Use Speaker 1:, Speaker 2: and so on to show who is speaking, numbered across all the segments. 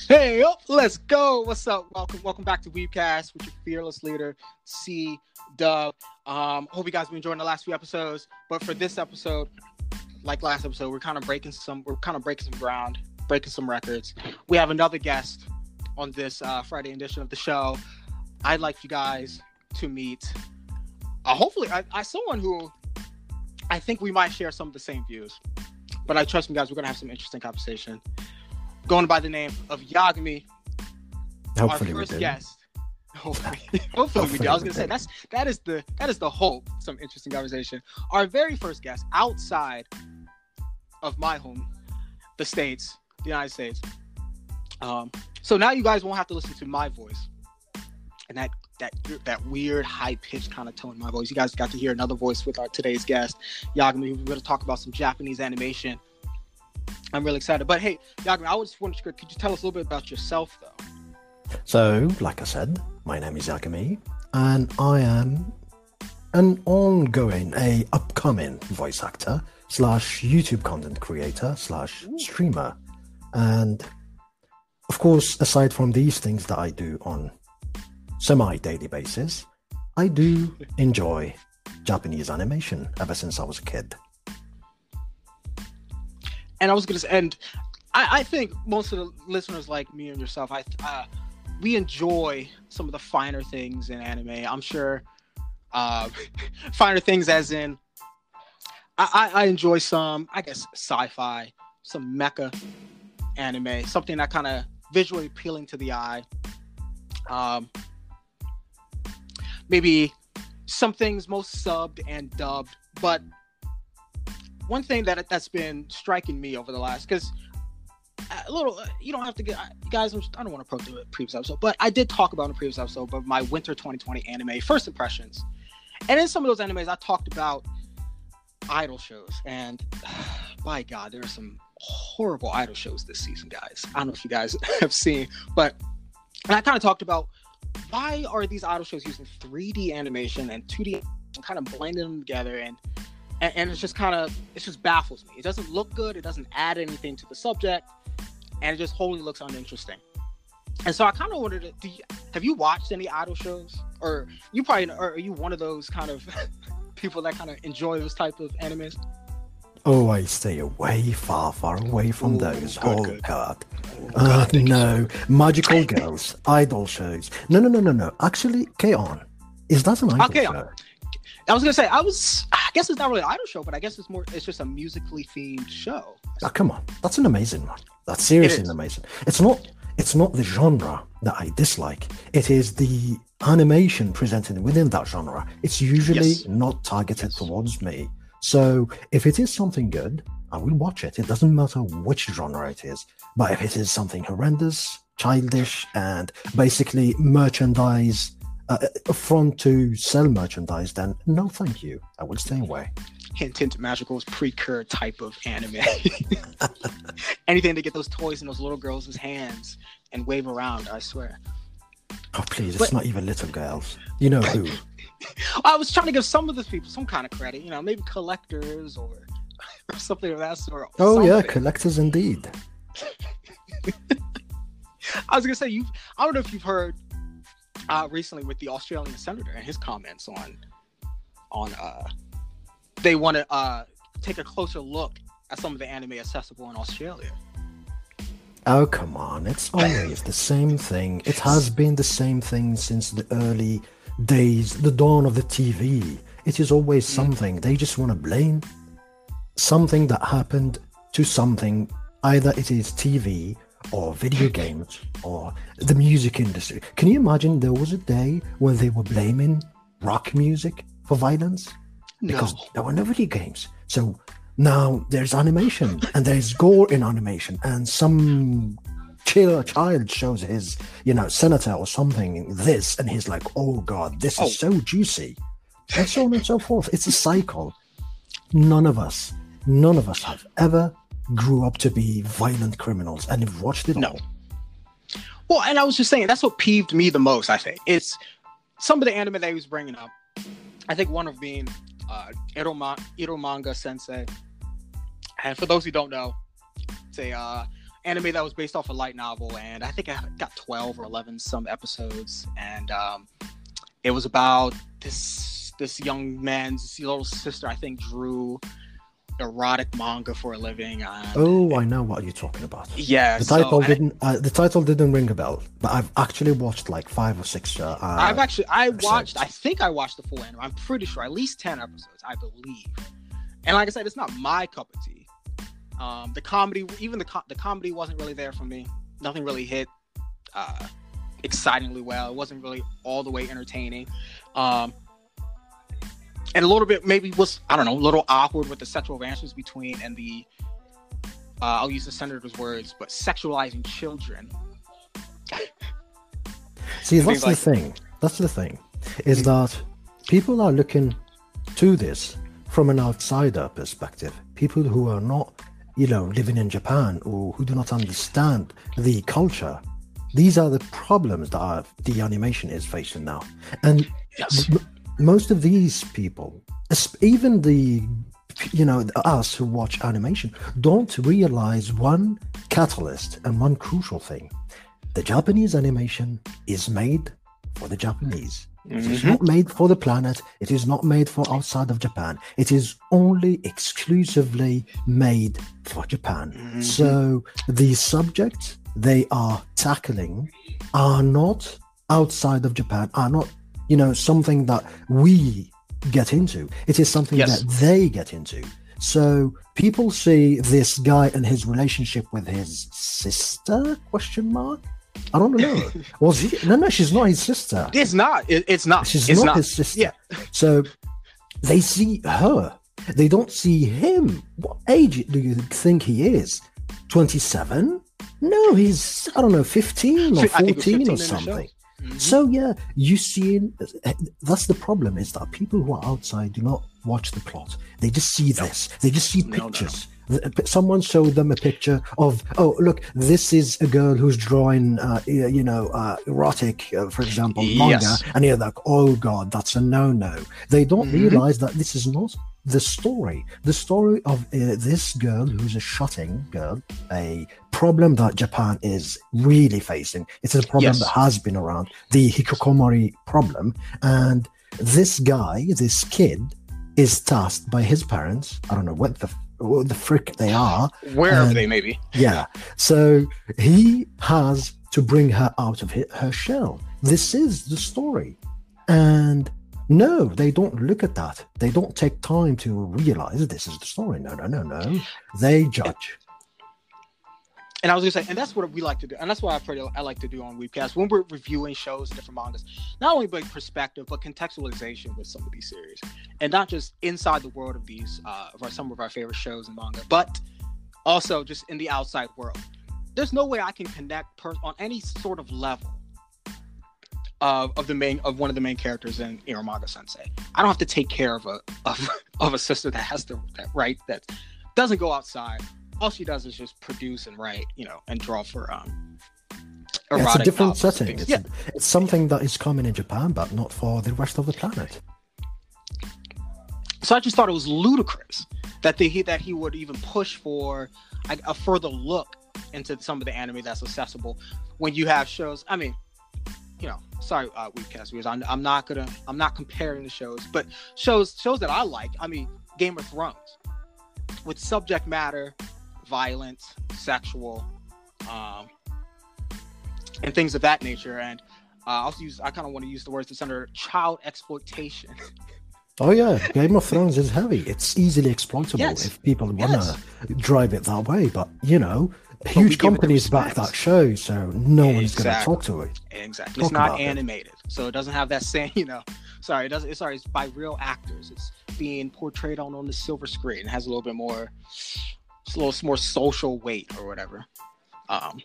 Speaker 1: Hey, up, let's go. What's up? Welcome, welcome back to Weebcast with your fearless leader, C Dub. Um, hope you guys been enjoying the last few episodes. But for this episode, like last episode, we're kind of breaking some we're kind of breaking some ground, breaking some records. We have another guest on this uh, Friday edition of the show. I'd like you guys to meet uh, hopefully I, I someone who I think we might share some of the same views. But I trust me guys, we're gonna have some interesting conversation going by the name of Yagami.
Speaker 2: Hopefully
Speaker 1: our
Speaker 2: we
Speaker 1: first
Speaker 2: do.
Speaker 1: guest. Hopefully, hopefully we do. I was gonna say that's that is the that is the hope. Some interesting conversation. Our very first guest outside of my home, the states, the United States. Um, so now you guys won't have to listen to my voice and that that that weird high pitched kind of tone in my voice. You guys got to hear another voice with our today's guest, Yagami. We're going to talk about some Japanese animation. I'm really excited. But hey, Yagami, I just wanted to could you tell us a little bit about yourself though?
Speaker 2: So, like I said, my name is Yagami, and I am an ongoing, a upcoming voice actor slash YouTube content creator slash streamer, and of course, aside from these things that I do on semi daily basis, I do enjoy Japanese animation ever since I was a kid.
Speaker 1: And I was gonna say, and I, I think most of the listeners like me and yourself, I uh, we enjoy some of the finer things in anime. I'm sure uh, finer things as in I, I, I enjoy some, I guess, sci-fi, some mecha anime, something that kind of visually appealing to the eye. Um, maybe some things most subbed and dubbed, but one thing that that's been striking me over the last because uh, a little uh, you don't have to get guys I'm, i don't want to approach the previous episode but i did talk about in the previous episode but my winter 2020 anime first impressions. And in some of those animes i talked about idol shows and by god there are some horrible idol shows this season guys. I don't know if you guys have seen but and i kind of talked about why are these idol shows using 3d animation and 2d and kind of blending them together and and, and it's just kind of it just baffles me. It doesn't look good. It doesn't add anything to the subject, and it just wholly looks uninteresting. And so I kind of wanted to. Do you, have you watched any idol shows, or you probably or are you one of those kind of people that kind of enjoy those type of animes?
Speaker 2: Oh, I stay away, far, far away from
Speaker 1: Ooh,
Speaker 2: those.
Speaker 1: good,
Speaker 2: oh
Speaker 1: good.
Speaker 2: God.
Speaker 1: Oh,
Speaker 2: Uh,
Speaker 1: God, thank
Speaker 2: no, magical girls, idol shows. No, no, no, no, no. Actually, K-On! Is that an idol
Speaker 1: Okay,
Speaker 2: show?
Speaker 1: I was gonna say I was. I guess it's not really an idol show, but I guess it's more. It's just a musically themed show.
Speaker 2: Oh, come on, that's an amazing one. That's seriously an amazing. It's not. It's not the genre that I dislike. It is the animation presented within that genre. It's usually
Speaker 1: Yes.
Speaker 2: not targeted
Speaker 1: Yes.
Speaker 2: towards me. So if it is something good, I will watch it. It doesn't matter which genre it is. But if it is something horrendous, childish, and basically merchandise, uh, front to sell merchandise, then no, thank you. I will stay away.
Speaker 1: hint hint magical's precure type of anime. Anything to get those toys in those little girls' hands and wave around, I swear.
Speaker 2: Oh please,
Speaker 1: But-
Speaker 2: it's not even little girls. You know who?
Speaker 1: I was trying to give some of those people some kind of credit, you know, maybe collectors or, or something of that sort.
Speaker 2: Oh yeah, collectors indeed.
Speaker 1: I was gonna say you. I don't know if you've heard uh, recently with the Australian senator and his comments on on uh, they want to uh, take a closer look at some of the anime accessible in Australia.
Speaker 2: Oh come on, it's always the same thing. It has been the same thing since the early days, the dawn of the TV. It is always something. They just want to blame something that happened to something. Either it is TV or video games or the music industry. Can you imagine there was a day when they were blaming rock music for violence? because
Speaker 1: no.
Speaker 2: there were no video games. So now there's animation and there's gore in animation, and some chill child shows his, you know, senator or something this, and he's like, "Oh God, this
Speaker 1: Oh.
Speaker 2: is so juicy," and so on and so forth. It's a cycle. None of us, none of us have ever grew up to be violent criminals, and have watched it
Speaker 1: No.
Speaker 2: all.
Speaker 1: Well, and I was just saying that's what peeved me the most. I think it's some of the anime that he was bringing up. I think one of being uh, Iroma, Eromanga Sensei. And for those who don't know, it's a uh, anime that was based off a light novel, and I think I got twelve or eleven some episodes, and um, it was about this this young man's little sister. I think drew erotic manga for a living.
Speaker 2: Oh, I know what you're talking about.
Speaker 1: yeah.
Speaker 2: The title
Speaker 1: and
Speaker 2: didn't. Uh, the title didn't ring a bell, but I've actually watched like five or six. Uh,
Speaker 1: I've actually I
Speaker 2: episodes.
Speaker 1: watched. I think I watched the full anime. I'm pretty sure at least ten episodes. I believe. And like I said, it's not my cup of tea. Um, the comedy, even the co- the comedy, wasn't really there for me. Nothing really hit uh, excitingly well. It wasn't really all the way entertaining. Um, and a little bit maybe was I don't know a little awkward with the sexual advances between and the uh, I'll use the senator's words, but sexualizing children.
Speaker 2: See, that's
Speaker 1: like-
Speaker 2: the thing. That's the thing, is that people are looking to this from an outsider perspective. People who are not, you know, living in Japan or who do not understand the culture. These are the problems that the animation is facing now. And
Speaker 1: Yes.
Speaker 2: Most of these people, even the, you know, us who watch animation, don't realize one catalyst and one crucial thing. The Japanese animation is made for the Japanese. It is
Speaker 1: Mhm.
Speaker 2: not made for the planet. It is not made for outside of Japan. It is only exclusively made for Japan.
Speaker 1: Mhm.
Speaker 2: So the subjects they are tackling are not outside of Japan, are not, you know, something that we get into. It is something
Speaker 1: Yes.
Speaker 2: that they get into. So people see this guy and his relationship with his sister? Question mark. I don't know. Was he? No, no, she's not his sister.
Speaker 1: It's not. It, it's not.
Speaker 2: She's
Speaker 1: it's
Speaker 2: not,
Speaker 1: not.
Speaker 2: his sister.
Speaker 1: Yeah.
Speaker 2: So they see her. They don't see him. What age do you think he is? 27? No, he's, I don't know, 15 or
Speaker 1: I think it was
Speaker 2: 14
Speaker 1: 15
Speaker 2: or something.
Speaker 1: Mhm.
Speaker 2: So yeah, you see, that's the problem is that people who are outside do not watch the plot. They just see
Speaker 1: No.
Speaker 2: this. They just see
Speaker 1: No, no, no.
Speaker 2: pictures. Someone showed them a picture of, oh, look, this is a girl who's drawing, uh, you know, uh, erotic, uh, for example, manga,
Speaker 1: Yes.
Speaker 2: and you're like, oh god, that's a no-no. They don't
Speaker 1: Mhm.
Speaker 2: realize that this is not the story. The story of uh, this girl who's a shutting girl, a problem that Japan is really facing. It's a problem
Speaker 1: Yes.
Speaker 2: that has been around, the hikikomori problem. And this guy, this kid, is tasked by his parents. I don't know what the what the frick they are.
Speaker 1: Wherever
Speaker 2: and-
Speaker 1: they may be.
Speaker 2: Yeah. So he has to bring her out of her shell. This is the story. And no, they don't look at that. They don't take time to realize this is the story. No, no, no, no. They judge.
Speaker 1: And I was gonna say, and that's what we like to do, and that's what I pretty I like to do on Weebcast when we're reviewing shows and different mangas. Not only by perspective, but contextualization with some of these series, and not just inside the world of these uh, of our, some of our favorite shows and manga, but also just in the outside world. There's no way I can connect per- on any sort of level of, of the main of one of the main characters in Eromanga Sensei. I don't have to take care of a of, of a sister that has to that right that doesn't go outside all she does is just produce and write, you know, and draw for um.
Speaker 2: Yeah, it's a different setting. It's,
Speaker 1: Yeah,
Speaker 2: it's something that is common in Japan, but not for the rest of the planet.
Speaker 1: so I just thought it was ludicrous that they he that he would even push for a, a further look into some of the anime that's accessible when you have shows. I mean, you know, sorry, uh, Weebcast viewers, I'm, I'm not gonna I'm not comparing the shows, but shows shows that I like. I mean, Game of Thrones with subject matter, violence, sexual, um, and things of that nature. And uh, I also use I kind of want to use the words that's under child exploitation.
Speaker 2: Oh yeah, Game of Thrones is heavy. It's easily exploitable
Speaker 1: Yes.
Speaker 2: if people want to
Speaker 1: Yes.
Speaker 2: drive it that way. But you know, huge
Speaker 1: give it the
Speaker 2: companies back that show, so no one's going to talk to it.
Speaker 1: Exactly.
Speaker 2: Talk
Speaker 1: it's not
Speaker 2: about it.
Speaker 1: animated, so it doesn't have that same, you know. Sorry, it doesn't. It's, sorry, it's by real actors. It's being portrayed on on the silver screen. It has a little bit more, it's a little more social weight or whatever. Um,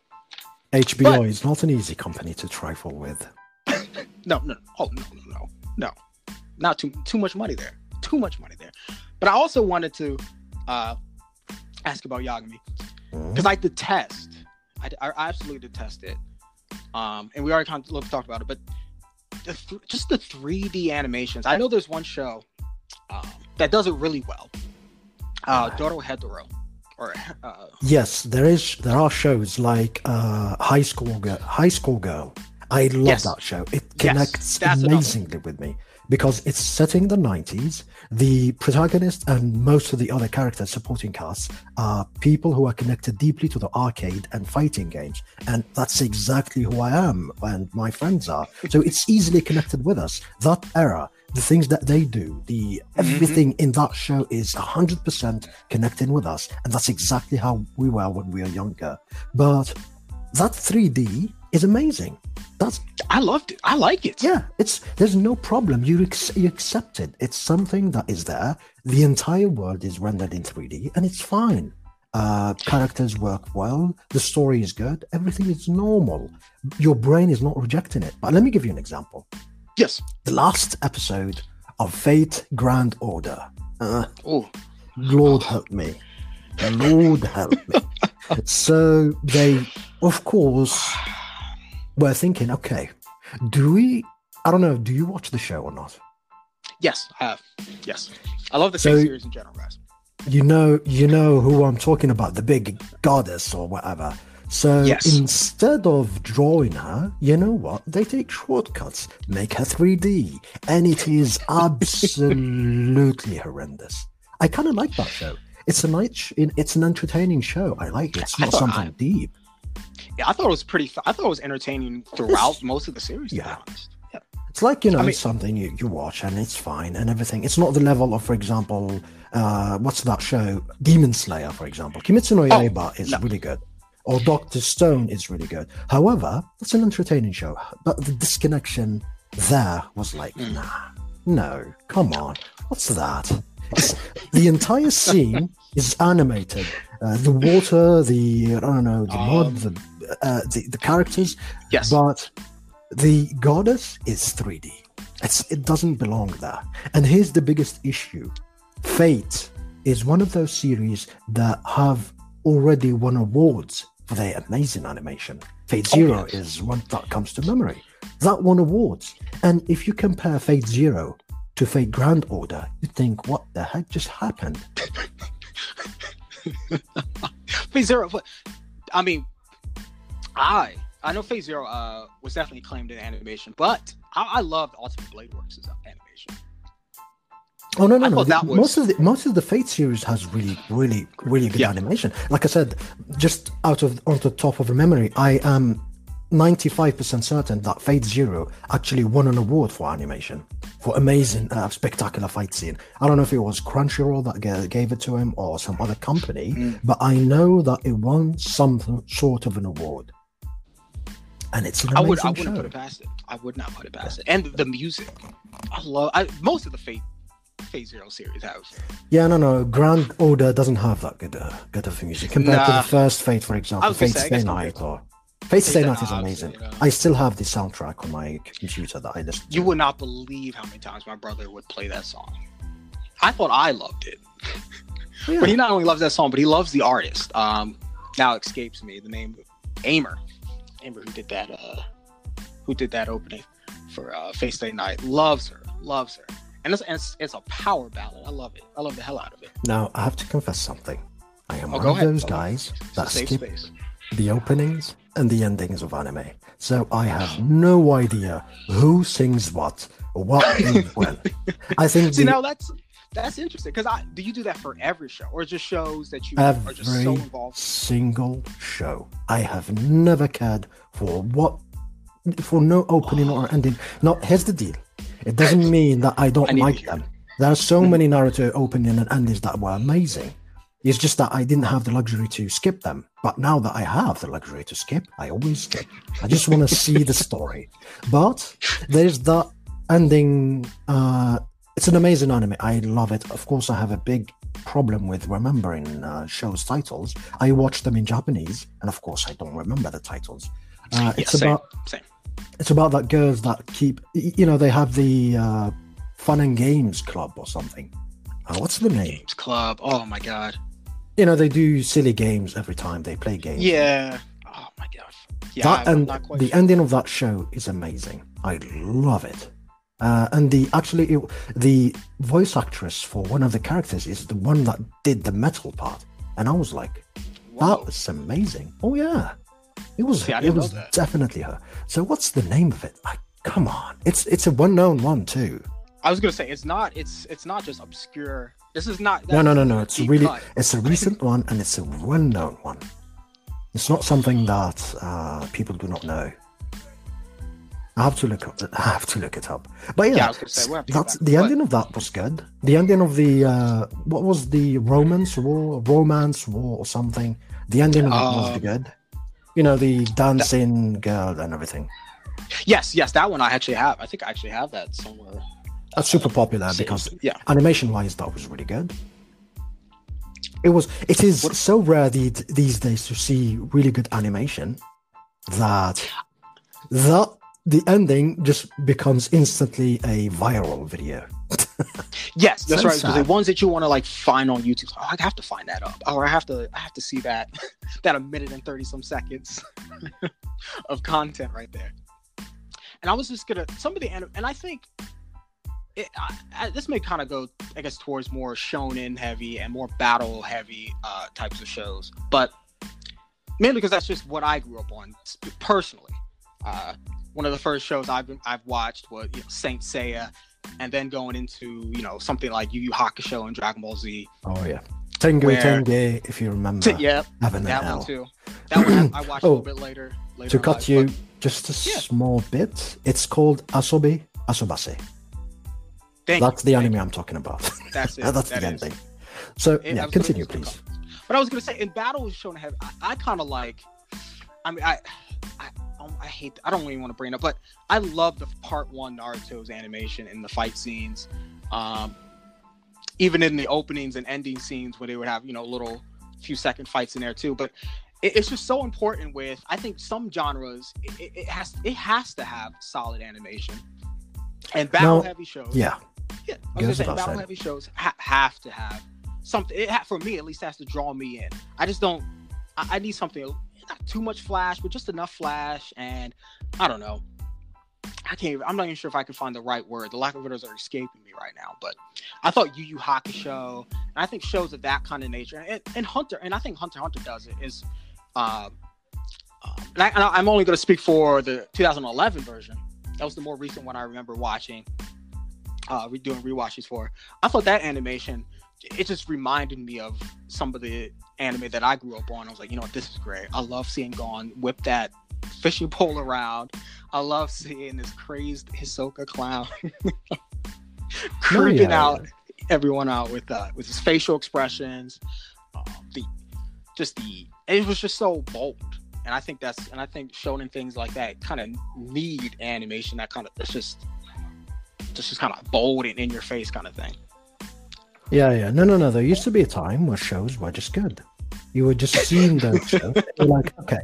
Speaker 2: HBO
Speaker 1: But-
Speaker 2: is not an easy company to trifle with.
Speaker 1: no, no, oh no, no, no, no, not too too much money there. Too much money there. But I also wanted to uh, ask about Yagami. Because I detest, I, I absolutely detest it. Um, and we already kind of talked about it, but the th- just the 3D animations. I know there's one show um, that does it really well. Uh. Doro Hedoro. Or uh,
Speaker 2: Yes, there is. There are shows like uh, Hi Score Girl. Hi Score Girl. I love
Speaker 1: Yes.
Speaker 2: that show. It connects
Speaker 1: one.
Speaker 2: amazingly with me because it's set in the 90s. The protagonist and most of the other characters, supporting casts, are people who are connected deeply to the arcade and fighting games. And that's exactly who I am and my friends are. So it's easily connected with us. That era, the things that they do, the mm-hmm. everything in that show is 100% connecting with us. And that's exactly how we were when we were younger. But that 3D is amazing. That's
Speaker 1: I loved it. I like it.
Speaker 2: yeah, it's there's no problem. You ex- you accept it. It's something that is there. The entire world is rendered in 3D, and it's fine. Uh, characters work well. The story is good. Everything is normal. Your brain is not rejecting it. But let me give you an example.
Speaker 1: Yes.
Speaker 2: The last episode of Fate Grand Order. Uh,
Speaker 1: Oh,
Speaker 2: Lord help me. Lord help me. so they, of course, were thinking, okay, do we? I don't know. Do you watch the show or not?
Speaker 1: yes, I have. Yes, I love the
Speaker 2: So-
Speaker 1: series in general, guys.
Speaker 2: You know, you know who I'm talking about, the big goddess or whatever. So
Speaker 1: Yes.
Speaker 2: instead of drawing her, you know what? They take shortcuts, make her 3D, and it is absolutely horrendous. I kind of like that show. It's a nice, it's an entertaining show. I like it. It's not
Speaker 1: thought
Speaker 2: something
Speaker 1: I-
Speaker 2: deep.
Speaker 1: Yeah, I thought it was pretty. I thought it was entertaining throughout most of the series. To
Speaker 2: Yeah.
Speaker 1: be honest. Yeah.
Speaker 2: It's like you know
Speaker 1: I mean-
Speaker 2: something you, you watch and it's fine and everything. It's not the level of, for example, uh, what's that show? Demon Slayer, for example. Kimetsu no
Speaker 1: Oh,
Speaker 2: Yaiba is
Speaker 1: no.
Speaker 2: really good, or Doctor Stone is really good. However, it's an entertaining show, but the disconnection there was like,
Speaker 1: Mm.
Speaker 2: nah, no, come on, what's that? It's, the entire scene is animated. Uh, the water, the I don't know, the mud,
Speaker 1: Um,
Speaker 2: the, uh, the the characters,
Speaker 1: Yes.
Speaker 2: but the goddess is 3D. It's, it doesn't belong there. And here's the biggest issue Fate is one of those series that have already won awards for their amazing animation. Fate
Speaker 1: Oh,
Speaker 2: Zero
Speaker 1: yes.
Speaker 2: is one that comes to memory. That won awards. And if you compare Fate Zero to Fate Grand Order, you think, what the heck just happened?
Speaker 1: Fate Zero. I mean, I I know Fate Zero uh, was definitely claimed in animation, but I, I loved Ultimate Blade Works' as animation.
Speaker 2: Oh no no no! The-
Speaker 1: was-
Speaker 2: Most of the most of the Fate series has really really really good
Speaker 1: Yeah.
Speaker 2: animation. Like I said, just out of on the top of memory, I am ninety five percent certain that Fate Zero actually won an award for animation for amazing, uh, spectacular fight scene. I don't know if it was Crunchyroll that ga- gave it to him or some other company,
Speaker 1: Mm.
Speaker 2: but I know that it won some sort of an award. And it's an
Speaker 1: I would I wouldn't
Speaker 2: show.
Speaker 1: put it past it. I would not put it past it. And the music, I love. I, most of the Fate Phase Zero series have.
Speaker 2: Yeah, no, no. Grand Order doesn't have that good, uh, good of music compared to the first Fate, for example. Fate
Speaker 1: say,
Speaker 2: Stay Night or Fate Stay Night is amazing.
Speaker 1: you know.
Speaker 2: I still have the soundtrack on my computer that I listen to.
Speaker 1: You would not believe how many times my brother would play that song. I thought I loved it,
Speaker 2: Yeah.
Speaker 1: but he not only loves that song, but he loves the artist. Um, now escapes me the name. Aimer, Aimer, who did that? Uh, who did that opening for uh, Fate Stay Night? Loves her, loves her, and it's, it's it's a power ballad. I love it. I love the hell out of it.
Speaker 2: Now I have to confess something. I am
Speaker 1: Oh,
Speaker 2: one of
Speaker 1: ahead.
Speaker 2: those
Speaker 1: Oh,
Speaker 2: guys that skip
Speaker 1: space.
Speaker 2: the openings and the endings of anime. So I have no idea who sings what, or what when. I think
Speaker 1: See
Speaker 2: the,
Speaker 1: now that's that's interesting because I do you do that for every show or just shows that you are just so involved?
Speaker 2: single show. I have never cared for what for no opening or ending. Now here's the deal. It doesn't mean that I don't
Speaker 1: I
Speaker 2: like them. There are so many Naruto opening and endings that were amazing. It's just that I didn't have the luxury to skip them. But now that I have the luxury to skip, I always skip. I just want to see the story. But there's that ending. Uh, it's an amazing anime. I love it. Of course, I have a big problem with remembering uh, shows titles. I watch them in Japanese, and of course, I don't remember the titles. Uh,
Speaker 1: Yeah,
Speaker 2: it's
Speaker 1: same,
Speaker 2: about
Speaker 1: same.
Speaker 2: it's about that girls that keep you know they have the uh, fun and games club or something. Uh, what's the name?
Speaker 1: Games Club. Oh my god.
Speaker 2: You know they do silly games every time they play games.
Speaker 1: Yeah. Oh my god. Yeah.
Speaker 2: that and the
Speaker 1: sure.
Speaker 2: ending of that show is amazing. I love it. Uh, and the actually it, the voice actress for one of the characters is the one that did the metal part. and I was like,
Speaker 1: Whoa.
Speaker 2: that was amazing. Oh yeah, it was.
Speaker 1: See,
Speaker 2: it was definitely her. So what's the name of it? I, come on, it's it's a well-known one too.
Speaker 1: I was gonna say it's not. It's it's not just obscure. This is not.
Speaker 2: No, no, no, no. It's really
Speaker 1: cut.
Speaker 2: it's a recent one and it's a well-known one. It's not something that uh, people do not know. I have to look up. I have to look it up. But yeah,
Speaker 1: Yeah, I was gonna say, we'll have to go
Speaker 2: that's the ending of that was good. The ending of the uh, what was the romance war, romance war or something. The ending of it was
Speaker 1: Um,
Speaker 2: good. You know, the dancing girl and everything.
Speaker 1: Yes, yes, that one I actually have. I think I actually have that somewhere.
Speaker 2: That's super popular
Speaker 1: Saved.
Speaker 2: because
Speaker 1: yeah,
Speaker 2: animation wise that was really good it was it is
Speaker 1: What-
Speaker 2: so rare the, these days to see really good animation that that the ending just becomes instantly a viral video
Speaker 1: yes, that's
Speaker 2: So
Speaker 1: right. Because the ones that you want to like find on YouTube, oh, I have to find that up, or I have to, I have to see that, that a minute and thirty some seconds of content right there. And I was just gonna some of the anim- and I think it, I, I, this may kind of go, I guess, towards more shonen heavy and more battle heavy uh, types of shows, but mainly because that's just what I grew up on personally. Uh, one of the first shows I've been, I've watched was you know, Saint Seiya, and then going into you know something like Yu Yu Hakusho and Dragon Ball Z.
Speaker 2: oh yeah tengu
Speaker 1: Where-
Speaker 2: tenge if you remember
Speaker 1: yeah,
Speaker 2: having
Speaker 1: that one
Speaker 2: L.
Speaker 1: too. That one I I watched a
Speaker 2: Oh,
Speaker 1: little bit later. later
Speaker 2: to cut
Speaker 1: life,
Speaker 2: you
Speaker 1: but-
Speaker 2: just a
Speaker 1: Yeah.
Speaker 2: small bit it's called asobi asobase
Speaker 1: thank
Speaker 2: that's
Speaker 1: you,
Speaker 2: the anime
Speaker 1: you.
Speaker 2: i'm talking about
Speaker 1: That's it.
Speaker 2: that's
Speaker 1: that
Speaker 2: the
Speaker 1: is.
Speaker 2: ending so
Speaker 1: It-
Speaker 2: yeah continue please.
Speaker 1: But I was gonna say in battle Shonen I, I kind of like. I mean, I, I, I hate. I don't even want to bring it up, but I love the part one Naruto's animation in the fight scenes, um, even in the openings and ending scenes where they would have you know little few second fights in there too. But it, it's just so important with. I think some genres it, it, has it has to have solid animation, and battle
Speaker 2: No,
Speaker 1: heavy shows.
Speaker 2: yeah
Speaker 1: Yeah, I was
Speaker 2: Goes
Speaker 1: gonna say battle
Speaker 2: saying.
Speaker 1: heavy shows ha- have to have something. It ha- for me at least has to draw me in. I just don't. I, I need something not too much flash, but just enough flash, and I don't know. I can't. Even, I'm not even sure if I can find the right word. The lack of words are escaping me right now. But I thought Yu Yu Hakusho, and I think shows of that kind of nature, and, and Hunter, and I think Hunter Hunter does it. Is um, and, I, I'm only going to speak for the 2011 version. That was the more recent one I remember watching uh doing rewatches for. I thought that animation it just reminded me of some of the anime that I grew up on. I was like, you know what, this is great. I love seeing Gon whip that fishing pole around. I love seeing this crazed Hisoka clown creeping
Speaker 2: yeah,
Speaker 1: out everyone out with uh with his facial expressions. Um, the just the it was just so bold. And I think that's and I think shonen things like that kind of need animation that kind of it's just just just kind of bold and in your face kind of thing.
Speaker 2: Yeah, yeah. No, no, no. There used to be a time where shows were just good. You were just seeing those shows. You're like, okay.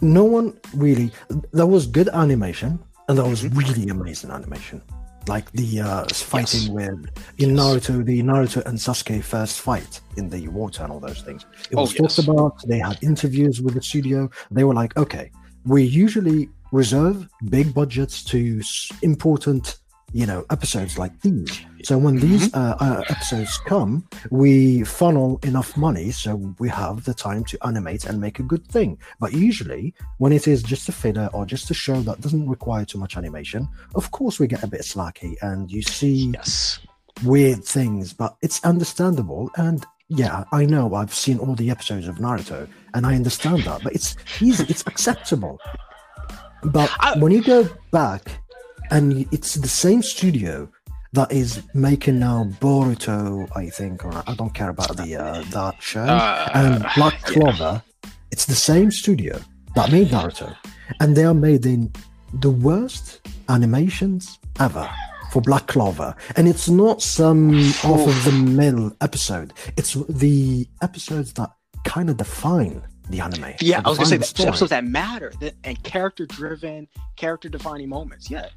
Speaker 2: No one really. There was good animation, and there was
Speaker 1: Mm-hmm.
Speaker 2: really amazing animation. Like the uh, fighting
Speaker 1: Yes.
Speaker 2: with in
Speaker 1: Yes.
Speaker 2: Naruto, the Naruto and Sasuke first fight in the water and all those things. It
Speaker 1: Oh,
Speaker 2: was talked
Speaker 1: yes.
Speaker 2: about. They had interviews with the studio. They were like, okay, we usually reserve big budgets to important you know episodes like these so when these uh, uh, episodes come we funnel enough money so we have the time to animate and make a good thing but usually when it is just a filler or just a show that doesn't require too much animation of course we get a bit slacky and you see
Speaker 1: Yes.
Speaker 2: weird things, but it's understandable. And yeah, I know I've seen all the episodes of Naruto, and I understand that, but it's easy, it's acceptable. But
Speaker 1: I-
Speaker 2: when you go back, and it's the same studio that is making now Boruto, I think, or I don't care about the uh, that show,
Speaker 1: Uh,
Speaker 2: and Black
Speaker 1: yeah.
Speaker 2: Clover. It's the same studio that made Naruto, and they are made in the worst animations ever for Black Clover. And it's not some off of the mill episode. It's the episodes that kind of define the anime.
Speaker 1: Yeah, I was gonna say
Speaker 2: the
Speaker 1: episodes that matter that, and character driven, character defining moments. Yeah.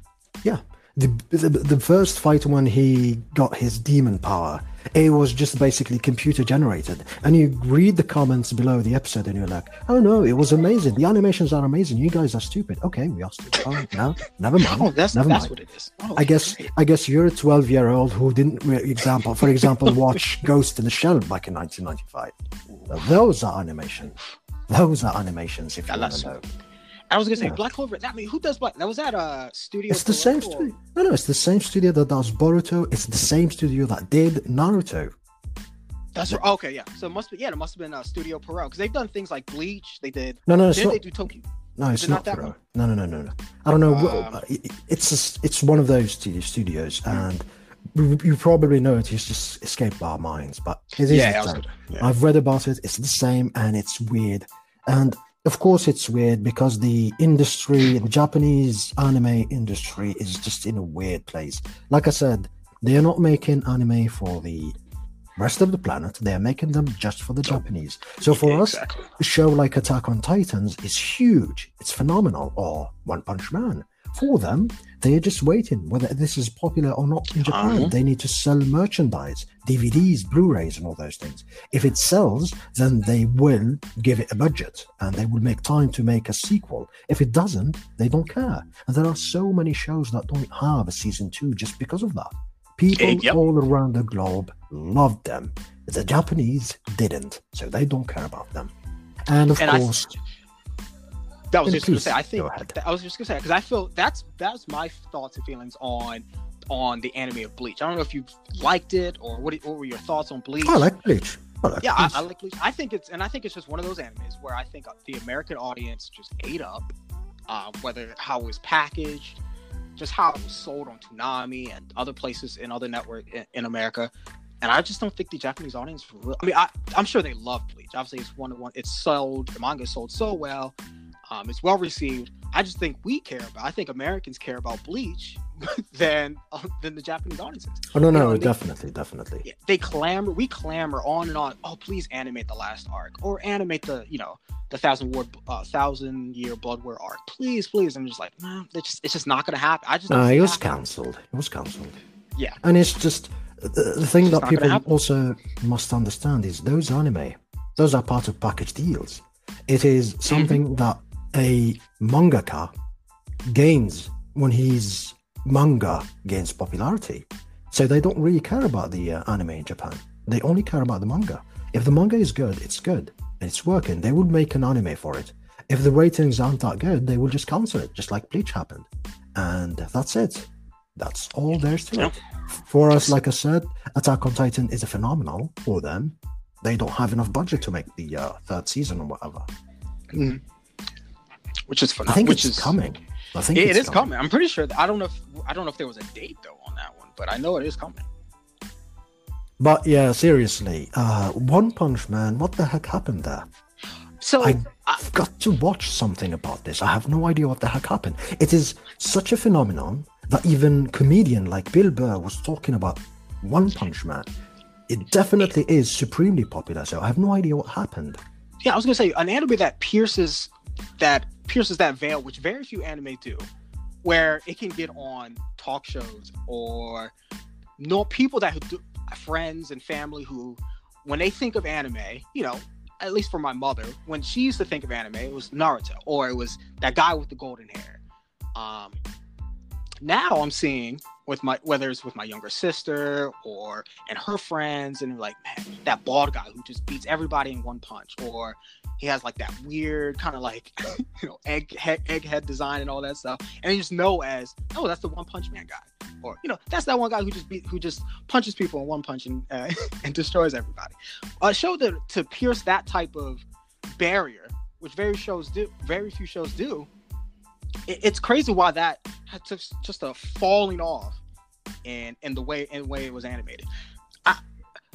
Speaker 2: Yeah. The, the the first fight when he got his demon power, it was just basically computer generated. And you read the comments below the episode, and you're like, "Oh no, it was amazing. The animations are amazing. You guys are stupid." Okay, we are stupid. Oh no, never mind.
Speaker 1: Oh, that's
Speaker 2: never
Speaker 1: that's
Speaker 2: mind.
Speaker 1: what it is. Oh,
Speaker 2: I guess
Speaker 1: great.
Speaker 2: I guess you're a 12 year old who didn't, example for example, watch Ghost in the Shell back in 1995. Those are animations. Those are animations. If you want to know,
Speaker 1: I was gonna say
Speaker 2: Yeah.
Speaker 1: Black Clover. That I mean, who does Black? That was that uh studio.
Speaker 2: it's the same studio. No, no, it's the same studio that does Boruto. It's the same studio that did Naruto.
Speaker 1: That's right. Okay, yeah. So it must be yeah, it must have been uh, Studio Pierrot because they've done things like Bleach. They did.
Speaker 2: No, no, it's not.
Speaker 1: they do Tokyo?
Speaker 2: No, it's
Speaker 1: not
Speaker 2: not
Speaker 1: that
Speaker 2: Pro. No, no, no, no, no. I don't know.
Speaker 1: Um,
Speaker 2: it's just, it's one of those studio studios, and you you probably know it. It's just escaped our minds, but it is.
Speaker 1: Yeah, yeah.
Speaker 2: I've read about it. It's the same, and it's weird. And of course, it's weird because the industry, the Japanese anime industry, is just in a weird place. Like I said, they are not making anime for the rest of the planet. They are making them just for the Japanese. So for
Speaker 1: Yeah,
Speaker 2: us, a show like Attack on Titans is huge. It's phenomenal. Or One Punch Man. For them, they are just waiting whether this is popular or not in Japan.
Speaker 1: Uh-huh.
Speaker 2: They need to sell merchandise, DVDs, Blu-rays, and all those things. If it sells, then they will give it a budget and they will make time to make a sequel. If it doesn't, they don't care. And there are so many shows that don't have a season two just because of that. People
Speaker 1: Eh, yep.
Speaker 2: all around the globe loved them. The Japanese didn't, so they don't care about them. And of
Speaker 1: And I-
Speaker 2: course,
Speaker 1: That was just gonna say. I think. I was just gonna say because I feel that's that's my thoughts and feelings on on the anime of Bleach. I don't know if you liked it or what, what were your thoughts on Bleach.
Speaker 2: I like Bleach. I like
Speaker 1: yeah, I,
Speaker 2: Bleach.
Speaker 1: I like Bleach. I think it's and I think it's just one of those animes where I think the American audience just ate up, uh, whether how it was packaged, just how it was sold on Toonami and other places in other network in, in America. And I just don't think the Japanese audience. Really, I mean, I, I'm sure they love Bleach. Obviously, it's one of one. It's sold. The manga sold so well. Um, it's well received. I just think we care about. I think Americans care about Bleach than uh, than the Japanese audiences
Speaker 2: oh, no,
Speaker 1: you know,
Speaker 2: no,
Speaker 1: they-
Speaker 2: definitely, definitely.
Speaker 1: yeah, they clamor we clamor on and on oh please animate the last arc or animate the you know the thousand word uh, thousand year blood war arc please please i'm just like no it's just it's just not gonna happen i just
Speaker 2: Uh, it was cancelled. It was cancelled.
Speaker 1: Yeah.
Speaker 2: And it's just the, the thing that people also must understand is those anime, those are part of package deals. It is something
Speaker 1: Mm-hmm.
Speaker 2: that a mangaka gains when his manga gains popularity. So they don't really care about the uh, anime in Japan. They only care about the manga. If the manga is good, it's good and it's working. They will make an anime for it. If the ratings aren't that good, they will just cancel it, just like Bleach happened. And that's it. That's all there is to it. For us, like I said, Attack on Titan is a phenomenal for them. They don't have enough budget to make the uh, third season or whatever.
Speaker 1: Which is
Speaker 2: I think
Speaker 1: which
Speaker 2: it's
Speaker 1: is
Speaker 2: coming. I think
Speaker 1: it, it is coming i'm pretty sure that, i don't know if i don't know if there was a date though on that one but i know it is coming
Speaker 2: But yeah, seriously, uh, One Punch Man, what the heck happened there?
Speaker 1: so
Speaker 2: I- I've got to watch something about this. I have no idea what the heck happened. It is such a phenomenon that even comedian like Bill Burr was talking about One Punch Man. It definitely is supremely popular, so I have no idea what happened.
Speaker 1: yeah i was gonna say an anime that pierces that pierces that veil which very few anime do where it can get on talk shows or no people that do, friends and family who when they think of anime you know at least for my mother when she used to think of anime it was naruto or it was that guy with the golden hair. Um now i'm seeing with my whether it's with my younger sister or and her friends and like man that bald guy who just beats everybody in one punch or he has like that weird kind of like you know egg head, egghead design and all that stuff. And you just know as oh that's the one punch man guy. Or you know that's that one guy who just beat who just punches people in one punch and uh, and destroys everybody. A show that to pierce that type of barrier which very shows do very few shows do it, it's crazy why that had took just a falling off in in the way in the way it was animated i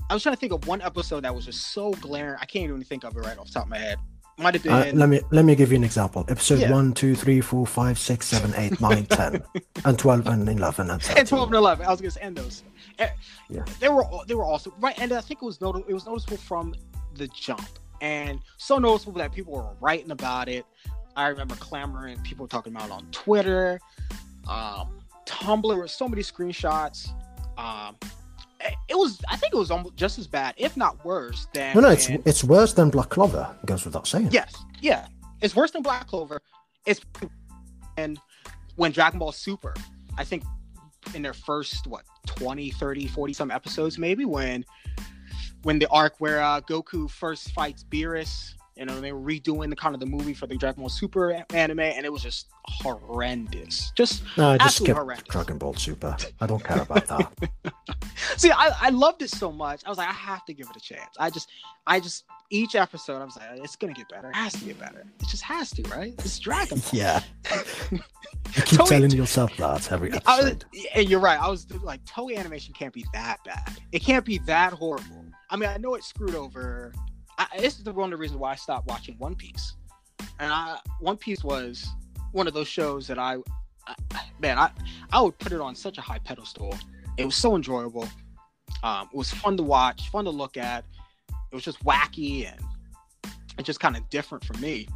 Speaker 1: i was trying to think of one episode that was just so glaring i can't even think of it right off the top of my head might have been
Speaker 2: Uh, let me let me give you an example. Episode
Speaker 1: Yeah.
Speaker 2: one, two, three, four, five, six, seven, eight, nine, ten, and 12 and 11 and 13.
Speaker 1: and 12 and 11 i was gonna say and those Eh,
Speaker 2: Yeah.
Speaker 1: they were all- they were also right and i think it was notable it was noticeable from the jump and so noticeable that people were writing about it i remember clamoring people talking about it on twitter um tumblr so many screenshots um it- was i think it was almost just as bad if not worse than
Speaker 2: No, no, it's
Speaker 1: when-
Speaker 2: it's worse than Black Clover. Goes without saying.
Speaker 1: Yes, yeah. It's worse than Black Clover. It's and when Dragon Ball Super, I think in their first what 20, 30, 40 some episodes maybe when when the arc where uh, Goku first fights Beerus, you know, they were redoing the kind of the movie for the Dragon Ball Super anime, and it was just horrendous. Just
Speaker 2: No, I just
Speaker 1: absolutely
Speaker 2: skip
Speaker 1: horrendous.
Speaker 2: Dragon Ball Super. I don't care about that.
Speaker 1: See, I, I loved it so much. I was like, I have to give it a chance. I just, I just each episode, I was like, it's gonna get better. It has to get better. It just has to, right? It's Dragon Ball.
Speaker 2: yeah. You keep
Speaker 1: Toei-
Speaker 2: telling yourself that every
Speaker 1: I was,
Speaker 2: episode.
Speaker 1: and you're right. I was like, Toei animation can't be that bad. It can't be that horrible. I mean, I know it screwed over. I, this is the one of the reasons why I stopped watching One Piece. And I, One Piece was one of those shows that I, I man, I, I would put it on such a high pedestal. It was so enjoyable. Um, it was fun to watch, fun to look at. It was just wacky and it's just kind of different for me.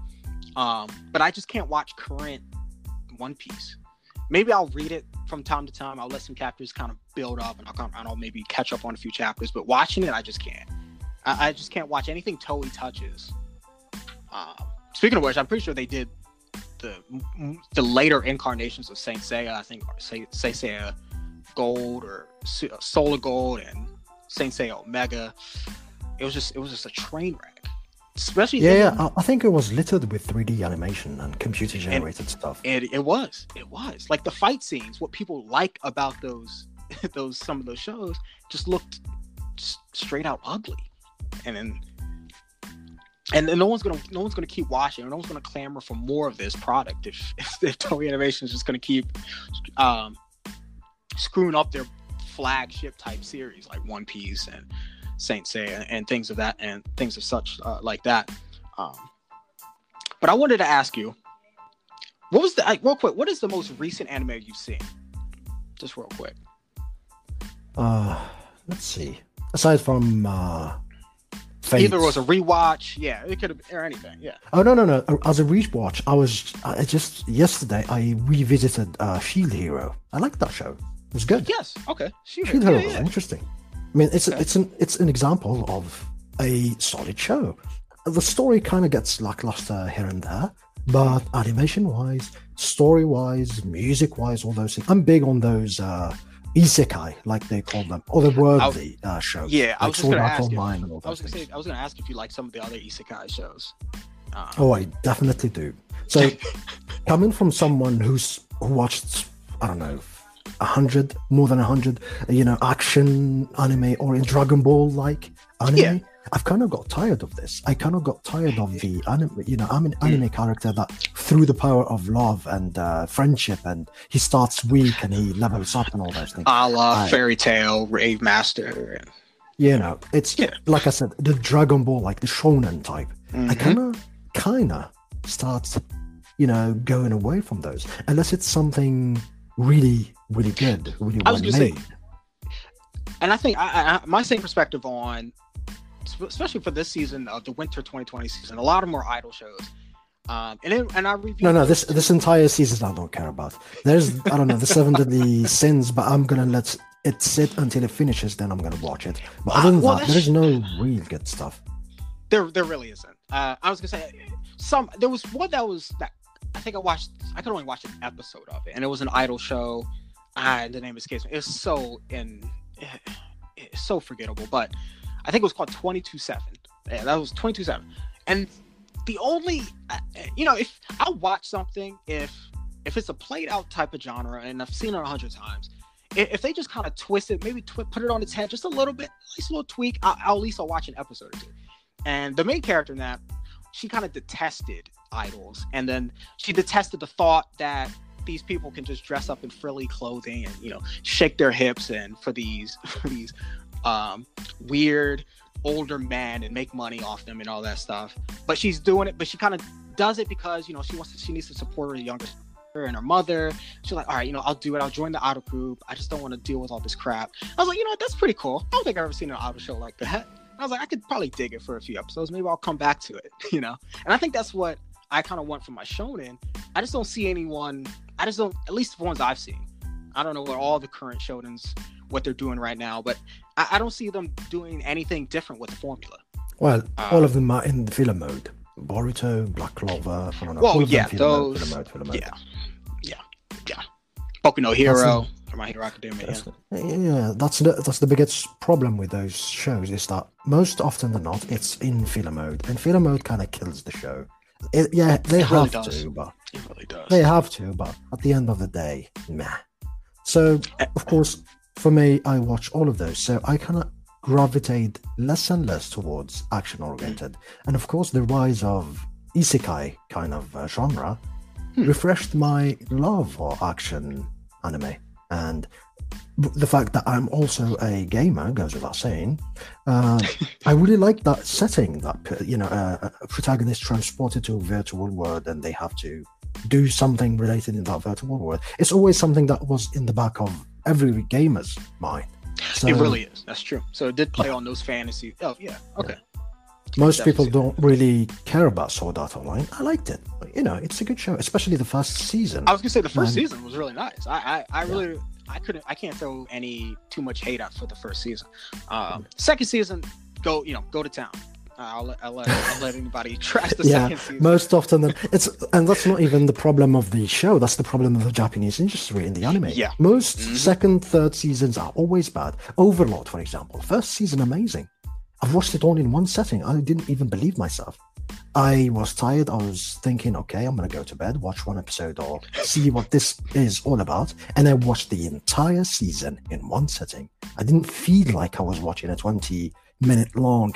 Speaker 1: Um, but I just can't watch current One Piece maybe I'll read it from time to time. I'll let some chapters kind of build up, and I'll and I'll maybe catch up on a few chapters. But watching it, I just can't. I, I just can't watch anything Toei touches. Um, speaking of which, I'm pretty sure they did the the later incarnations of Saint Seiya. I think Saint Seiya Gold or S- Soul of Gold and Saint Seiya Omega. It was just it was just a train wreck. Especially
Speaker 2: Yeah, yeah. I, I think it was littered with 3D animation and computer generated stuff.
Speaker 1: It, it was it was like the fight scenes. What people like about those those some of those shows just looked straight out ugly, and then and no one's gonna no one's gonna keep watching. No one's gonna clamor for more of this product if if, if Toei Animation is just gonna keep um, screwing up their flagship type series like One Piece and Saint Seiya and things of that and things of such uh, like that. Um, but I wanted to ask you, what was the like, real quick? What is the most recent anime you've seen? Just real quick.
Speaker 2: Uh, let's see. Aside from uh, Fate.
Speaker 1: Either it was a rewatch, yeah, it could have or anything, yeah.
Speaker 2: Oh no no no! As a rewatch, I was I just yesterday I revisited uh, Shield Hero. I liked that show. It was good.
Speaker 1: Yes, okay. Shoot
Speaker 2: Shield. Hero
Speaker 1: Yeah,
Speaker 2: was
Speaker 1: yeah.
Speaker 2: interesting. I mean, it's
Speaker 1: Okay.
Speaker 2: it's an it's an example of a solid show. The story kind of gets lackluster here and there, but animation wise, story wise, music wise, all those things. I'm big on those uh, isekai, like they call them, otherworldly uh, shows.
Speaker 1: Yeah, I was
Speaker 2: Sword
Speaker 1: gonna ask you.
Speaker 2: Online all
Speaker 1: I was gonna
Speaker 2: things.
Speaker 1: say I was gonna ask if you like some of the other isekai shows. Um,
Speaker 2: Oh, I definitely do. So, coming from someone who's who watched, I don't know, a hundred, more than a hundred, you know, action anime or in Dragon Ball like anime,
Speaker 1: Yeah.
Speaker 2: I've kind of got tired of this. I kind of got tired of the anime, you know, I'm an anime character that through the power of love and uh, friendship, and he starts weak and he levels up and all those things.
Speaker 1: a la
Speaker 2: Right.
Speaker 1: Fairy Tail, Rave Master.
Speaker 2: You know, it's
Speaker 1: Yeah.
Speaker 2: like I said, the Dragon Ball, like the shonen type. I
Speaker 1: Mhm.
Speaker 2: kind of, kind of start, you know, going away from those unless it's something really, really good, really
Speaker 1: I
Speaker 2: well
Speaker 1: gonna say,
Speaker 2: made.
Speaker 1: and I think I, I, my same perspective on, especially for this season of the winter 2020 season, a lot of more idol shows. Um, and then, and I reviewed.
Speaker 2: No, no, this this entire season I don't care about. There's, I don't know, the seven deadly sins, but I'm gonna let it sit until it finishes. Then I'm gonna watch it. But other than
Speaker 1: Well,
Speaker 2: that, there's no real good stuff.
Speaker 1: There, there really isn't. Uh, I was gonna say some. There was one that was that I think I watched. I could only watch an episode of it, and it was an idol show. Ah, the name escapes me. It's so in, it's so forgettable. But I think it was called Twenty Two Seven. Yeah, that was Twenty Two Seven. And the only, uh, you know, if I'll watch something if if it's a played out type of genre, and I've seen it a hundred times. If they just kind of twist it, maybe twi- put it on its head just a little bit, a little tweak, I'll, I'll at least I'll watch an episode or two. And the main character in that, she kind of detested idols, and then she detested the thought that these people can just dress up in frilly clothing and you know shake their hips and for these for these um, weird older men and make money off them and all that stuff. But she's doing it, but she kind of does it because you know she wants to, she needs to support her younger sister and her mother. She's like, all right, you know, I'll do it. I'll join the auto group. I just don't want to deal with all this crap. I was like, you know, what? that's pretty cool. I don't think I've ever seen an auto show like that. I was like, I could probably dig it for a few episodes. Maybe I'll come back to it, you know. And I think that's what I kind of want from my shonen. I just don't see anyone. I just don't. At least the ones I've seen. I don't know what all the current shonens what they're doing right now, but I, I don't see them doing anything different with the formula.
Speaker 2: Well,
Speaker 1: Uh,
Speaker 2: all of them are in the filler mode. Boruto, Black Clover, I don't know.
Speaker 1: Well,
Speaker 2: all
Speaker 1: yeah,
Speaker 2: filler mode,
Speaker 1: those-
Speaker 2: filler mode, filler mode.
Speaker 1: Yeah, yeah, yeah. Boku no Hero. Come My Hero Academia. Yeah.
Speaker 2: That's, yeah, that's the that's the biggest problem with those shows is that most often than not it's in filler mode, and filler mode kind of kills the show. It, yeah, they
Speaker 1: It really
Speaker 2: have
Speaker 1: does.
Speaker 2: to, but
Speaker 1: It really does.
Speaker 2: they have to, but at the end of the day, meh. So, of course, for me, I watch all of those, so I kind of gravitate less and less towards action oriented, and of course, the rise of isekai kind of uh, genre
Speaker 1: Hmm.
Speaker 2: refreshed my love for action anime, and the fact that I'm also a gamer goes without saying. Uh, I really like that setting that you know uh, a protagonist transported to a virtual world and they have to do something related in that virtual world. It's always something that was in the back of every gamer's mind. So
Speaker 1: it really is. That's true. So it did play on those fantasy. Oh yeah. Okay.
Speaker 2: most people don't really care about Sword Art Online. I liked it. You know, it's a good show, especially the first season.
Speaker 1: I was gonna say the first
Speaker 2: Man.
Speaker 1: season was really nice. I I, I really I couldn't I can't throw any too much hate out for the first season. Um, second season, go you know go to town. I'll let I'll let, I'll let anybody trash the
Speaker 2: yeah,
Speaker 1: second season.
Speaker 2: most often than it's, and that's not even the problem of the show. That's the problem of the Japanese industry in the anime.
Speaker 1: Yeah.
Speaker 2: most
Speaker 1: Mhm.
Speaker 2: second, third seasons are always bad. Overlord, for example, first season amazing. I've watched it all in one setting. I didn't even believe myself. I was tired. I was thinking, okay, I'm gonna go to bed, watch one episode, or see what this is all about, and I watched the entire season in one setting. I didn't feel like I was watching a 20 minute long,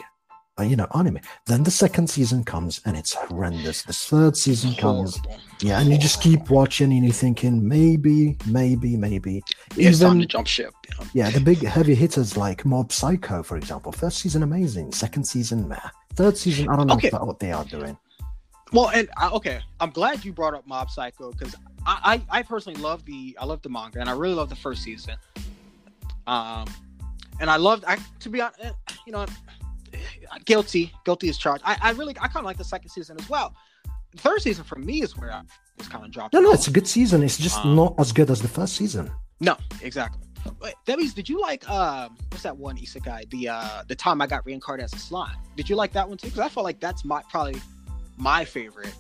Speaker 2: you know, anime. Then the second season comes and it's horrendous. The third season comes, yeah, and you just keep watching and you're thinking maybe, maybe, maybe.
Speaker 1: Yeah, it's time to jump ship.
Speaker 2: yeah, the big heavy hitters like Mob Psycho, for example. First season amazing, second season meh. Third season, I don't know
Speaker 1: Okay.
Speaker 2: what they are doing.
Speaker 1: Well, and uh, okay, I'm glad you brought up Mob Psycho because I, I I personally love the I love the manga and I really love the first season. Um, and I loved I to be honest, you know, guilty guilty as charged. I I really I kind of like the second season as well. The third season for me is where I was kind of dropped.
Speaker 2: No, no, it's a good season. It's just
Speaker 1: Um,
Speaker 2: not as good as the first season.
Speaker 1: No, exactly. Wait, Debbie's, did you like um what's that one isekai? The uh the time I got reincarnated as a slime. Did you like that one too? Because I feel like that's my probably my favorite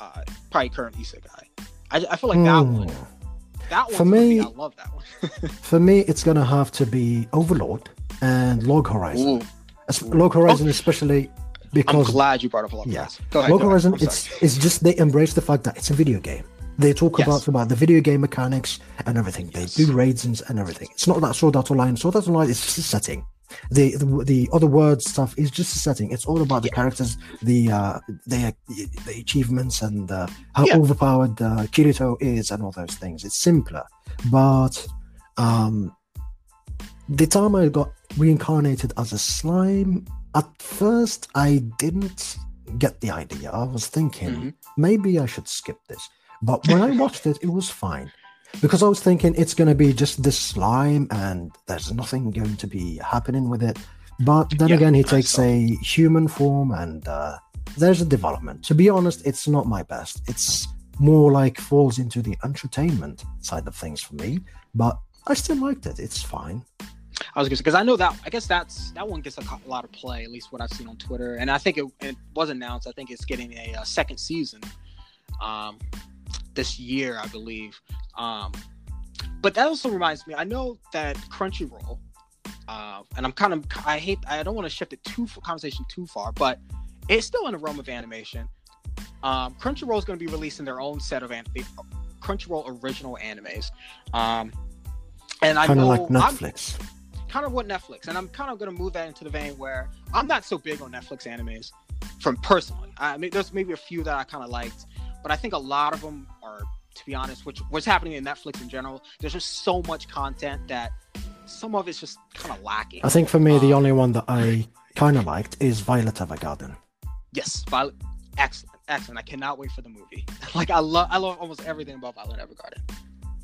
Speaker 1: uh probably current isekai. I, I feel like that
Speaker 2: Hmm.
Speaker 1: one that one
Speaker 2: For me-
Speaker 1: I love that one.
Speaker 2: For me, it's gonna have to be Overlord and Log Horizon.
Speaker 1: Ooh,
Speaker 2: Log Horizon, especially because I'm
Speaker 1: glad you brought up Log
Speaker 2: Yeah.
Speaker 1: Horizon. Go ahead.
Speaker 2: Log. Horizon, it's it's just they embrace the fact that it's a video game. They talk
Speaker 1: Yes.
Speaker 2: about about the video game mechanics and everything. They
Speaker 1: Yes.
Speaker 2: do raids and, and everything. It's not that Sword Art Online. Sword Art Online is just a setting. The, the the other words stuff is just a setting. It's all about the characters, the uh, the the achievements, and uh, how
Speaker 1: Yeah.
Speaker 2: overpowered uh, Kirito is, and all those things. It's simpler, but um, the time I got reincarnated as a slime, at first I didn't get the idea. I was thinking
Speaker 1: Mhm.
Speaker 2: maybe I should skip this. But when I watched it, it was fine. Because I was thinking it's going to be just this slime and there's nothing going to be happening with it. But then
Speaker 1: Yeah,
Speaker 2: again, he takes a human form and uh, there's a development. To be honest, it's not my best. It's more like falls into the entertainment side of things for me. But I still liked it. It's fine.
Speaker 1: I was gonna say because I know that I guess that's that one gets a, co- a lot of play, at least what I've seen on Twitter, and I think it, it was announced. I think it's getting a, uh second season, um, this year, I believe. Um, but that also reminds me. I know that Crunchyroll, uh, and I'm kind of I hate I don't want to shift it too conversation too far, but it's still in the realm of animation. Um, Crunchyroll is going to be releasing their own set of an- Crunchyroll original animes. Um, and I
Speaker 2: Kind of
Speaker 1: know
Speaker 2: like
Speaker 1: I'm-
Speaker 2: Netflix.
Speaker 1: Kind of what Netflix, and I'm kind of going to move that into the vein where I'm not so big on Netflix animes from personally. I mean, there's maybe a few that I kind of liked, but I think a lot of them are, to be honest, which what's happening in Netflix in general. There's just so much content that some of it's just kind of lacking.
Speaker 2: I think for me, the
Speaker 1: Um,
Speaker 2: only one that I kind of liked is Violet Evergarden.
Speaker 1: Yes, Violet, excellent, excellent. I cannot wait for the movie. like I love, I love almost everything about Violet Evergarden.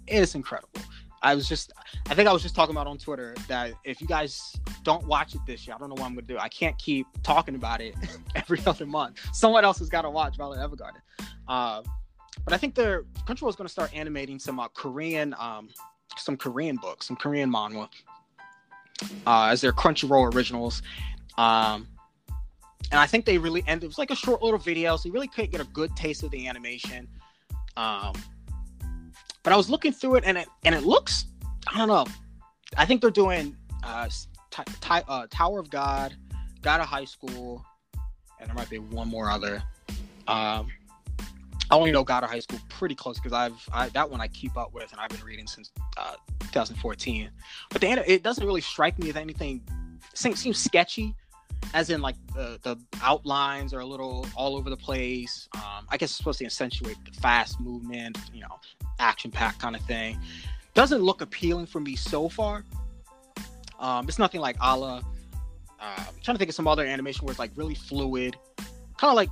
Speaker 1: It is incredible. I was just, I think I was just talking about on Twitter that if you guys don't watch it this year, I don't know what I'm gonna do. I can't keep talking about it every other month. Someone else has got to watch Violet Evergarden. Uh, but I think they're Crunchyroll is to start animating some uh, Korean, um, some Korean books, some Korean manhwa, uh, as their Crunchyroll originals. Um, and I think they really and it was like a short little video, so you really couldn't get a good taste of the animation. Um, but I was looking through it, and it and it looks I don't know. I think they're doing uh, t- t- uh, Tower of God, God of High School, and there might be one more other. Um, I only know God of High School pretty close because I've I, that one I keep up with and I've been reading since uh, 2014. But the it doesn't really strike me as anything. Seems, seems sketchy, as in like the the outlines are a little all over the place. Um, I guess it's supposed to accentuate the fast movement, you know, action packed kind of thing. Doesn't look appealing for me so far. Um, it's nothing like a la. Uh, I'm trying to think of some other animation where it's like really fluid, kind of like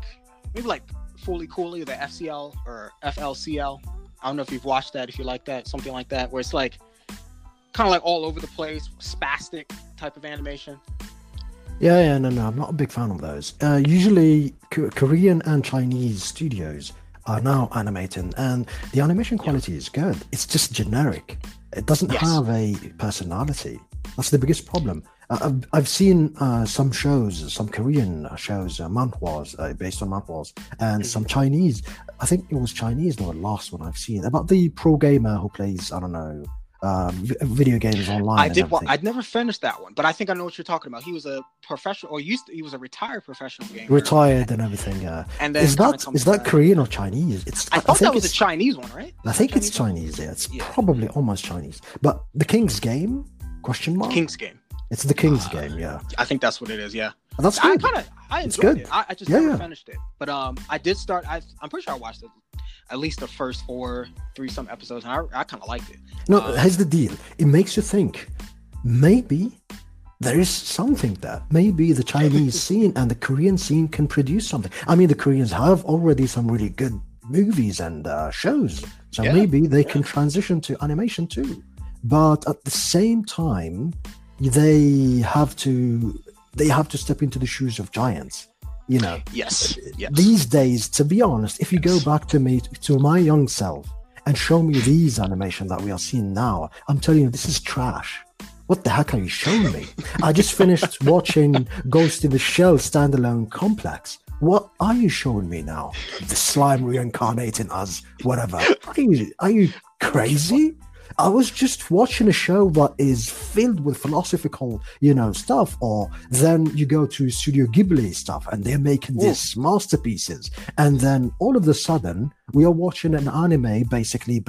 Speaker 1: maybe like Fooly Cooly, the FCL or FLCL. I don't know if you've watched that, if you like that, something like that, where it's like kind of like all over the place, spastic type of animation.
Speaker 2: Yeah, yeah, no, no, I'm not a big fan of those. Uh, usually, Korean and Chinese studios are now animating, and the animation quality yeah. is good. It's just generic. It doesn't yes. have a personality. That's the biggest problem. Uh, I've, I've seen uh, some shows, some Korean shows, uh, manhwas, uh, based on manhwas, and mm-hmm. some Chinese. I think it was Chinese, the last one I've seen, about the pro gamer who plays, I don't know, uh, video games online.
Speaker 1: I did. Well, I'd never finished that one, but I think I know what you're talking about. He was a professional, or used to, he was a retired professional gamer.
Speaker 2: Retired and everything. Yeah. And then is that is that Korean or Chinese?
Speaker 1: It's. I, I thought that was a Chinese one, right?
Speaker 2: I think Chinese it's Chinese. One? Yeah, it's yeah. probably almost Chinese. But the King's Game? Question mark.
Speaker 1: King's Game.
Speaker 2: It's the King's uh, Game. Yeah.
Speaker 1: I think that's what it is. Yeah.
Speaker 2: that's good.
Speaker 1: I kind of I enjoyed it. I, I just yeah, never yeah. finished it, but um, I did start. I I'm pretty sure I watched it at least the first four, three some episodes, and I, I kind of liked it.
Speaker 2: No, um, here's the deal. It makes you think. Maybe there is something there. Maybe the Chinese scene and the Korean scene can produce something. I mean, the Koreans have already some really good movies and uh, shows, so yeah, maybe they yeah. can transition to animation too. But at the same time, they have to they have to step into the shoes of giants you know?
Speaker 1: Yes, yes.
Speaker 2: these days to be honest if you yes. go back to me to my young self and show me these animation that we are seeing now i'm telling you this is trash. What the heck are you showing me? I just finished watching ghost in the shell standalone complex. What are you showing me now? The slime reincarnating as whatever. Are you are you crazy I was just watching a show that is filled with philosophical, you know, stuff, or then you go to Studio Ghibli stuff and they're making these masterpieces. And then all of a sudden, we are watching an anime basically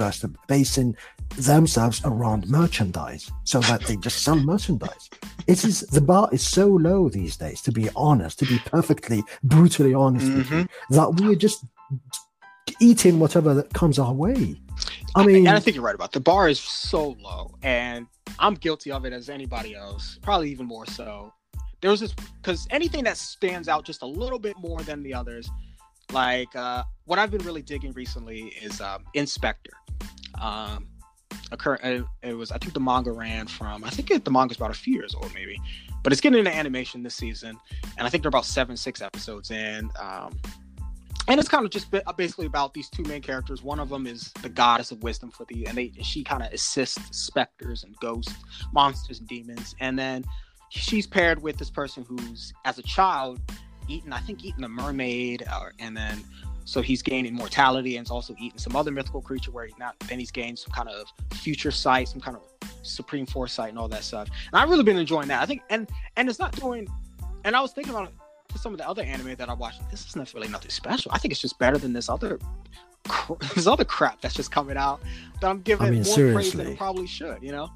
Speaker 2: basing themselves around merchandise so that they just sell merchandise. It is the bar is so low these days, to be honest, to be perfectly brutally honest mm-hmm. with you, that we are just eating whatever that comes our way.
Speaker 1: I mean, and I think you're right about it. the bar is so low, and I'm guilty of it as anybody else, probably even more so. There was this because anything that stands out just a little bit more than the others, like uh, what I've been really digging recently is um, In/Spectre. Um, occur, uh, it was I think the manga ran from I think it, the manga's about a few years old maybe, but it's getting into animation this season, and I think they're about seven six episodes in. Um, and it's kind of just basically about these two main characters. One of them is the goddess of wisdom for the, and they she kind of assists specters and ghosts, monsters and demons. And then she's paired with this person who's, as a child, eaten I think eaten a mermaid, or, and then so he's gaining mortality and is also eating some other mythical creature where he not then he's gained some kind of future sight, some kind of supreme foresight and all that stuff. And I've really been enjoying that. I think and and it's not doing. And I was thinking about to some of the other anime that I watch, this is not really nothing special. I think it's just better than this other this other crap that's just coming out that I'm giving I mean, more seriously. praise than it probably should. You know.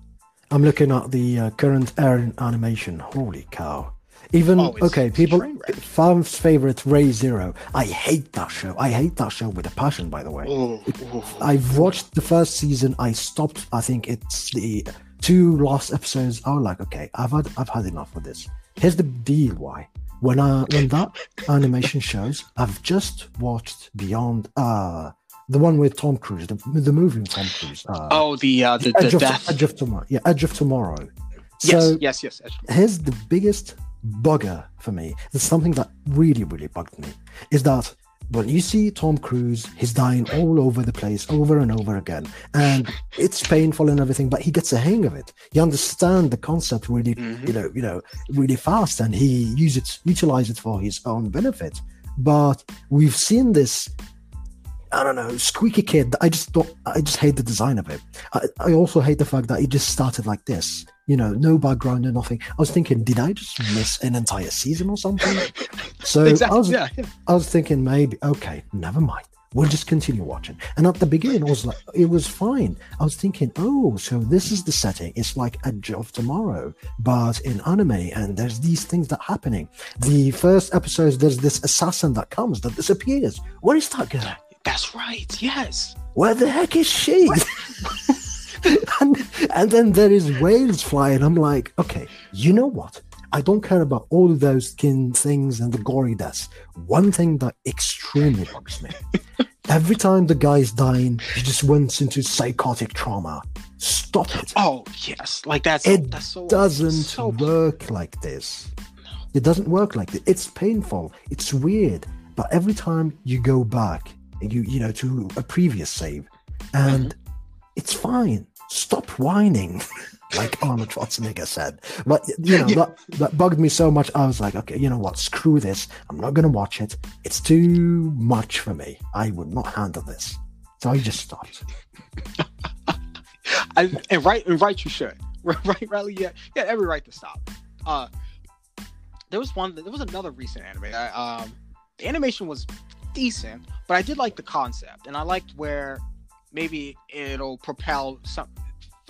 Speaker 2: I'm looking at the uh, current air animation. Holy cow! Even oh, okay, people. Fam's favorite Re:Zero. I hate that show. I hate that show with a passion. By the way, oh, oh, I've watched the first season. I stopped. I think it's the two last episodes. I was like, okay, I've had I've had enough of this. Here's the deal. Why? When I when that animation shows, I've just watched Beyond uh the one with Tom Cruise, the, the movie with Tom Cruise. Uh,
Speaker 1: oh, the uh, the,
Speaker 2: Edge,
Speaker 1: the
Speaker 2: of,
Speaker 1: death.
Speaker 2: Edge of Tomorrow. Yeah, Edge of Tomorrow.
Speaker 1: So yes, yes, yes.
Speaker 2: Here's the biggest bugger for me. There's something that really, really bugged me. Is that when you see Tom Cruise, he's dying all over the place over and over again. And it's painful and everything, but he gets a hang of it. He understands the concept really, mm-hmm. you know, you know, really fast and he uses it, utilize it for his own benefit. But we've seen this I don't know, squeaky kid. I just don't. I just hate the design of it. I, I also hate the fact that it just started like this. You know, no background, no nothing. I was thinking, did I just miss an entire season or something? So
Speaker 1: exactly.
Speaker 2: I was,
Speaker 1: yeah.
Speaker 2: I was thinking maybe okay, never mind. We'll just continue watching. And at the beginning, it was like it was fine. I was thinking, oh, so this is the setting. It's like Edge of Tomorrow, but in anime, and there's these things that are happening. The first episode, there's this assassin that comes that disappears. Where is that girl?
Speaker 1: That's right. Yes.
Speaker 2: Where the heck is she? and, and then there is whales flying. I'm like, okay, you know what? I don't care about all of those skin things and the gory deaths. One thing that extremely bugs me. Every time the guy's dying, he just went into psychotic trauma. Stop it.
Speaker 1: Oh yes, like that's
Speaker 2: It
Speaker 1: that's so
Speaker 2: doesn't
Speaker 1: so
Speaker 2: work like this. It doesn't work like this. It's painful. It's weird. But every time you go back, you you know, to a previous save, and it's fine. Stop whining, like Arnold Schwarzenegger said. But you know
Speaker 1: Yeah.
Speaker 2: that that bugged me so much. I was like, okay, you know what? Screw this. I'm not gonna watch it. It's too much for me. I would not handle this. So I just stopped.
Speaker 1: I, and right and right you should right Riley yeah yeah every right to stop uh there was one there was another recent anime I, um the animation was decent but I did like the concept and I liked where maybe it'll propel some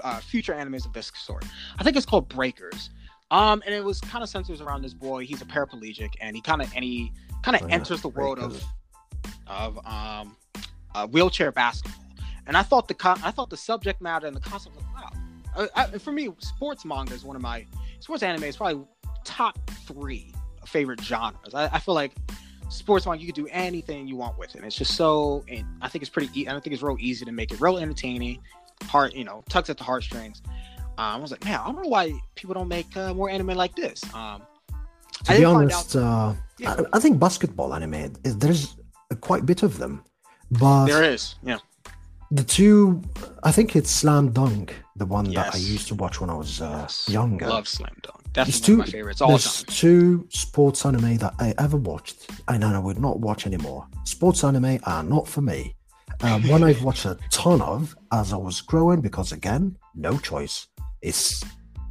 Speaker 1: uh, future animes of this sort I think it's called Breakers um and it was kind of centers around this boy he's a paraplegic and he kind of and he kind of
Speaker 2: Oh, yeah,
Speaker 1: enters the world
Speaker 2: Breakers.
Speaker 1: of of um uh, wheelchair basketball and I thought the con- I thought the subject matter and the concept was wow. I, I, for me, sports manga is one of my sports anime is probably top three favorite genres. I, I feel like sports manga you could do anything you want with it. It's just so, and I think it's pretty. E- I don't think it's real easy to make it real entertaining. Heart, you know, tugs at the heartstrings. Um, I was like, man, I don't know why people don't make uh, more anime like this. Um,
Speaker 2: To
Speaker 1: I
Speaker 2: be honest, uh,
Speaker 1: Yeah.
Speaker 2: I, I think basketball anime there's quite a bit of them, but
Speaker 1: there is, yeah,
Speaker 2: the two, I think it's Slam Dunk, the one that I used to watch when I was uh,
Speaker 1: Yes.
Speaker 2: younger.
Speaker 1: love Slam Dunk. Definitely
Speaker 2: two,
Speaker 1: my favorites all
Speaker 2: there's
Speaker 1: time.
Speaker 2: two sports anime that I ever watched, and I would not watch anymore. Sports anime are not for me. Uh, one I've watched a ton of as I was growing, because again, no choice. It's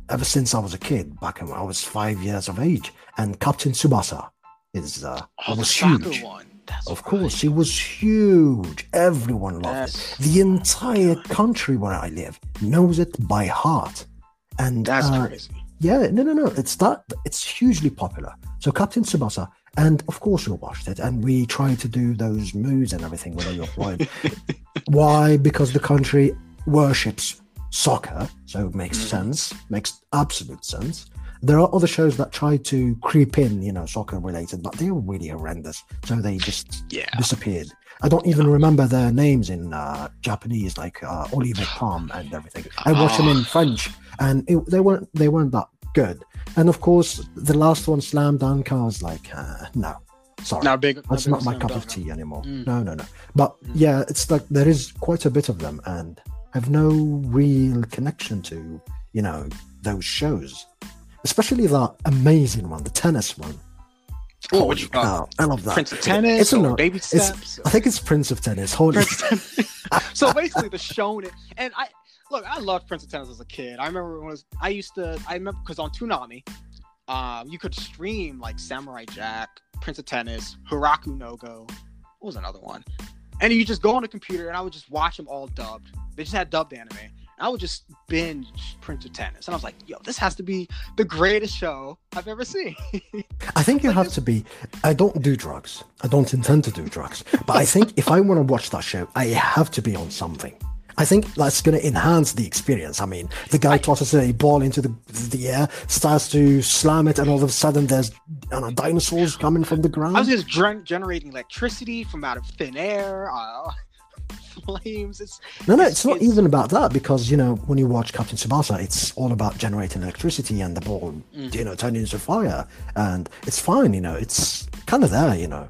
Speaker 2: ever since I was a kid, back when I was five years of age, and Captain Tsubasa is uh,
Speaker 1: Oh,
Speaker 2: was huge.
Speaker 1: That's
Speaker 2: Of
Speaker 1: right.
Speaker 2: course, it was huge. Everyone loved it. The entire country where I live knows it by heart. And
Speaker 1: that's
Speaker 2: uh,
Speaker 1: crazy.
Speaker 2: Yeah, no, no, no. It's that. It's hugely popular. So Captain Tsubasa, and of course we watched it, and we tried to do those moves and everything when you applied. Why? Because the country worships soccer, so it makes
Speaker 1: Mhm.
Speaker 2: sense. Makes absolute sense. There are other shows that try to creep in, you know, soccer related, but they're really horrendous. So they just
Speaker 1: Yeah.
Speaker 2: disappeared. I don't even remember their names in uh, Japanese, like uh, Oliver Palm and everything. I watched them in French, and it, they weren't they weren't that good. And of course, the last one, Slam Dunk, I was like, uh, no, sorry,
Speaker 1: Not big.
Speaker 2: that's
Speaker 1: big
Speaker 2: not my cup of tea anymore.
Speaker 1: Mm.
Speaker 2: No, no, no. But
Speaker 1: Mm.
Speaker 2: yeah, it's like there is quite a bit of them, and I have no real connection to you know those shows, especially that amazing one, the tennis one.
Speaker 1: Oh,
Speaker 2: Holy
Speaker 1: what you-
Speaker 2: cow, I love that.
Speaker 1: Prince of Tennis
Speaker 2: It's a
Speaker 1: or
Speaker 2: lot.
Speaker 1: Baby
Speaker 2: It's-
Speaker 1: Steps.
Speaker 2: I think it's Prince of Tennis. Holy
Speaker 1: Prince of Tennis. so basically, the shonen, and I look, I loved Prince of Tennis as a kid. I remember when it was, I used to, I remember because on Toonami, um, you could stream like Samurai Jack, Prince of Tennis, Hikaru no Go. What was another one? And you just go on the computer, and I would just watch them all dubbed. They just had dubbed anime. And I would just binge Prince of Tennis, and I was like, "Yo, this has to be the greatest show I've ever seen."
Speaker 2: I think you have to be. I don't do drugs. I don't intend to do drugs. But I think if I want to watch that show, I have to be on something. I think that's going to enhance the experience. I mean, the guy tosses a ball into the the air, starts to slam it, and all of a sudden there's know, dinosaurs coming from the ground.
Speaker 1: I was just gen- generating electricity from out of thin air, uh, flames. It's
Speaker 2: No, no,
Speaker 1: It's-
Speaker 2: it's not
Speaker 1: it's-
Speaker 2: even about that because you know when you watch Captain Tsubasa, it's all about generating electricity and the ball,
Speaker 1: Mm.
Speaker 2: you know, turning into fire, and it's fine. You know, it's kind of there. You know,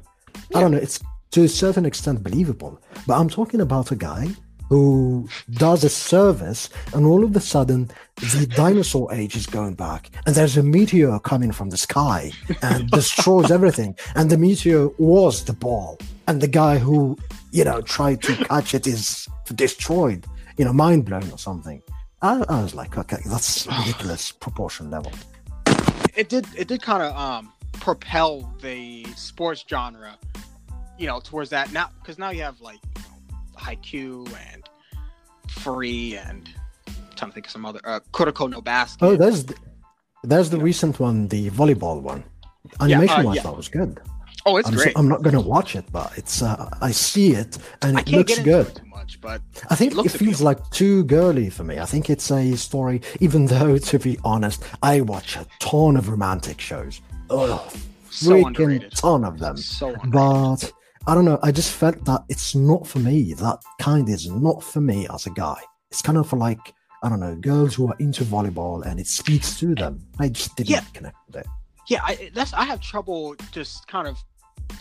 Speaker 2: I don't know. It's to a certain extent believable, but I'm talking about a guy who does a service, and all of a sudden the dinosaur age is going back, and there's a meteor coming from the sky and destroys everything, and the meteor was the ball, and the guy who you know tried to catch it is destroyed, you know, mind blown or something. I, I was like, okay, that's ridiculous proportion level.
Speaker 1: It did it did kind of um propel the sports genre, you know, towards that now because now you have like you know, and Free and I'm trying to think of some other uh, Kuroko no Basket.
Speaker 2: Oh, there's the, there's the recent one, the volleyball one. Animation
Speaker 1: uh,
Speaker 2: wise,
Speaker 1: yeah.
Speaker 2: that was good.
Speaker 1: oh, it's
Speaker 2: I'm, so-
Speaker 1: great.
Speaker 2: I'm not gonna watch it, but it's uh, I see it and it looks good.
Speaker 1: it too much, but
Speaker 2: I think
Speaker 1: It
Speaker 2: it, feels
Speaker 1: appealing.
Speaker 2: like too girly for me. I think it's a story, even though, to be honest, I watch a ton of romantic shows. Oh,
Speaker 1: so
Speaker 2: freaking
Speaker 1: underrated.
Speaker 2: ton of them.
Speaker 1: So underrated.
Speaker 2: But I don't know. I just felt that it's not for me. That kind is not for me as a guy. It's kind of for like I don't know, girls who are into volleyball, and it speaks to them. I just didn't
Speaker 1: Yeah.
Speaker 2: connect with it.
Speaker 1: yeah I, that's i have trouble just kind of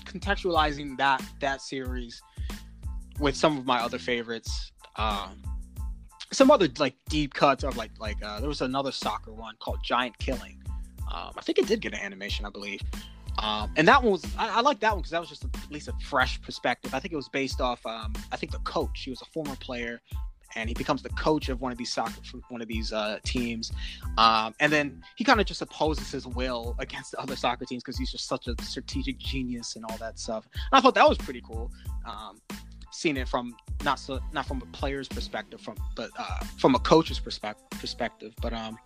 Speaker 1: contextualizing that that series with some of my other favorites um some other like deep cuts of like like uh there was another soccer one called giant killing um i think it did get an animation i believe um and that one was i, I like that one because that was just at least a fresh perspective i think it was based off um i think the coach he was a former player and he becomes the coach of one of these soccer one of these uh teams um, and then he kind of just opposes his will against the other soccer teams because he's just such a strategic genius and all that stuff. And I thought that was pretty cool. Um, seeing it from not so not from a player's perspective, from but uh, from a coach's perspective perspective. But um,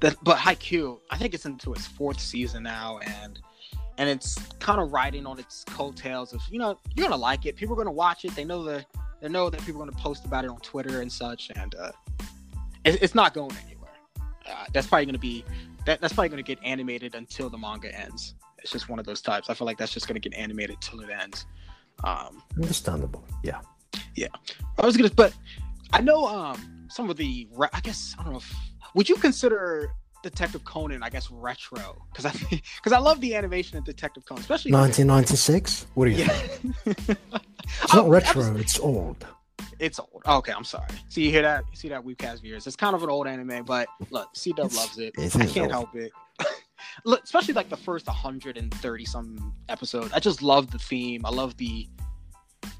Speaker 1: the, but Haikyuu, I think it's into its fourth season now, and and it's kind of riding on its coattails of you know you're gonna like it. People are gonna watch it. They know the they know that people are gonna post about it on Twitter and such, and uh, it, it's not going anywhere. Uh, that's probably going to be that, that's probably to get animated until the manga ends. It's just one of those types. I feel like that's just going to get animated till it ends. Um,
Speaker 2: Understandable. Yeah.
Speaker 1: Yeah I was gonna, but I know um, some of the. I guess I don't know. If, would you consider Detective Conan? I guess retro because I because I love the animation of Detective Conan, especially
Speaker 2: 1996. What do you?
Speaker 1: Yeah,
Speaker 2: think? It's not
Speaker 1: Oh,
Speaker 2: retro. It's old.
Speaker 1: It's old. Okay, I'm sorry. See, you hear that? You see that Weebcast viewers? It's kind of an old anime, but look, C Dub loves it.
Speaker 2: it
Speaker 1: I can't
Speaker 2: old.
Speaker 1: help it. look, especially like the first 130 some episodes. I just love the theme. I love the.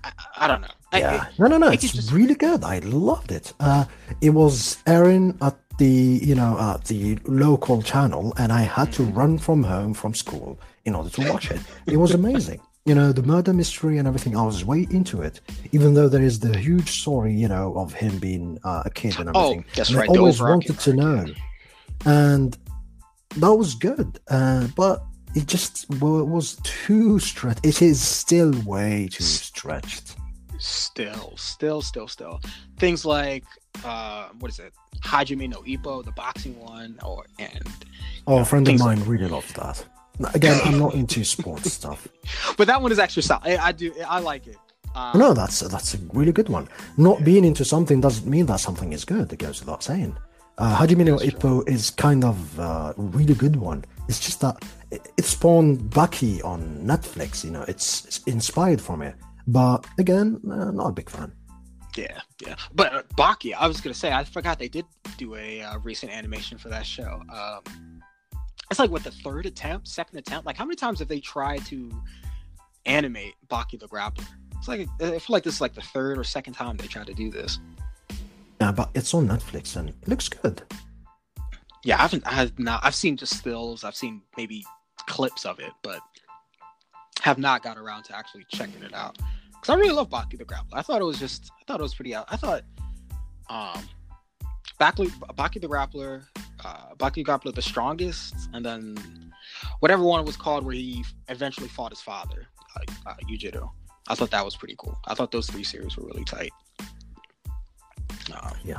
Speaker 1: I, I don't know. I-
Speaker 2: Yeah. no, no, no.
Speaker 1: it
Speaker 2: It's
Speaker 1: just-
Speaker 2: really good. I loved it. Uh, it was airing at the, you know, at the local channel, and I had to
Speaker 1: Mhm.
Speaker 2: run from home from school in order to watch it. It was amazing. You know, the murder mystery and everything. I was way into it, even though there is the huge story, you know, of him being uh, a kid and everything Oh,
Speaker 1: that's
Speaker 2: And
Speaker 1: right.
Speaker 2: I always wanted to know, and that was good. Uh, but it just well, it was too stretched. It is still way too stretched.
Speaker 1: Still, still, still, still. Things like uh, what is it? Hajime no Ippo, the boxing one, or and
Speaker 2: Oh, a friend of mine really loved that. Again, I'm not into sports stuff.
Speaker 1: but that one is extra solid. I, I do. I like it. Um,
Speaker 2: No, that's that's a really good one. Not being into something doesn't mean that something is good. It goes without saying. Uh, Hajime no. Ippo is kind of uh, a really good one. It's just that it, spawned Baki on Netflix. You know, it's, it's inspired from it. But again, uh, not a big fan.
Speaker 1: Yeah, yeah. But uh, Baki, I was gonna say, I forgot they did do a uh, recent animation for that show. Um, it's like what the third attempt, second attempt. Like, how many times have they tried to animate Baki the Grappler? It's like I feel like this is like the third or second time they tried to do this.
Speaker 2: Yeah, but it's on Netflix and it looks good.
Speaker 1: Yeah, I haven't. I have not. I've seen just stills. I've seen maybe clips of it, but have not got around to actually checking it out. Because I really love Baki the Grappler. I thought it was just. I thought it was pretty. I thought, um, Baki, Baki the Grappler, uh, Baki the Grappler the strongest, and then whatever one was called where he eventually fought his father, uh, uh. I thought that was pretty cool. I thought those three series were really tight. Um, yeah,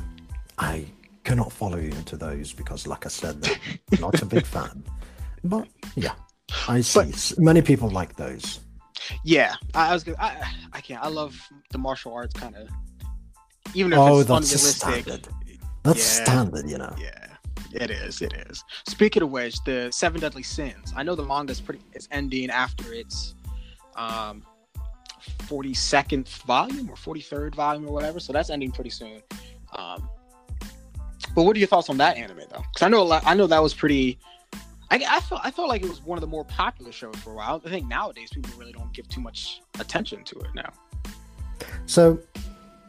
Speaker 2: I cannot follow you into those because, like I said, not a big fan. But yeah, I see.
Speaker 1: But-
Speaker 2: Many people like those.
Speaker 1: Yeah, I, I was gonna. I, I can't. I love the martial arts kind of. Even if
Speaker 2: Oh,
Speaker 1: it's
Speaker 2: that's
Speaker 1: unrealistic.
Speaker 2: standard. That's
Speaker 1: Yeah.
Speaker 2: standard, you know.
Speaker 1: Yeah, it is. It is. Speaking of which, the Seven Deadly Sins. I know the manga is pretty. It's ending after its um, forty second volume or forty third volume or whatever. So that's ending pretty soon. Um, but what are your thoughts on that anime though? Because I know a lot, I know that was pretty. I, I felt I felt like it was one of the more popular shows for a while. I think nowadays people really don't give too much attention to it now.
Speaker 2: So,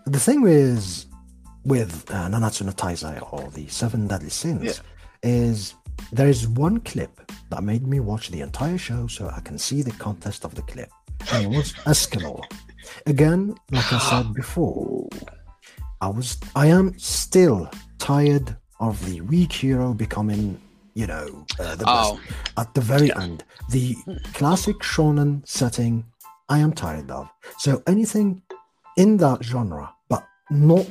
Speaker 2: the thing is with uh, Nanatsu no Taizai or the Seven Deadly Sins
Speaker 1: Yeah.
Speaker 2: is there is one clip that made me watch the entire show so I can see the context of the clip, and it was Escanor. Again, like I said before, I was I am still tired of the weak hero becoming, you know, uh, the best
Speaker 1: Oh,
Speaker 2: at the very
Speaker 1: Yeah.
Speaker 2: end. The classic shonen setting, I am tired of. So anything in that genre, but not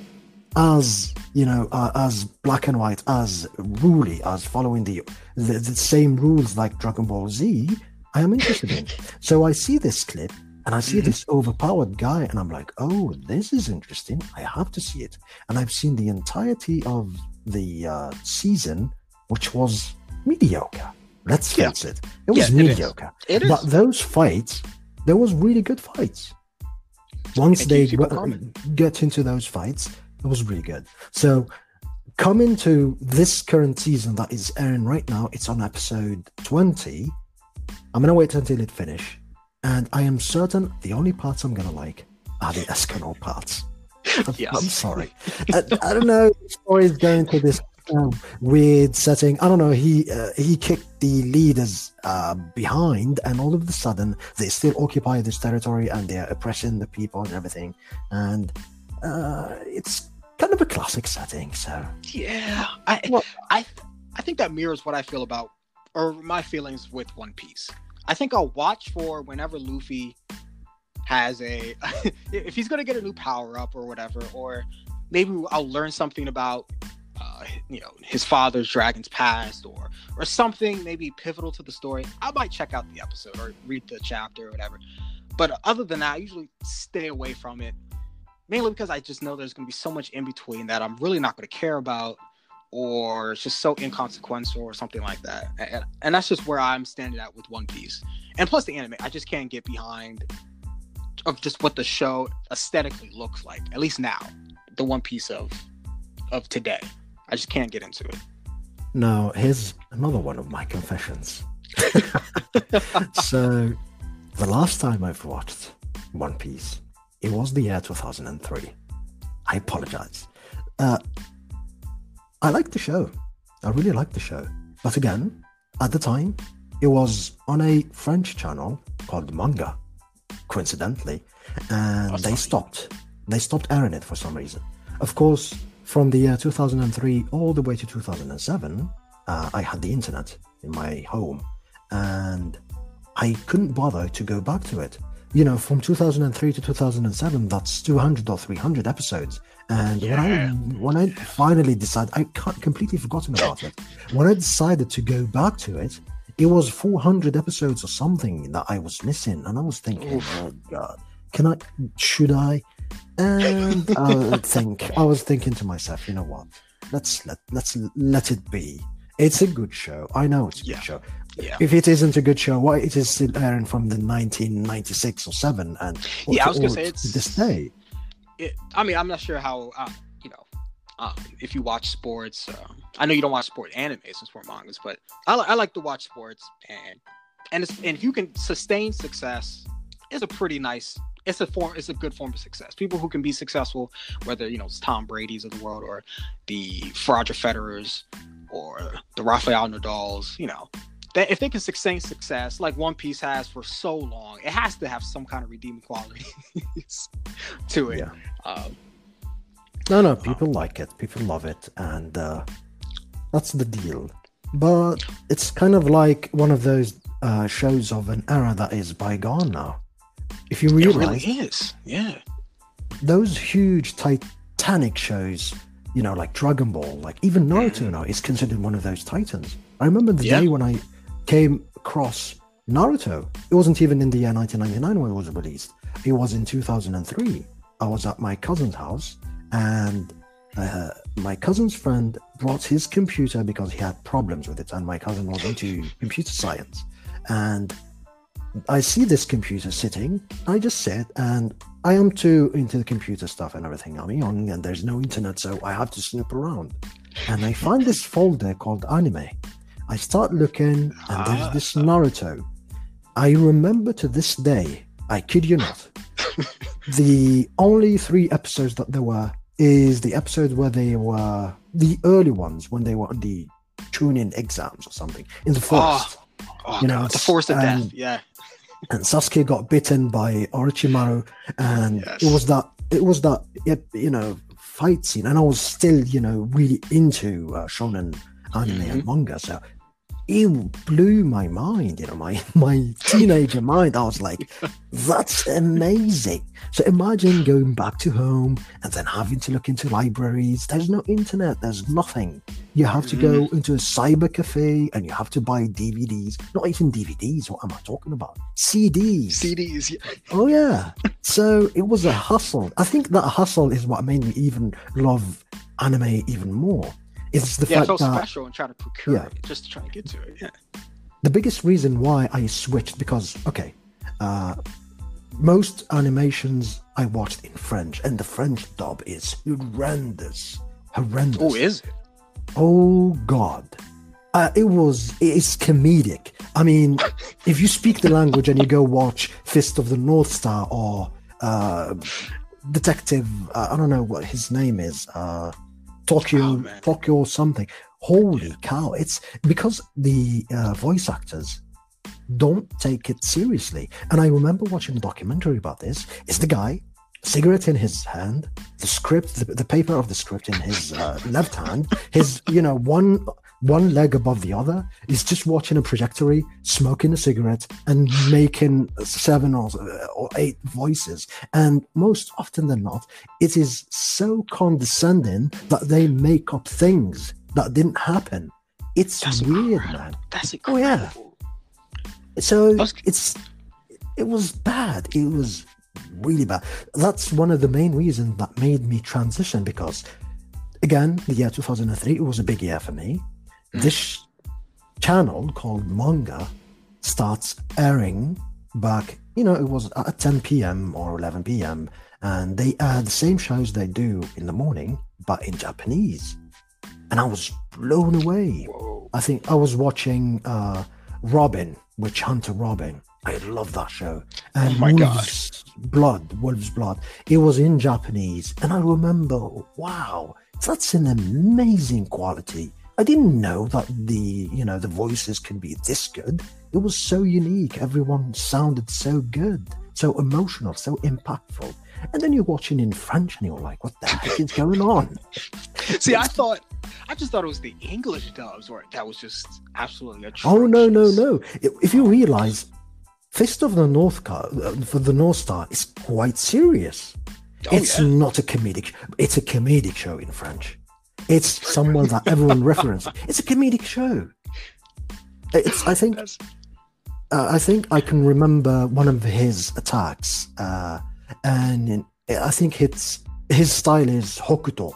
Speaker 2: as you know, uh, as black and white, as ruly, as following the, the the same rules like Dragon Ball Z, I am interested in. So I see this clip. And I see
Speaker 1: Mhm.
Speaker 2: this overpowered guy, and I'm like, "Oh, this is interesting. I have to see it." And I've seen the entirety of the uh, season, which was mediocre. Let's
Speaker 1: Yeah.
Speaker 2: face it; it was
Speaker 1: Yeah,
Speaker 2: mediocre.
Speaker 1: it is.
Speaker 2: But those fights, there was really good fights. Once they
Speaker 1: keeps people
Speaker 2: got-
Speaker 1: coming.
Speaker 2: get into those fights, it was really good. So, coming to this current season that is airing right now, it's on episode twenty. I'm gonna wait until it finish, and I am certain the only parts I'm gonna like are the Escanor parts. I'm,
Speaker 1: Yes.
Speaker 2: I'm sorry. I, I don't know. The story is going to this um, weird setting. I don't know. He uh, he kicked the leaders uh, behind, and all of a sudden they still occupy this territory and they're oppressing the people and everything. And uh, it's kind of a classic setting. So
Speaker 1: Yeah, I,
Speaker 2: Well-
Speaker 1: I, I think that mirrors what I feel about, or my feelings with One Piece. I think I'll watch for whenever Luffy has a, if he's gonna get a new power up or whatever, or maybe I'll learn something about, uh, you know, his father's dragon's past, or or something maybe pivotal to the story. I might check out the episode or read the chapter or whatever. But other than that, I usually stay away from it mainly because I just know there's to be so much in between that I'm really not to care about, or it's just so inconsequential or something like that. And, and that's just where I'm standing at with One Piece. And plus the anime, I just can't get behind of just what the show aesthetically looks like. At least now, the One Piece of of today, I just can't get into it.
Speaker 2: now here's another one of my confessions. so the last time I've watched One Piece, it was the year 2003. I apologize. Uh, I liked the show. I really liked the show. But again, at the time, it was on a French channel called Manga, coincidentally, and they stopped. They stopped airing it for some reason. Of course, from the year 2003 all the way to 2007, uh, I had the internet in my home, and I couldn't bother to go back to it. You know, from 2003 to 2007, that's 200 or 300 episodes. And when I when I finally decided, I completely forgotten about it. When I decided to go back to it, it was 400 episodes or something that I was missing, and I was thinking,
Speaker 1: Oof.
Speaker 2: oh god, can I? Should I? And I think I was thinking to myself, you know what? Let's let let's let it be. It's a good show. I know it's a
Speaker 1: Yeah.
Speaker 2: good show.
Speaker 1: Yeah.
Speaker 2: If it isn't a good show, why it is still airing from the 1996 or seven and
Speaker 1: Yeah, I was gonna say it's-
Speaker 2: this day.
Speaker 1: it, I mean, I'm not sure how, uh, you know, um, if you watch sports. Um, I know you don't watch sport anime and sport mangas, but I, li- I like to watch sports, and and it's, and if you can sustain success, it's a pretty nice. It's a form. It's a good form of success. People who can be successful, whether you know it's Tom Brady's of the world or the Roger Federer's or the Rafael Nadal's, you know. That if they can sustain success like One Piece has for so long, it has to have some kind of redeeming qualities to it.
Speaker 2: Yeah.
Speaker 1: Um,
Speaker 2: No, no, people like it. People love it, and uh, that's the deal. But it's kind of like one of those uh, shows of an era that is bygone now. If you realize, it
Speaker 1: really is. Yeah.
Speaker 2: those huge titanic shows, you know, like Dragon Ball, like even Naruto now is considered one of those titans. I remember the
Speaker 1: Yeah.
Speaker 2: day when I came across Naruto. It wasn't even in the year 1999 when it was released. It was in 2003. I was at my cousin's house, and uh, my cousin's friend brought his computer because he had problems with it, and my cousin was into computer science. And I see this computer sitting. I just sit, and I am too into the computer stuff and everything. I'm young, and there's no internet, so I have to snoop around. And I find this folder called anime. I start looking, and there's
Speaker 1: Ah.
Speaker 2: this Naruto. I remember to this day, I kid you not, the only three episodes that there were is the episode where they were the early ones when they were on the chunin exams or something in the forest.
Speaker 1: Oh,
Speaker 2: You know,
Speaker 1: God, the force of
Speaker 2: um,
Speaker 1: death. Yeah.
Speaker 2: and Sasuke got bitten by Orochimaru, and
Speaker 1: Yes.
Speaker 2: it was that it was that you know fight scene, and I was still you know really into uh, shonen anime
Speaker 1: Mm-hmm.
Speaker 2: and manga, so it blew my mind. You know, my my teenager mind. I was like, that's amazing. So imagine going back to home and then having to look into libraries. There's no internet. There's nothing. You have to go
Speaker 1: Mm-hmm.
Speaker 2: into a cyber cafe and you have to buy DVDs. Not even DVDs. What am I talking about? CDs.
Speaker 1: CDs. yeah.
Speaker 2: Oh yeah. So it was a hustle. I think that hustle is what made me even love anime even more. It's the
Speaker 1: Yeah,
Speaker 2: fact
Speaker 1: felt
Speaker 2: that
Speaker 1: special and trying to procure
Speaker 2: Yeah.
Speaker 1: it just to try to get to it. Yeah.
Speaker 2: the biggest reason why I switched because okay, uh, most animations I watched in French, and the French dub is horrendous, horrendous.
Speaker 1: Oh, is it?
Speaker 2: Oh God, uh, it was it's comedic. I mean, if you speak the language and you go watch Fist of the North Star or uh, Detective, uh, I don't know what his name is, uh, Tokyo,
Speaker 1: Oh.
Speaker 2: Tokyo or something. Holy cow! It's because the uh, voice actors don't take it seriously. And I remember watching a documentary about this. It's the guy, cigarette in his hand, the script, the, the paper of the script in his uh, left hand, his, you know, one one leg above the other. is just watching a trajectory, smoking a cigarette, and making seven or, or eight voices. And most often than not, it is so condescending that they make up things that didn't happen. It's
Speaker 1: That's
Speaker 2: weird,
Speaker 1: incredible.
Speaker 2: man.
Speaker 1: That's it.
Speaker 2: Oh, yeah. So
Speaker 1: That's-
Speaker 2: it's it was bad. It was really bad. That's one of the main reasons that made me transition because again, the year 2003, it was a big year for me.
Speaker 1: Mm.
Speaker 2: This channel called Manga starts airing back, you know, it was at 10 p.m. or 11 p.m. and they air the same shows they do in the morning, but in Japanese. And I was blown away.
Speaker 1: Whoa.
Speaker 2: I think I was watching uh, Robin, Witch Hunter Robin. I love that show. And
Speaker 1: Oh my God.
Speaker 2: Blood, Wolf's Blood. It was in Japanese, and I remember, wow, that's an amazing quality. I didn't know that the you know the voices can be this good. It was so unique. Everyone sounded so good, so emotional, so impactful. And then you're watching in French, and you're like, what the heck is going on?
Speaker 1: See, I thought, I just thought it was the English dubs where that was just absolutely atrocious.
Speaker 2: Oh no no no! If you realize, Fist of the North Car uh, for the North Star is quite serious.
Speaker 1: Oh,
Speaker 2: it's
Speaker 1: yeah.
Speaker 2: not a comedic. It's a comedic show in French. It's someone that everyone references. It's a comedic show. It's. I think. Uh, I think I can remember one of his attacks, uh, and I think it's his style is Hokuto.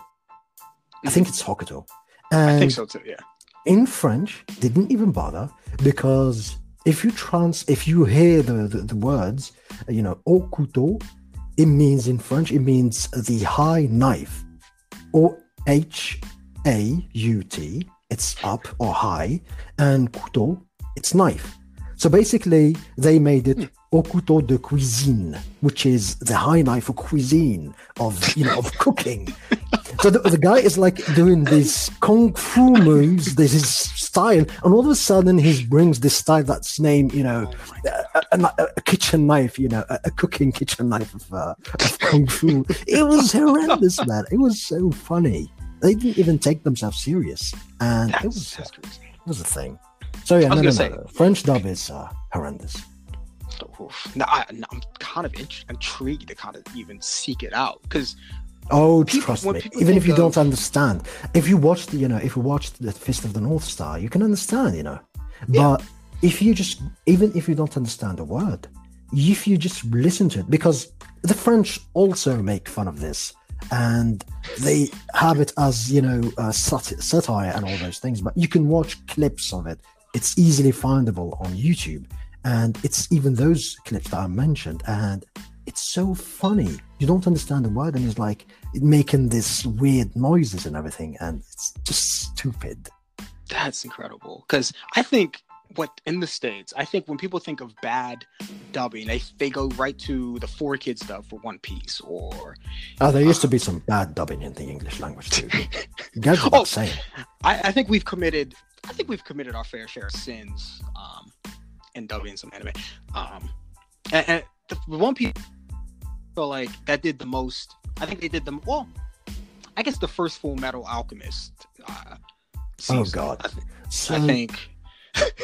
Speaker 2: I think it's Hokuto. And
Speaker 1: I think so too. Yeah.
Speaker 2: in French, they didn't even bother because if you trans, if you hear the, the, the words, you know, au couteau, it means in French, it means the high knife, or H A U T, it's up or high, and couteau, it's knife. So basically, they made it au couteau de cuisine, which is the high knife of cuisine of you know of cooking. So the, the guy is like doing these kung fu moves, this is style, and all of a sudden he brings this style that's named, you know, a, a, a kitchen knife, you know, a, a cooking kitchen knife of, uh, of kung fu. It was horrendous, man. It was so funny. They didn't even take themselves serious, and it was it was a thing. So yeah, no, no, no,
Speaker 1: say-
Speaker 2: no. French dub is uh, horrendous.
Speaker 1: Oof. Now, I, I'm kind of int- intrigued to kind of even seek it out because
Speaker 2: Oh,
Speaker 1: People-
Speaker 2: trust me. Even if you
Speaker 1: of-
Speaker 2: don't understand, if you watch the, you know, if you watch the Fist of the North Star, you can understand, you know.
Speaker 1: Yeah.
Speaker 2: But if you just, even if you don't understand a word, if you just listen to it, because the French also make fun of this, and they have it as you know uh, sat- satire and all those things. But you can watch clips of it. It's easily findable on YouTube, and it's even those clips that I mentioned, and it's so funny. You don't understand the word, and it's like making this weird noises and everything, and it's just stupid.
Speaker 1: That's incredible. Because I think what in the states, I think when people think of bad dubbing, they they go right to the 4Kids dub for One Piece or.
Speaker 2: Oh, there used to be some bad dubbing in the English language too. Guys, oh, saying.
Speaker 1: I, I think we've committed. I think we've committed our fair share of sins um, in dubbing some anime. Um, and, and the, the One Piece, feel like that did the most. I think they did the well. I guess the first Full Metal Alchemist. Uh,
Speaker 2: oh God!
Speaker 1: I, th- so, I think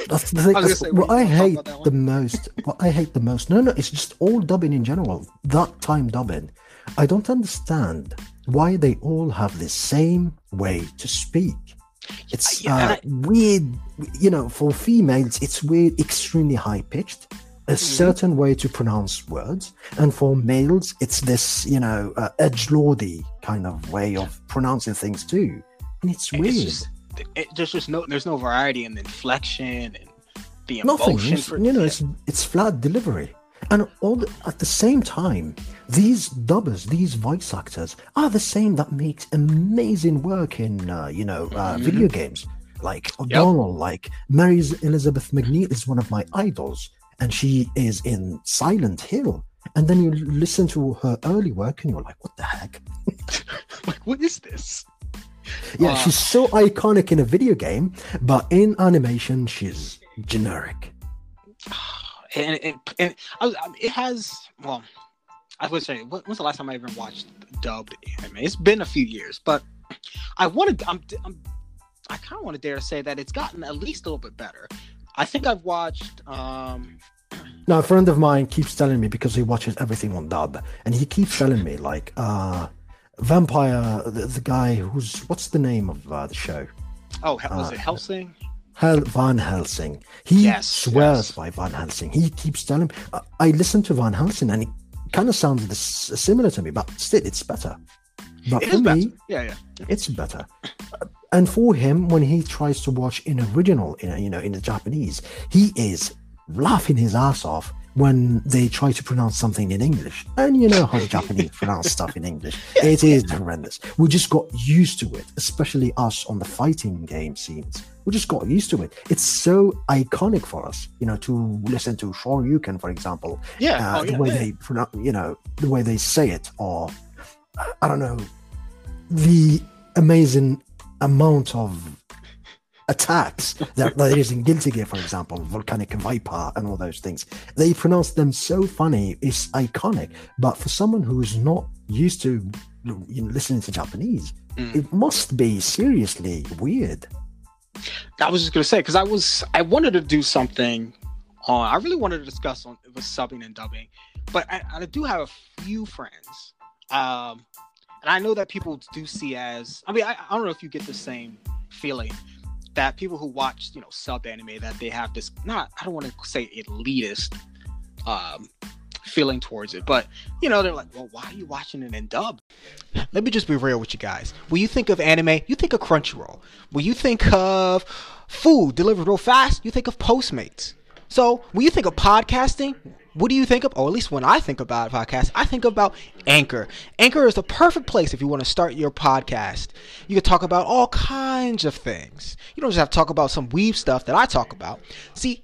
Speaker 2: that's the thing. I what I hate the most, what I hate the most, no, no, it's just all dubbing in general. That time dubbing, I don't understand why they all have the same way to speak. It's uh, weird, you know. For females, it's weird, extremely high pitched, a mm-hmm. certain way to pronounce words, and for males, it's this, you know, uh, edge lordy kind of way of pronouncing things too, and it's weird. It's just
Speaker 1: it, there's just no there's no variety in the inflection and the emotion. Nothing.
Speaker 2: For, you know, it's it's flat delivery. And all the, at the same time, these dubbers, these voice actors, are the same that makes amazing work in, uh, you know, uh, mm-hmm. video games. Like O'Donnell, yep. like Mary Elizabeth McNeil is one of my idols, and she is in Silent Hill. And then you listen to her early work, and you're like, "What the heck?
Speaker 1: like, what is this?"
Speaker 2: Yeah, uh, she's so iconic in a video game, but in animation, she's generic.
Speaker 1: And, and, and it has, well, I would say, when's the last time I even watched dubbed anime? It's been a few years, but I wanted, I'm, I'm I kind of want to dare to say that it's gotten at least a little bit better. I think I've watched. um
Speaker 2: Now, a friend of mine keeps telling me because he watches everything on dub, and he keeps telling me like, uh vampire, the, the, guy who's what's the name of uh, the show?
Speaker 1: Oh, was uh, it Hellsing?
Speaker 2: Hel- Van Helsing. He yes, swears yes. by Van Helsing. He keeps telling. Uh, I listen to Van Helsing, and it kind of sounds this, similar to me, but still, it's better. But
Speaker 1: it
Speaker 2: for me,
Speaker 1: better. yeah, yeah,
Speaker 2: it's better. And for him, when he tries to watch in original, in you know, in the Japanese, he is laughing his ass off when they try to pronounce something in English. And you know how the Japanese pronounce stuff in English. It is horrendous. We just got used to it, especially us on the fighting game scenes. We just got used to it. It's so iconic for us, you know, to listen to Shoryuken, for example.
Speaker 1: Yeah.
Speaker 2: Uh, oh, yeah the way yeah. they pronounce, you know, the way they say it, or I don't know, the amazing amount of attacks that there is in Guilty Gear, for example, Volcanic Viper and all those things. They pronounce them so funny, it's iconic. But for someone who is not used to you know, listening to Japanese, mm. it must be seriously weird.
Speaker 1: I was just gonna say because I was I wanted to do something on I really wanted to discuss on with subbing and dubbing, but I, I do have a few friends, um, and I know that people do see as I mean I, I don't know if you get the same feeling that people who watch you know sub anime that they have this not I don't want to say elitist um feeling towards it but you know they're like well why are you watching it in dub? Let me just be real with you guys. When you think of anime you think of crunchyroll. When you think of food delivered real fast you think of postmates. So when you think of podcasting what do you think of? Or at least when I think about a podcast, I think about Anchor. Anchor is the perfect place if you want to start your podcast. You can talk about all kinds of things. You don't just have to talk about some weave stuff that I talk about. See,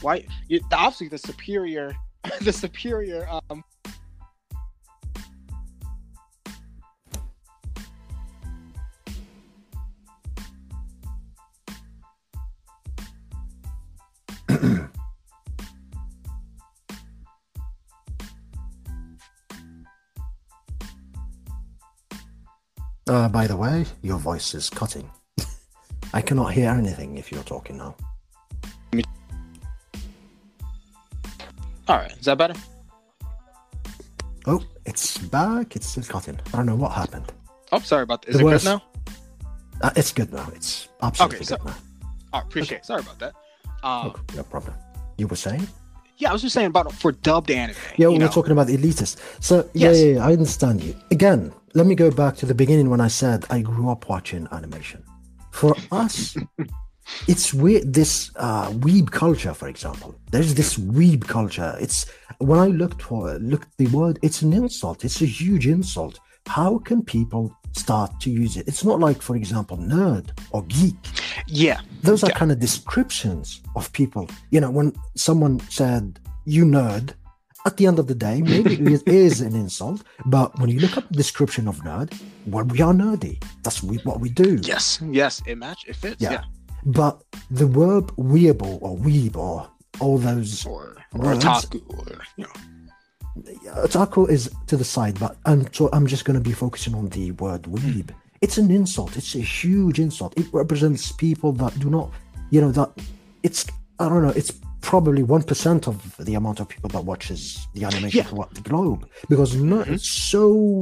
Speaker 1: why you, obviously the superior the superior um
Speaker 2: Uh, by the way, your voice is cutting. I cannot hear anything if you're talking now.
Speaker 1: All right, is that better?
Speaker 2: Oh, it's back. It's still cutting. I don't know what happened.
Speaker 1: Oh, sorry about that. Is it, it good now?
Speaker 2: Uh, it's good now. It's absolutely okay, so, good now.
Speaker 1: I appreciate okay. it. Sorry about that. Um,
Speaker 2: Oh, no problem. You were saying?
Speaker 1: yeah, I was just saying about for dubbed anime.
Speaker 2: Yeah, we
Speaker 1: know?
Speaker 2: were talking about the elitist. So yeah,
Speaker 1: Yes.
Speaker 2: yeah, yeah, I understand you. Again, let me go back to the beginning when I said I grew up watching animation. For us, it's weird. This uh, weeb culture, for example, there's this weeb culture. It's when I looked for looked the word, it's an insult. It's a huge insult. How can people start to use it? It's not like, for example, nerd or geek
Speaker 1: Yeah,
Speaker 2: those are
Speaker 1: Yeah.
Speaker 2: kind of descriptions of people. You know, when someone said "you nerd," at the end of the day, maybe it is an insult. But when you look up the description of nerd, well, we are nerdy. That's we, what we do.
Speaker 1: yes, yes. It match. It fits.
Speaker 2: Yeah.
Speaker 1: Yeah.
Speaker 2: But the verb weeaboo or weeb or all those
Speaker 1: Or or
Speaker 2: Words.
Speaker 1: otaku or you know.
Speaker 2: Uh, otaku is to the side, but I'm so I'm just going to be focusing on the word hmm. weeb. It's an insult. It's a huge insult. It represents people that do not, you know, that it's I don't know. It's probably one percent of the amount of people that watches the animation
Speaker 1: Yeah.
Speaker 2: throughout the globe because no,
Speaker 1: Mhm.
Speaker 2: so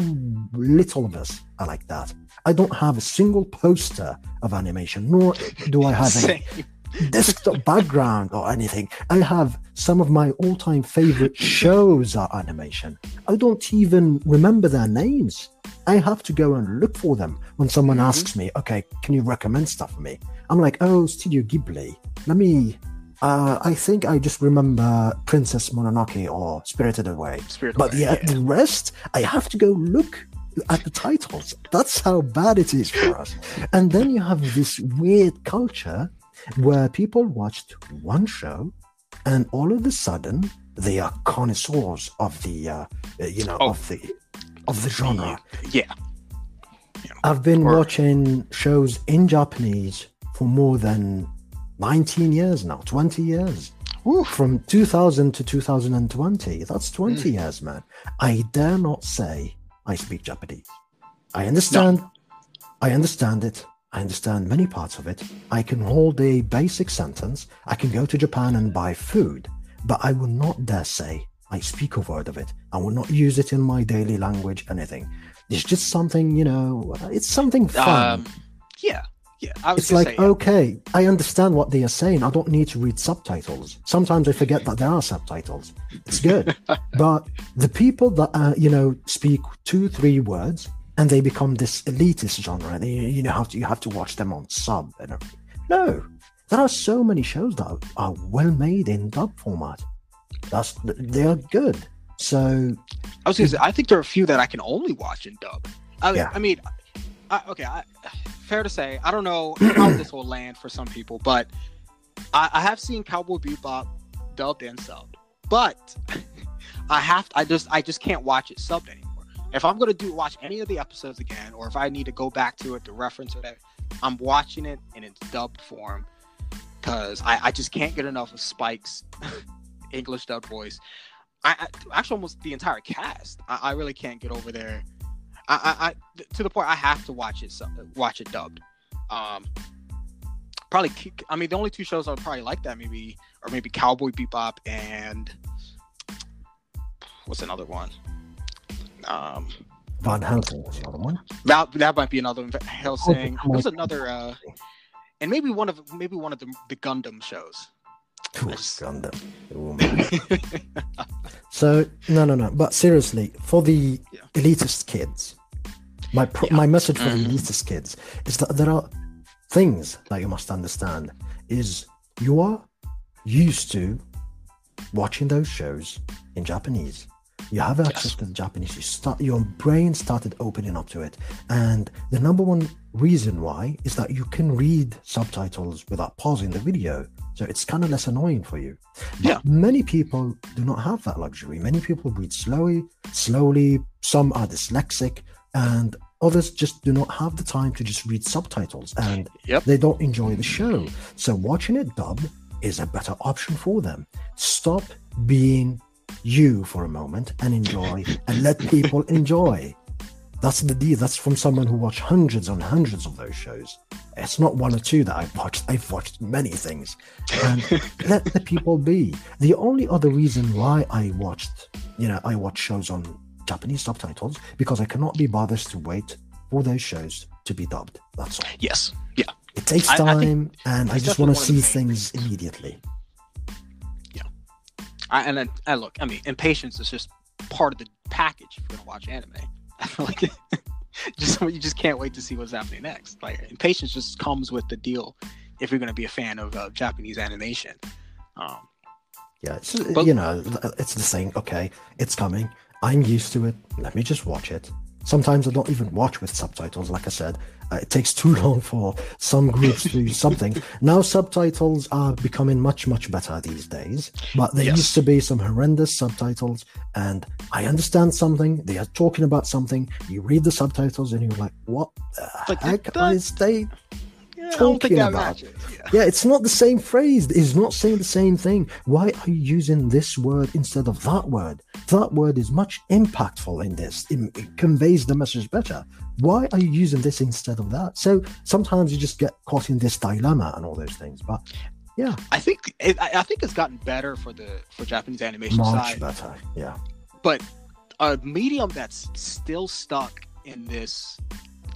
Speaker 2: little of us are like that. I don't have a single poster of animation, nor do I have
Speaker 1: a
Speaker 2: desktop background or anything. I have some of my all-time favorite shows are animation. I don't even remember their names. I have to go and look for them when someone
Speaker 1: Mhm.
Speaker 2: asks me, "Okay, can you recommend stuff for me?" I'm like, "Oh, Studio Ghibli. Let me." Uh, I think I just remember Princess Mononoke or Spirited Away.
Speaker 1: Spirit
Speaker 2: But
Speaker 1: Away,
Speaker 2: yeah,
Speaker 1: yeah.
Speaker 2: the rest, I have to go look at the titles. That's how bad it is for us. And then you have this weird culture where people watched one show and all of a sudden they are connoisseurs of the, uh, uh, you know,
Speaker 1: Oh.
Speaker 2: of the of the genre.
Speaker 1: Yeah.
Speaker 2: I've been
Speaker 1: Or-
Speaker 2: watching shows in Japanese for more than 19 years now, 20 years.
Speaker 1: Woo.
Speaker 2: From 2000 to 2020. That's 20
Speaker 1: Hmm.
Speaker 2: years, man. I dare not say I speak Japanese. I understand. I understand it. I understand many parts of it. I can hold a basic sentence. I can go to Japan and buy food, but I will not dare say I speak a word of it. I will not use it in my daily language, anything. It's just something, you know, it's something fun.
Speaker 1: Um, yeah. Yeah. I was
Speaker 2: it's like,
Speaker 1: say, yeah.
Speaker 2: okay, I understand what they are saying. I don't need to read subtitles. Sometimes I forget that there are subtitles. It's good. but the people that, uh, you know, speak two, three words and they become this elitist genre, and you, you know, have to, you have to watch them on sub and. No, there are so many shows that are, are well made in dub format. That's they are good. So
Speaker 1: I was gonna say, I think there are a few that I can only watch in dub. I,
Speaker 2: Yeah.
Speaker 1: I mean, I, okay, I, fair to say, I don't know how this will land for some people, but I, I have seen Cowboy Bebop dubbed and subbed, but I have, to, I just, I just can't watch it subbed anymore. If I'm gonna do watch any of the episodes again, or if I need to go back to it to reference it, I'm watching it in its dubbed form because I, I just can't get enough of Spike's English dubbed voice. I, I actually almost the entire cast. I, I really can't get over there. I, I, to the point I have to watch it watch it dubbed. Um, probably. I mean, the only two shows I would probably like that maybe or maybe Cowboy Bebop and what's another one? Um,
Speaker 2: Van Helsing was the other one.
Speaker 1: that that might be another one. Hellsing.
Speaker 2: Oh,
Speaker 1: There was another, uh, and maybe one of maybe one of the the Gundam shows.
Speaker 2: Ooh, Gundam. Ooh. So no, no, no. But seriously, for the
Speaker 1: Yeah.
Speaker 2: elitist kids, my pro-
Speaker 1: Yeah.
Speaker 2: my message for
Speaker 1: Mhm.
Speaker 2: the elitist kids is that there are things that you must understand. Is you are used to watching those shows in Japanese. You have access
Speaker 1: Yes.
Speaker 2: to the Japanese. You start your brain started opening up to it, and the number one reason why is that you can read subtitles without pausing the video, so it's kind of less annoying for you. But
Speaker 1: Yeah.
Speaker 2: many people do not have that luxury. Many people read slowly, slowly. Some are dyslexic, and others just do not have the time to just read subtitles, and
Speaker 1: Yep.
Speaker 2: they don't enjoy the show. So watching it dubbed is a better option for them. Stop being you for a moment and enjoy, and let people enjoy. That's the deal. That's from someone who watched hundreds and hundreds of those shows. It's not one or two that I've watched. I've watched many things. And let the people be. The only other reason why I watched, you know, I watch shows on Japanese subtitles because I cannot be bothered to wait for those shows to be dubbed. That's all.
Speaker 1: Yes. Yeah.
Speaker 2: It takes
Speaker 1: I- I
Speaker 2: time,
Speaker 1: think
Speaker 2: and I just want to see
Speaker 1: one of the
Speaker 2: things immediately.
Speaker 1: I, and I look. I mean, impatience is just part of the package if you're gonna watch anime. Like just you just can't wait to see what's happening next. Like impatience just comes with the deal if you're gonna be a fan of uh, Japanese animation. Um,
Speaker 2: Yeah, it's, you know, it's the same. Okay, it's coming. I'm used to it. Let me just watch it. Sometimes I don't even watch with subtitles. Like I said, uh, it takes too long for some groups to do something. Now subtitles are becoming much, much better these days. But there
Speaker 1: Yes.
Speaker 2: used to be some horrendous subtitles, and I understand something. They are talking about something. You read the subtitles, and you're like, "What the
Speaker 1: Like,
Speaker 2: heck
Speaker 1: that-
Speaker 2: is they
Speaker 1: yeah,
Speaker 2: Talking about-.
Speaker 1: Yeah.
Speaker 2: yeah, it's not the same phrase. It's not saying the same thing. Why are you using this word instead of that word? That word is much impactful in this. It, it conveys the message better. Why are you using this instead of that? So sometimes you just get caught in this dilemma and all those things. But yeah,
Speaker 1: I think it, I think it's gotten better for the for Japanese animation
Speaker 2: much
Speaker 1: side,
Speaker 2: better. Yeah,
Speaker 1: but a medium that's still stuck in this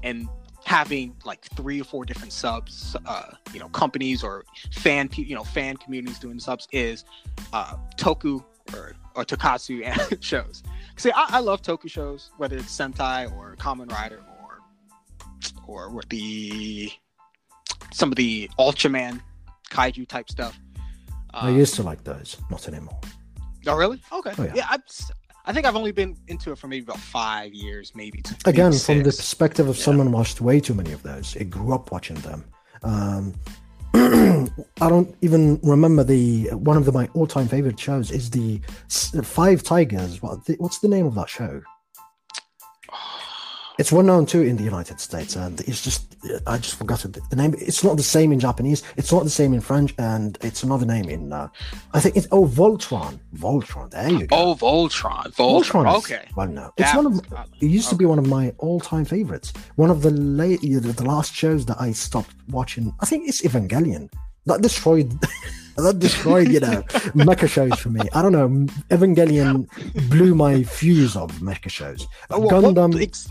Speaker 1: and having like three or four different subs, uh, you know, companies or fan, you know, fan communities doing subs is uh, Toku or or Tokusatsu shows. See, I, I love Toku shows, whether it's Sentai or Kamen Rider or with the some of the Ultraman kaiju type stuff.
Speaker 2: I
Speaker 1: Um,
Speaker 2: used to like those, not anymore.
Speaker 1: Oh, really? Okay.
Speaker 2: Oh, yeah.
Speaker 1: yeah, I, I think I've only been into it for maybe about five years, maybe. t-
Speaker 2: Again,
Speaker 1: maybe
Speaker 2: from the perspective of
Speaker 1: Yeah.
Speaker 2: someone watched way too many of those, it grew up watching them. Um, I don't even remember the one of the, my all-time favorite shows is the S- Five Tigers. What the, what's the name of that show? It's well known too in the United States, and it's just I just forgot it. the name. It's not the same in Japanese. It's not the same in French, and it's another name in. Uh, I think it's oh Voltron. Voltron. There you go.
Speaker 1: Oh, Voltron. Voltron.
Speaker 2: is-
Speaker 1: Okay.
Speaker 2: Well, no, it's
Speaker 1: That
Speaker 2: one of it used to be one of my all-time favorites. One of the late, the last shows that I stopped watching. I think it's Evangelion. That destroyed, that destroyed, you know, mecha shows for me. I don't know. Evangelion blew my fuse of mecha shows.
Speaker 1: Oh, well,
Speaker 2: Gundam.
Speaker 1: ex-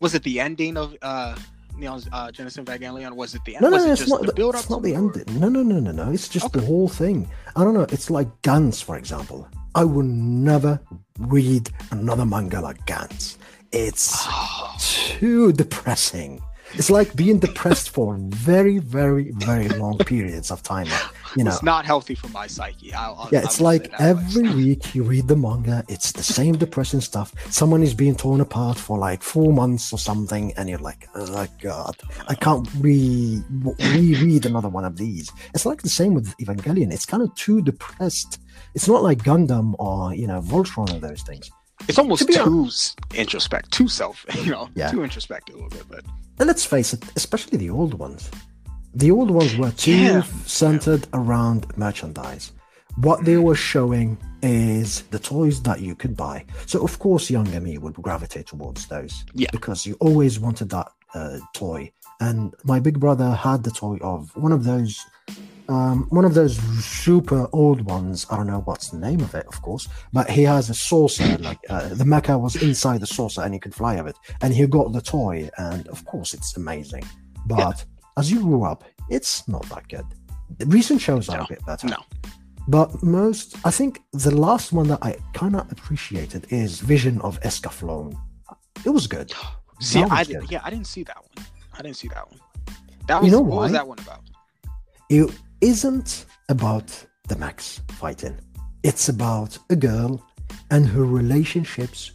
Speaker 1: was it the ending of uh, Neon's uh, Genesis Evangelion? Was it the end?
Speaker 2: No, no,
Speaker 1: was
Speaker 2: no,
Speaker 1: it
Speaker 2: it's
Speaker 1: just
Speaker 2: not.
Speaker 1: the
Speaker 2: The,
Speaker 1: build up?
Speaker 2: it's not the end. No, no, no, no, no. It's just the whole thing. I don't know. It's like Gantz, for example. I will never read another manga like Gantz. It's too depressing. It's like being depressed for very, very, very long periods of time. You know,
Speaker 1: It's not healthy for my psyche. I'll, I'll,
Speaker 2: yeah, it's like
Speaker 1: say that much.
Speaker 2: every week you read the manga, it's the same depressing stuff. Someone is being torn apart for like four months or something, and you're like, oh my god, I can't re reread another one of these. It's like the same with Evangelion. It's kind of too depressed. It's not like Gundam or you know Voltron or those things.
Speaker 1: It's almost
Speaker 2: To
Speaker 1: too s- introspect, too self, you know,
Speaker 2: Yeah.
Speaker 1: too introspective a little bit. But
Speaker 2: And let's face it, especially the old ones. The old ones were too
Speaker 1: Yeah.
Speaker 2: centered around merchandise. What they were showing is the toys that you could buy. So of course, younger me would gravitate towards those.
Speaker 1: Yeah.
Speaker 2: Because you always wanted that uh, toy. And my big brother had the toy of one of those, um, one of those super old ones. I don't know what's the name of it, of course, but he has a saucer. Like uh, the mecha was inside the saucer, and he could fly of it. And he got the toy, and of course, it's amazing. But as you grew up, it's not that good. The recent shows are
Speaker 1: No,
Speaker 2: a bit better.
Speaker 1: no.
Speaker 2: But most, I think the last one that I kind of appreciated is Vision of Escaflowne. It was good.
Speaker 1: see,
Speaker 2: That
Speaker 1: I
Speaker 2: good.
Speaker 1: yeah, I didn't see that one. I didn't see that one. That
Speaker 2: You
Speaker 1: was
Speaker 2: know
Speaker 1: what was that one about?
Speaker 2: It isn't about the Max fighting. It's about a girl and her relationships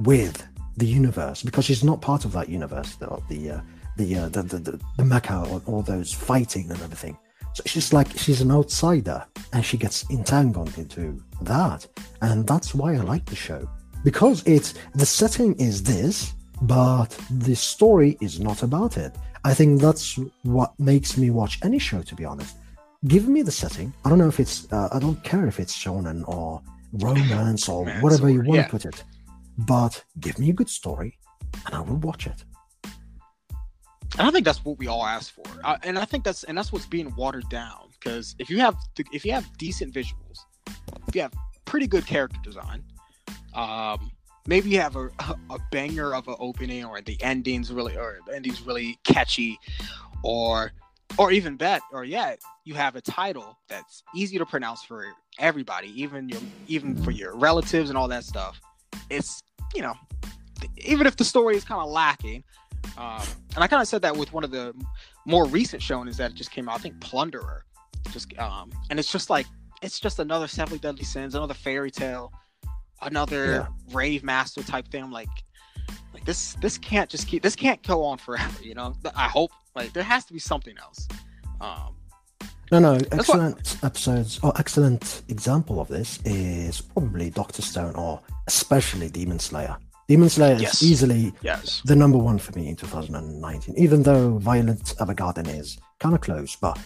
Speaker 2: with the universe because she's not part of that universe. The the uh, the, uh, the the the the or all those fighting and everything. So she's like she's an outsider and she gets entangled into that, and that's why I like the show because it's the setting is this, but the story is not about it. I think that's what makes me watch any show. To be honest, give me the setting. I don't know if it's uh, I don't care if it's shonen or romance or
Speaker 1: Romance
Speaker 2: whatever you want
Speaker 1: yeah.
Speaker 2: to put it, but give me a good story, and I will watch it.
Speaker 1: And I think that's what we all ask for. Uh, and I think that's and that's what's being watered down because if you have if you have decent visuals, if you have pretty good character design, um, maybe you have a, a banger of an opening or the endings really or the endings really catchy, or or even bet, or yet you have a title that's easy to pronounce for everybody, even your even for your relatives and all that stuff. It's you know, even if the story is kind of lacking, um, and I kind of said that with one of the more recent shonens that just came out. I think Plunderer, just um, and it's just like it's just another Seven Deadly Sins, another Fairy Tail, another yeah. rave master type thing. I'm like, like this this can't just keep this can't go on forever. You know, I hope like there has to be something else. Um,
Speaker 2: no, no, excellent what... episodes or excellent example of this is probably Doctor Stone or especially Demon Slayer. Demon Slayer yes. is easily
Speaker 1: yes.
Speaker 2: the number one for me in 2019, even though Violet Evergarden is kind of close. But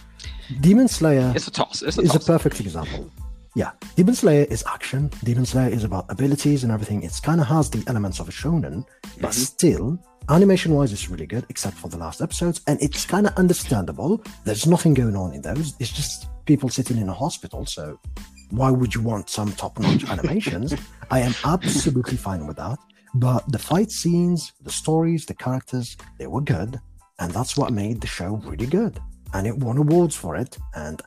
Speaker 2: Demon Slayer
Speaker 1: it's a toss. It's a toss.
Speaker 2: is a perfect example. Yeah, Demon Slayer is action. Demon Slayer is about abilities and everything. It's kind of has the elements of a shonen, but mm-hmm. still, animation wise, it's really good, except for the last episodes. And it's kind of understandable. There's nothing going on in those. It's just people sitting in a hospital. So why would you want some top notch animations? I am absolutely fine with that. But the fight scenes, the stories, the characters, they were good. And that's what made the show really good. And it won awards for it. And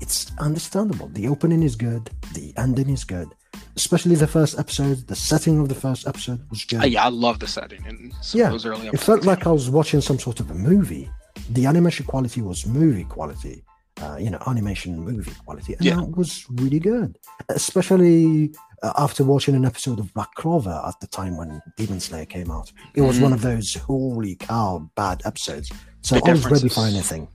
Speaker 2: it's understandable. The opening is good, the ending is good. Especially the first episode, the setting of the first episode was good.
Speaker 1: Yeah, I love the setting in yeah, those early
Speaker 2: episodes. It felt like I was watching some sort of a movie. The animation quality was movie quality. Uh, you know, animation movie quality, and yeah. that was really good. Especially uh, after watching an episode of Black Clover at the time when Demon Slayer came out. It was mm. one of those holy cow bad episodes. So the I was ready for anything.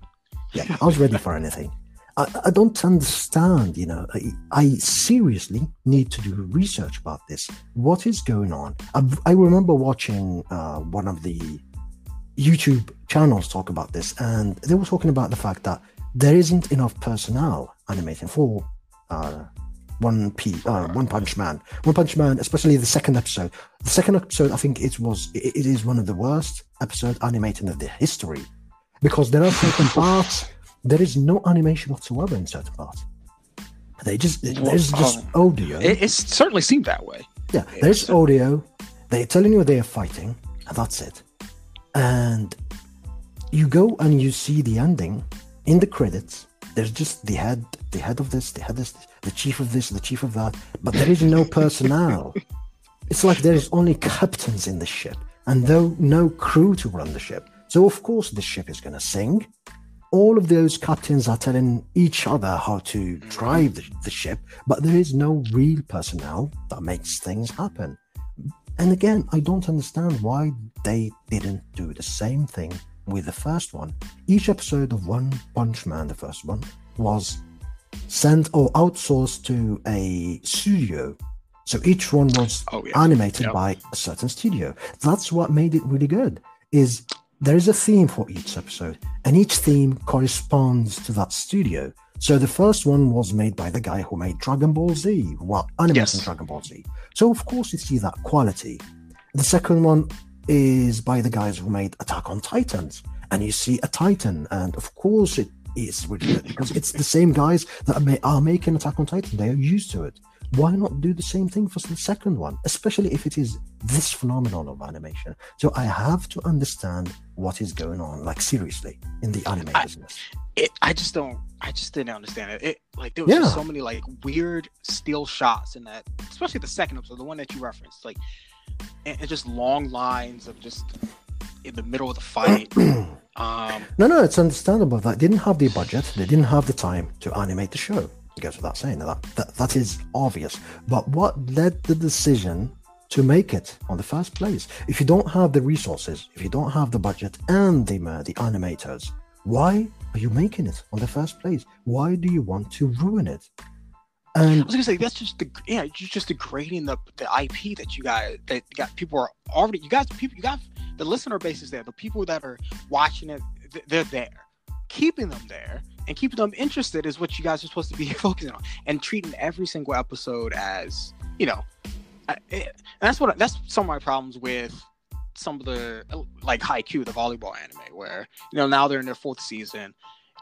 Speaker 2: Yeah, I was ready for anything. I, I don't understand, you know. I, I, seriously need to do research about this. What is going on? I, I remember watching uh, one of the YouTube channels talk about this, and they were talking about the fact that there isn't enough personnel animating for uh, one P, uh, One Punch Man. One Punch Man, especially the second episode. The second episode, I think it was, it, it is one of the worst episodes animated of the history because there are certain parts there is no animation whatsoever in certain parts. They just there's just audio.
Speaker 1: It, it certainly seemed that way.
Speaker 2: Yeah, there's audio. They're telling you they're fighting, and that's it. And you go and you see the ending in the credits. There's just the head, the head of this, the head of this, the chief of this, the chief of that, but there is no personnel. it's like there is only captains in the ship and though no crew to run the ship. So of course the ship is going to sing. All of those captains are telling each other how to drive the, the ship, but there is no real personnel that makes things happen. And again, I don't understand why they didn't do the same thing with the first one. Each episode of One Punch Man, the first one, was sent or outsourced to a studio. So each one was oh, yeah. animated yep. by a certain studio. That's what made it really good. Is there is a theme for each episode, and each theme corresponds to that studio. So the first one was made by the guy who made Dragon Ball Z, well, animating yes. Dragon Ball Z. So of course you see that quality. The second one is by the guys who made Attack on Titans, and you see a Titan, and of course it is really good because it's the same guys that are making Attack on Titan. They are used to it. Why not do the same thing for the second one, especially if it is this phenomenon of animation? So I have to understand what is going on, like seriously, in the anime I, business.
Speaker 1: It, I just don't. I just didn't understand it. It like there was yeah. so many like weird still shots in that, especially the second episode, the one that you referenced, like and, and just long lines of just in the middle of the fight. um,
Speaker 2: no, no, it's understandable. That they didn't have the budget. They didn't have the time to animate the show. Goes without saying that, that that is obvious. But what led the decision to make it on the first place? If you don't have the resources, if you don't have the budget and the uh, the animators, why are you making it on the first place? Why do you want to ruin it?
Speaker 1: And I was gonna say that's just the yeah, you're just degrading the the IP that you guys that got people are already you guys people you got the listener base is there. The people that are watching it, they're there. Keeping them there and keeping them interested is what you guys are supposed to be focusing on, and treating every single episode as you know. It, eh, that's what that's some of my problems with some of the like Haikyuu, the volleyball anime, where you know now they're in their fourth season,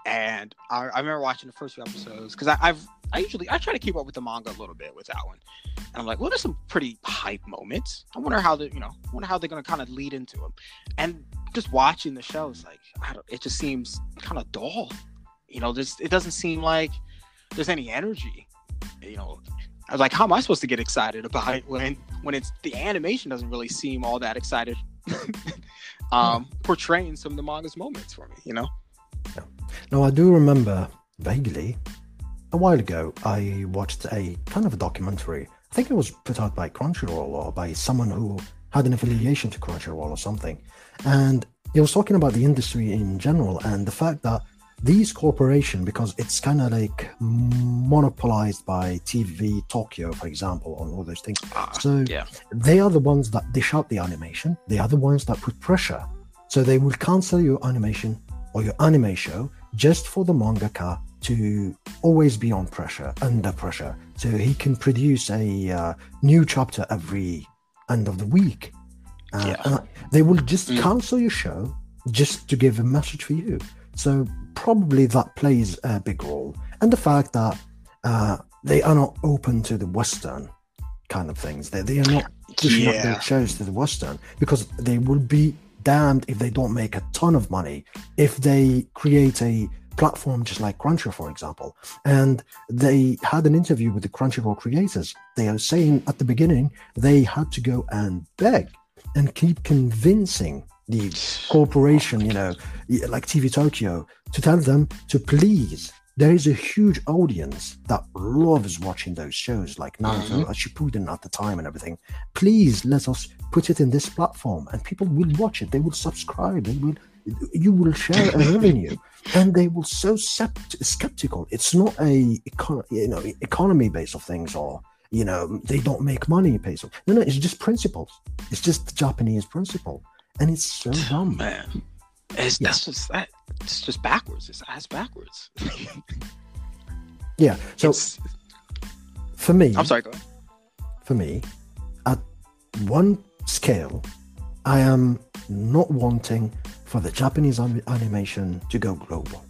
Speaker 1: and I, I remember watching the first few episodes because I've I usually I try to keep up with the manga a little bit with that one. And I'm like, well, there's some pretty hype moments. I wonder how they, you know, wonder how they're gonna kind of lead into them. And just watching the show is like, I don't, it just seems kind of dull. You know, there's it doesn't seem like there's any energy. You know, I was like, how am I supposed to get excited about it when when it's the animation doesn't really seem all that excited, um, portraying some of the manga's moments for me. You know.
Speaker 2: Yeah. Now I do remember vaguely a while ago I watched a kind of a documentary. I think it was put out by Crunchyroll or by someone who had an affiliation to Crunchyroll or something, and he was talking about the industry in general and the fact that these corporation because it's kind of like monopolized by TV Tokyo, for example, on all those things.
Speaker 1: Ah,
Speaker 2: so
Speaker 1: yeah.
Speaker 2: they are the ones that dish out the animation. They are the ones that put pressure. So they will cancel your animation or your anime show just for the mangaka to always be on pressure, under pressure, so he can produce a uh, new chapter every end of the week. Uh,
Speaker 1: Yeah.
Speaker 2: and they will just
Speaker 1: Mm.
Speaker 2: cancel your show just to give a message for you. So probably that plays a big role, and the fact that uh, they are not open to the Western kind of things. They they are not pushing up
Speaker 1: Yeah.
Speaker 2: their shows to the Western because they will be damned if they don't make a ton of money if they create a platform just like Crunchyroll, for example. And they had an interview with the Crunchyroll creators. They are saying at the beginning they had to go and beg and keep convincing the corporation, you know, like TV Tokyo, to tell them to please. There is a huge audience that loves watching those shows, like Naruto, uh, Shippuden at the time, and everything. Please let us put it in this platform, and people will watch it. They will subscribe. They will. You will share a revenue, and they will so sept- skeptical. It's not a eco- you know economy base of things, or you know they don't make money based on. No, no, it's just principles. It's just the Japanese principle, and it's so dumb.
Speaker 1: Man, it's
Speaker 2: Yeah.
Speaker 1: that's just that. It's just backwards. It's ass backwards.
Speaker 2: Yeah. So
Speaker 1: It's-
Speaker 2: for me,
Speaker 1: I'm sorry. Go ahead.
Speaker 2: for me, at one scale, I am not wanting for the Japanese anim- animation to go global.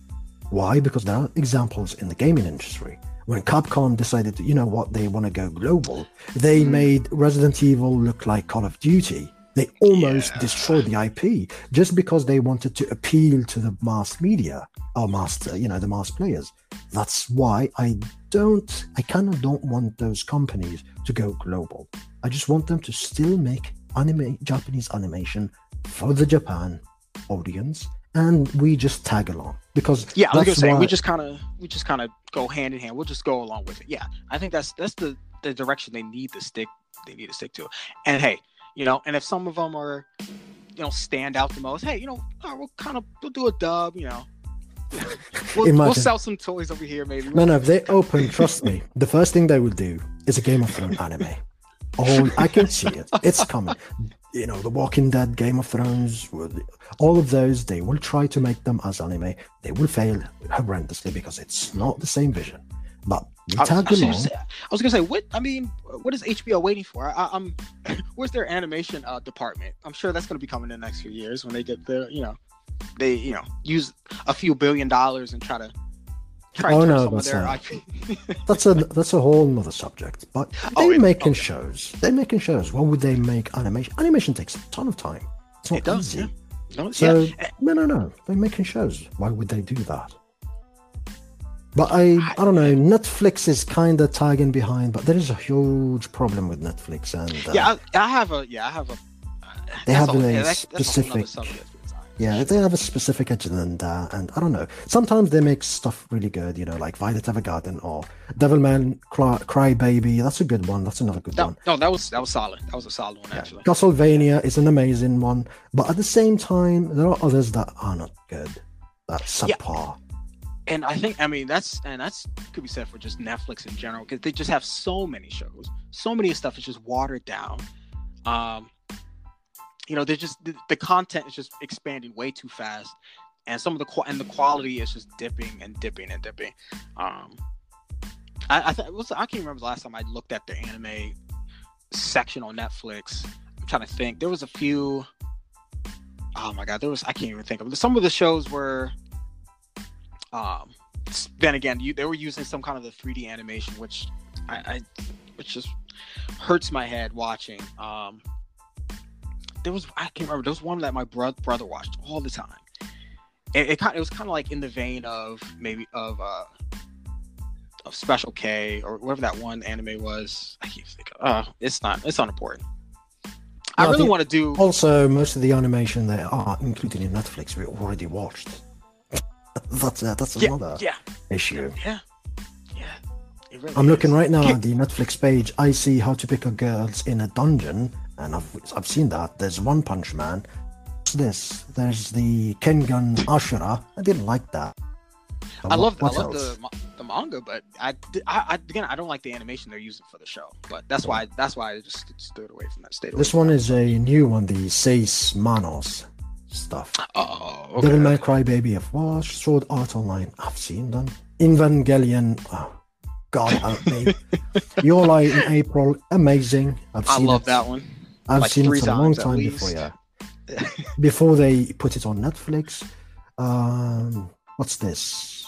Speaker 2: Why? Because there are examples in the gaming industry. When Capcom decided to, you know what, they want to go global, they
Speaker 1: Mhm.
Speaker 2: made Resident Evil look like Call of Duty. They almost
Speaker 1: Yeah.
Speaker 2: destroyed the IP just because they wanted to appeal to the mass media or mass, you know, the mass players. That's why I don't, I kind of don't want those companies to go global. I just want them to still make anime, Japanese animation for the Japan audience, and we just tag along because
Speaker 1: Yeah, like I was gonna say
Speaker 2: why-
Speaker 1: we just kind of we just kind of go hand in hand. We'll just go along with it. Yeah, I think that's that's the the direction they need to stick. They need to stick to. And hey, you know, and if some of them are, you know, stand out the most, hey, you know, right, we'll kind of we'll do a dub. You know, we'll, we'll sell some toys over here, maybe.
Speaker 2: No, no, if they open, trust me, the first thing they will do is a Game of Thrones anime. Oh, I can see it. It's coming. You know, The Walking Dead, Game of Thrones, all of those, they will try to make them as anime. They will fail horrendously because it's not the same vision. But
Speaker 1: I, I was gonna say- I was gonna say, what? I mean, what is HBO waiting for? I, I'm, where's their animation uh, department? I'm sure that's gonna be coming in the next few years when they get the, you know, they, you know, use a few billion dollars and try to try
Speaker 2: Oh, no, that's
Speaker 1: their
Speaker 2: not-
Speaker 1: IP.
Speaker 2: That's a that's a whole other subject. But
Speaker 1: Oh,
Speaker 2: they're
Speaker 1: it-
Speaker 2: making
Speaker 1: okay.
Speaker 2: shows. They're making shows. Why would they make animation? Animation takes a ton of time. It's not
Speaker 1: It does,
Speaker 2: easy.
Speaker 1: yeah. No,
Speaker 2: So
Speaker 1: yeah.
Speaker 2: no, no, no. They're making shows. Why would they do that? But I, I don't know. Netflix is kind of tagging behind, but there is a huge problem with Netflix, and uh,
Speaker 1: yeah, I, I have a, yeah, I have a.
Speaker 2: They have
Speaker 1: a,
Speaker 2: a
Speaker 1: yeah, that's, that's a whole nother
Speaker 2: specific-
Speaker 1: subject for the
Speaker 2: yeah, they have a specific agenda, and I don't know. Sometimes they make stuff really good, you know, like Violet Evergarden or Devilman Cry, Cry Baby. That's a good one. That's another good
Speaker 1: No,
Speaker 2: one.
Speaker 1: no, that was that was solid. That was a solid one
Speaker 2: Yeah.
Speaker 1: actually.
Speaker 2: Castlevania is an amazing one, but at the same time, there are others that are not good. That's
Speaker 1: Yeah. And I think I mean that's and that's could be said for just Netflix in general because they just have so many shows, so many stuff is just watered down. Um, you know, they're just the, the content is just expanding way too fast, and some of the and the quality is just dipping and dipping and dipping. Um, I I, th- I can't remember the last time I looked at the anime section on Netflix. I'm trying to think. There was a few. Oh my god, there was I can't even think of. Some of the shows were um then again, you they were using some kind of the 3D animation, which I, I which just hurts my head watching. Um, there was I can't remember. There was one that my bro- brother watched all the time. It, it kind it was kind of like in the vein of maybe of uh of Special K or whatever that one anime was. I can't think. Of, uh, it's not. It's unimportant. I
Speaker 2: Well,
Speaker 1: really want to do.
Speaker 2: Also, most of the animation that are included in Netflix we already watched. That's uh, that's
Speaker 1: Yeah,
Speaker 2: another
Speaker 1: yeah,
Speaker 2: issue.
Speaker 1: yeah, yeah. Really
Speaker 2: I'm looking right now
Speaker 1: Yeah.
Speaker 2: at the Netflix page. I see how to pick up girls in a dungeon, and I've I've seen that. There's One Punch Man. What's this? There's the Kengan Ashura. I didn't like that.
Speaker 1: I love I love
Speaker 2: else?
Speaker 1: the the manga, but I, I, I again I don't like the animation they're using for the show. But that's why that's why I just stood away from that state.
Speaker 2: This one is a new one, the Seis Manos stuff.
Speaker 1: Oh,
Speaker 2: Devil
Speaker 1: okay.
Speaker 2: May Cry Baby I've watched. Sword Art Online I've seen them. Evangelion, oh, God help me. Your Light in April, amazing. I've
Speaker 1: I
Speaker 2: seen
Speaker 1: love
Speaker 2: it.
Speaker 1: that one.
Speaker 2: I've
Speaker 1: like
Speaker 2: seen it a long time before, yeah. Before they put it on Netflix. Um, what's this?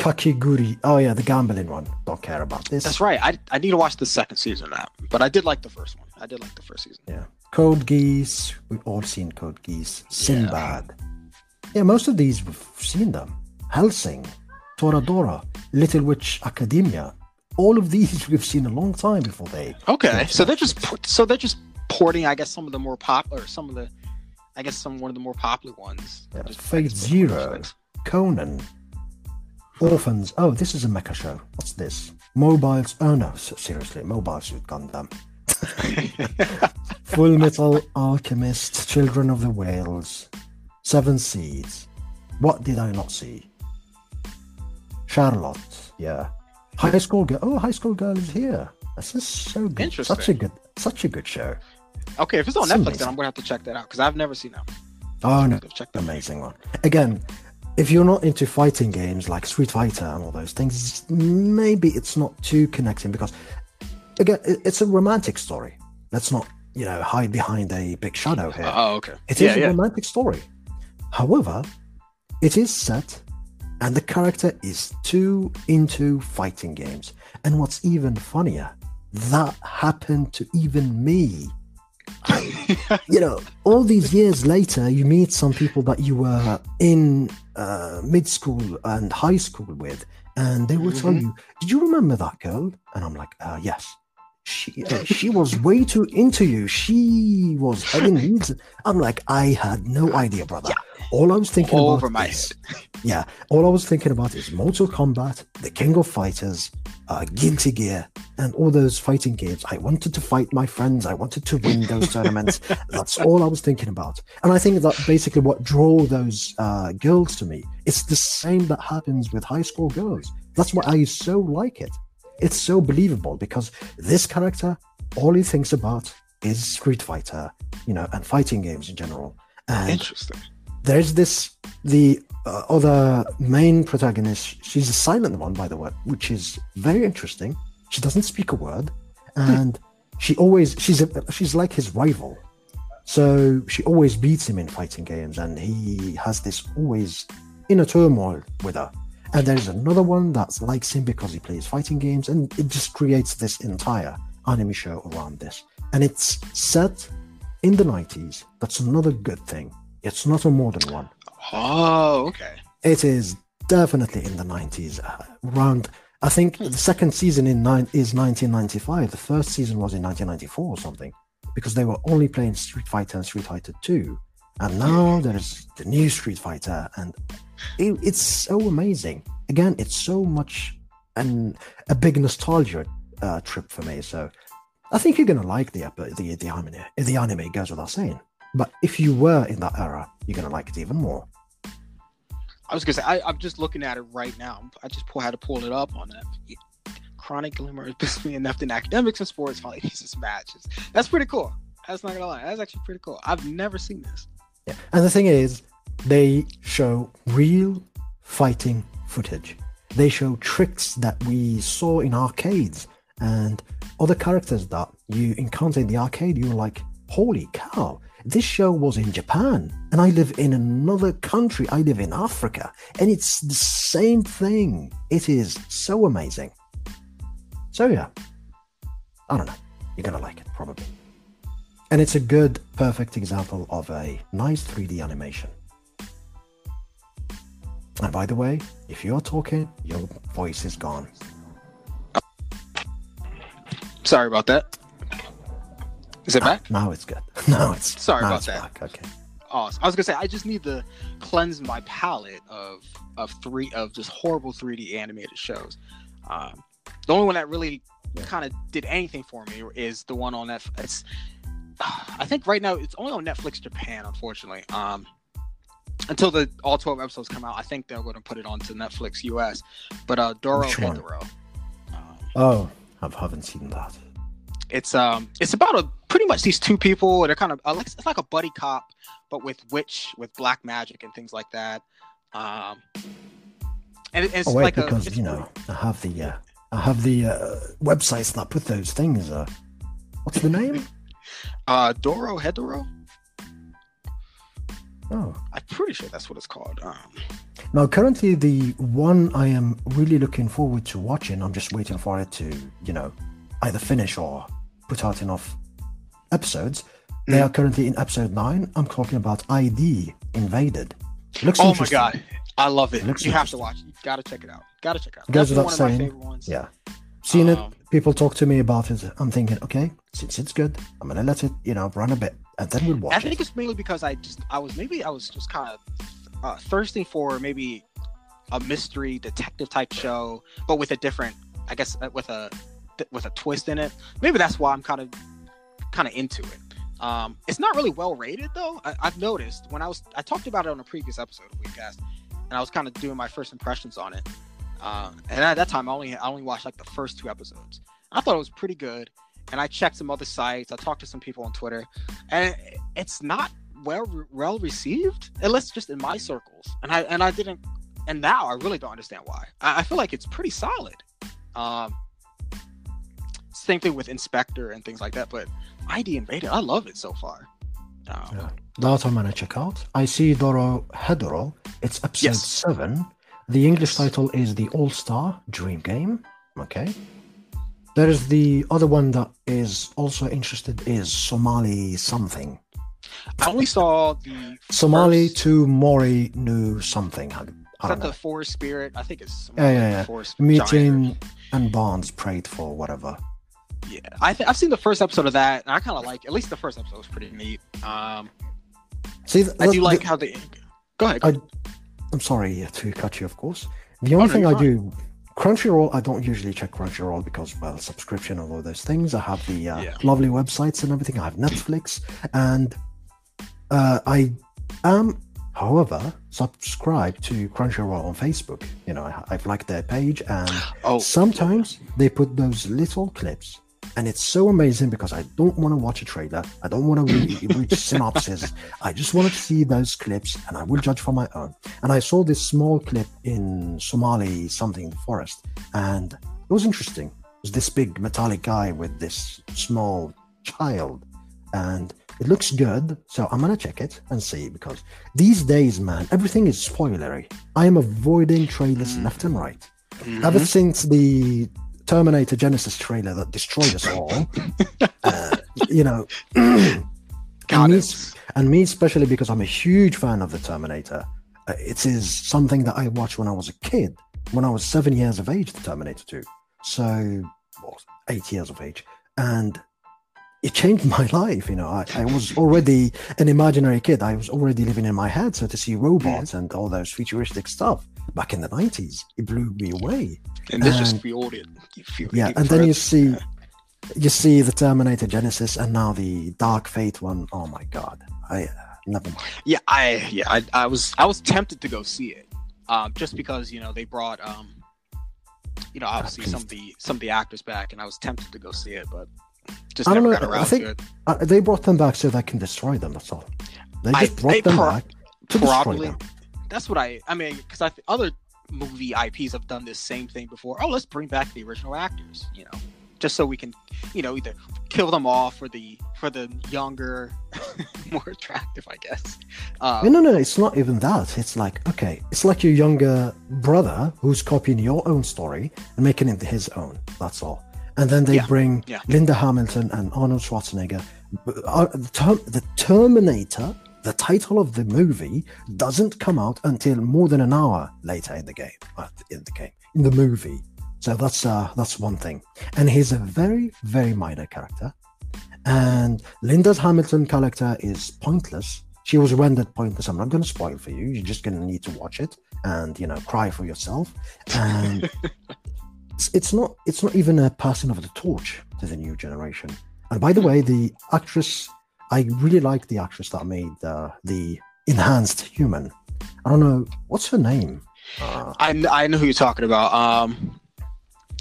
Speaker 2: Kakegurui. Oh yeah, the gambling one. Don't care about this.
Speaker 1: That's right. I, I need to watch the second season of that, but I did like the first one. I did like the first season.
Speaker 2: Yeah. Code Geass. We've all seen Code Geass. Sinbad. Yeah, most of these we've seen them. Hellsing, Toradora, Little Witch Academia. All of these we've seen a long time before they.
Speaker 1: Okay, so they're just so they're just porting, I guess, some of the more popular, some of the, I guess, some one of the more popular ones.
Speaker 2: Yeah,
Speaker 1: Just-
Speaker 2: Fate
Speaker 1: I guess, put them on
Speaker 2: Zero. Conan. Orphans. Oh, this is a mecha show. What's this? Mobiles. Oh no, seriously, Mobile Suit Gundam. Full Metal Alchemist. Children of the Whales. Seven Seeds. What did I not see? Charlotte. Yeah. Hi Score Girl. Oh, Hi Score Girl is here. This is so good. Such a good, such a good show.
Speaker 1: Okay, if it's on
Speaker 2: It's
Speaker 1: Netflix,
Speaker 2: amazing.
Speaker 1: then I'm gonna have to check that out because I've never seen that.
Speaker 2: Oh no,
Speaker 1: Check that.
Speaker 2: amazing one. Again, if you're not into fighting games like Street Fighter and all those things, maybe it's not too connecting because, again, it's a romantic story. Let's not, you know, hide behind a big shadow here.
Speaker 1: Oh, okay.
Speaker 2: It is
Speaker 1: yeah,
Speaker 2: a
Speaker 1: yeah.
Speaker 2: romantic story. However, it is set, and the character is too into fighting games. And what's even funnier, that happened to even me. you know, all these years later, you meet some people that you were in uh, mid school and high school with, and they will tell
Speaker 1: Mhm.
Speaker 2: you, "Did you remember that girl?" And I'm like, uh, "Yes." She uh, she was way too into you. She was. I didn't need. To. I'm like, I had no idea, brother. All I was thinking
Speaker 1: Over
Speaker 2: about
Speaker 1: my
Speaker 2: is, yeah. All I was thinking about is Mortal Kombat, The King of Fighters, uh, Guilty Gear, and all those fighting games. I wanted to fight my friends. I wanted to win those tournaments. That's all I was thinking about. And I think that basically what drew those uh, girls to me. It's the same that happens with high school girls. That's why I so like it. It's so believable because this character, all he thinks about is Street Fighter, you know, and fighting games in general. And
Speaker 1: Interesting.
Speaker 2: there's this the uh, other main protagonist she's a silent one by the way which is very interesting she doesn't speak a word and she always she's a, she's like his rival so she always beats him in fighting games and he has this always inner turmoil with her and there's another one that likes him because he plays fighting games and it just creates this entire anime show around this and it's set in the 90s that's another good thing it's not a modern one.
Speaker 1: Oh, okay.
Speaker 2: It is definitely in the 90s. Uh, around, I think the second season in nine is 1995. The first season was in 1994 or something, because they were only playing Street Fighter and Street Fighter 2. And now there's the new Street Fighter, and it, it's so amazing. Again, it's so much and a big nostalgia uh, trip for me. So I think you're gonna like the the the anime. The anime goes without saying. But if you were in that era, you're gonna like it even more.
Speaker 1: I was gonna say I, I'm just looking at it right now. I just pull, had to pull it up on that. Chronic Glimmer is between enough in academics and sports holidays matches. That's pretty cool. That's not gonna lie. That's actually pretty cool. I've never seen this.
Speaker 2: Yeah. And the thing is, they show real fighting footage. They show tricks that we saw in arcades and other characters that you encounter in the arcade. You're like, holy cow, This show was in Japan, and I live in another country. I live in Africa, and it's the same thing. It is so amazing. So, yeah, I don't know. You're gonna like it, probably. And it's a good, perfect example of a nice 3D animation. And by the way, if you're talking, your voice is gone.
Speaker 1: Sorry about that. Is it back?
Speaker 2: Now it's good. No, it's
Speaker 1: Sorry about
Speaker 2: it's
Speaker 1: that.
Speaker 2: Back. Okay.
Speaker 1: Awesome. I was gonna say I just need to cleanse my palette of of three of just horrible 3D animated shows. Um, the only one that really
Speaker 2: Yeah.
Speaker 1: kind of did anything for me is the one on Netflix. It's, I think right now it's only on Netflix Japan, unfortunately. Um, until the all 12 episodes come out, I think they're going to put it onto Netflix US. But uh, Doro? Hedoro. Um,
Speaker 2: Oh, I haven't seen that.
Speaker 1: it's um it's about a pretty much these two people they're kind of uh, like it's like a buddy cop but with witch with black magic and things like that um and it- it's
Speaker 2: oh wait,
Speaker 1: like
Speaker 2: because
Speaker 1: a
Speaker 2: you know I have the uh, I have the uh, websites that put those things. Uh, what's the name?
Speaker 1: uh Dorohedoro
Speaker 2: Oh,
Speaker 1: i'm pretty sure that's what it's called um
Speaker 2: now currently the one I am really looking forward to watching. I'm just waiting for it to you know either finish or put out enough episodes. They
Speaker 1: Mm.
Speaker 2: are currently in episode nine. I'm talking about ID Invaded. Looks
Speaker 1: oh my god i love it
Speaker 2: It
Speaker 1: you have to watch it you gotta check it out gotta check it out
Speaker 2: Goes without
Speaker 1: of my
Speaker 2: saying.
Speaker 1: favorite ones
Speaker 2: Yeah. Seen
Speaker 1: Um,
Speaker 2: it, people talk to me about it. I'm thinking, okay, since it's good, I'm gonna let it, you know, run a bit, and then we'll watch
Speaker 1: I think
Speaker 2: it.
Speaker 1: it's mainly because I just I was maybe I was just kind of uh, thirsty for maybe a mystery detective type show, but with a different, I guess, uh, with a with a twist in it. Maybe that's why I'm kind of kind of into it. Um, it's not really well rated though. I, I've noticed when I was I talked about it on a previous episode of Weebcast, and I was kind of doing my first impressions on it. Uh, and at that time, I only I only watched like the first two episodes. I thought it was pretty good, and I checked some other sites. I talked to some people on Twitter, and it's not well well received, at least just in my circles. And I and I didn't, and now I really don't understand why. I, I feel like it's pretty solid. Um, same thing with Inspector and things like that, but ID Invaded, I love it so far. Um,
Speaker 2: Yeah. That I'm gonna check out. I see Dorohedoro. It's episode
Speaker 1: Yes.
Speaker 2: seven. The English
Speaker 1: Yes.
Speaker 2: title is the All Star Dream Game. Okay. There is the other one that is also interested is Somali something.
Speaker 1: I only saw the
Speaker 2: Somali
Speaker 1: first-
Speaker 2: to Mori new something. I,
Speaker 1: Is
Speaker 2: I
Speaker 1: that
Speaker 2: don't
Speaker 1: the
Speaker 2: know.
Speaker 1: Forest Spirit? I think it's
Speaker 2: Yeah, yeah, yeah.
Speaker 1: Forest Giant.
Speaker 2: Meeting and Barnes prayed for whatever.
Speaker 1: Yeah, I th- I've seen the first episode of that, and I kind of like. At least the first episode was pretty neat. Um,
Speaker 2: See, th-
Speaker 1: I do
Speaker 2: th-
Speaker 1: like how they. Go ahead.
Speaker 2: I, I'm sorry to cut you, of course. The only
Speaker 1: no,
Speaker 2: thing I do, Crunchyroll, I don't usually check Crunchyroll because, well, subscription and all those things. I have the uh,
Speaker 1: Yeah.
Speaker 2: lovely websites and everything. I have Netflix, and uh, I am, however, subscribed to Crunchyroll on Facebook. You know, I, I've liked their page, and
Speaker 1: oh,
Speaker 2: sometimes they put those little clips and it's so amazing because i don't want to watch a trailer. I don't want to read, read synopsis. I just want to see those clips and i will judge for my own. And i saw this small clip in somali something forest and it was interesting. It was this big metallic guy with this small child and it looks good so i'm gonna check it and see because these days man everything is spoilery. I am avoiding trailers
Speaker 1: Mm.
Speaker 2: left and right.
Speaker 1: Mhm.
Speaker 2: ever since the Terminator Genisys trailer that destroyed us all, uh, you know, and, me, and me especially because I'm a huge fan of the Terminator. Uh, it is something that I watched when I was a kid, when I was seven years of age, the Terminator 2. So, well, eight years of age. And it changed my life. You know, I, I was already an imaginary kid. I was already living in my head. So to see robots and all those futuristic stuff back in the 90s, it blew me away.
Speaker 1: And this just fueled it. Fueled
Speaker 2: Yeah,
Speaker 1: it
Speaker 2: and then you see you see the Terminator Genisys and now the Dark Fate one. Oh my god. I uh, never mind.
Speaker 1: Yeah, I yeah, I, I was I was tempted to go see it, um, just because you know they brought um, you know obviously some of the some of the actors back, and I was tempted to go see it, but just
Speaker 2: I don't
Speaker 1: never
Speaker 2: know,
Speaker 1: got
Speaker 2: I
Speaker 1: around
Speaker 2: think-
Speaker 1: to it.
Speaker 2: Uh, they brought them back so they can destroy them. That's all. They
Speaker 1: I-
Speaker 2: just brought
Speaker 1: they
Speaker 2: them
Speaker 1: pro-
Speaker 2: back to destroy them.
Speaker 1: that's what I I mean because I th- other movie IPs have done this same thing before. Oh, let's bring back the original actors, you know, just so we can you know either kill them off for the for the younger, more attractive, I guess. Uh,
Speaker 2: no, no, no. It's not even that. It's like okay, it's like your younger brother who's copying your own story and making it his own. That's all. And then they
Speaker 1: Yeah,
Speaker 2: bring
Speaker 1: yeah.
Speaker 2: Linda Hamilton and Arnold Schwarzenegger. Uh, the Terminator, the title of the movie, doesn't come out until more than an hour later in the game. In the game, in the movie. So that's uh, that's one thing. And he's a very, very minor character. And Linda's Hamilton character is pointless. She was rendered pointless. I'm not going to spoil for you. You're just going to need to watch it and you know cry for yourself. And it's, it's not it's not even a passing of the torch to the new generation. And by the way, the actress I really like the actress that made uh, the enhanced human. I don't know what's her name. Uh,
Speaker 1: I I know who you're talking about. Um,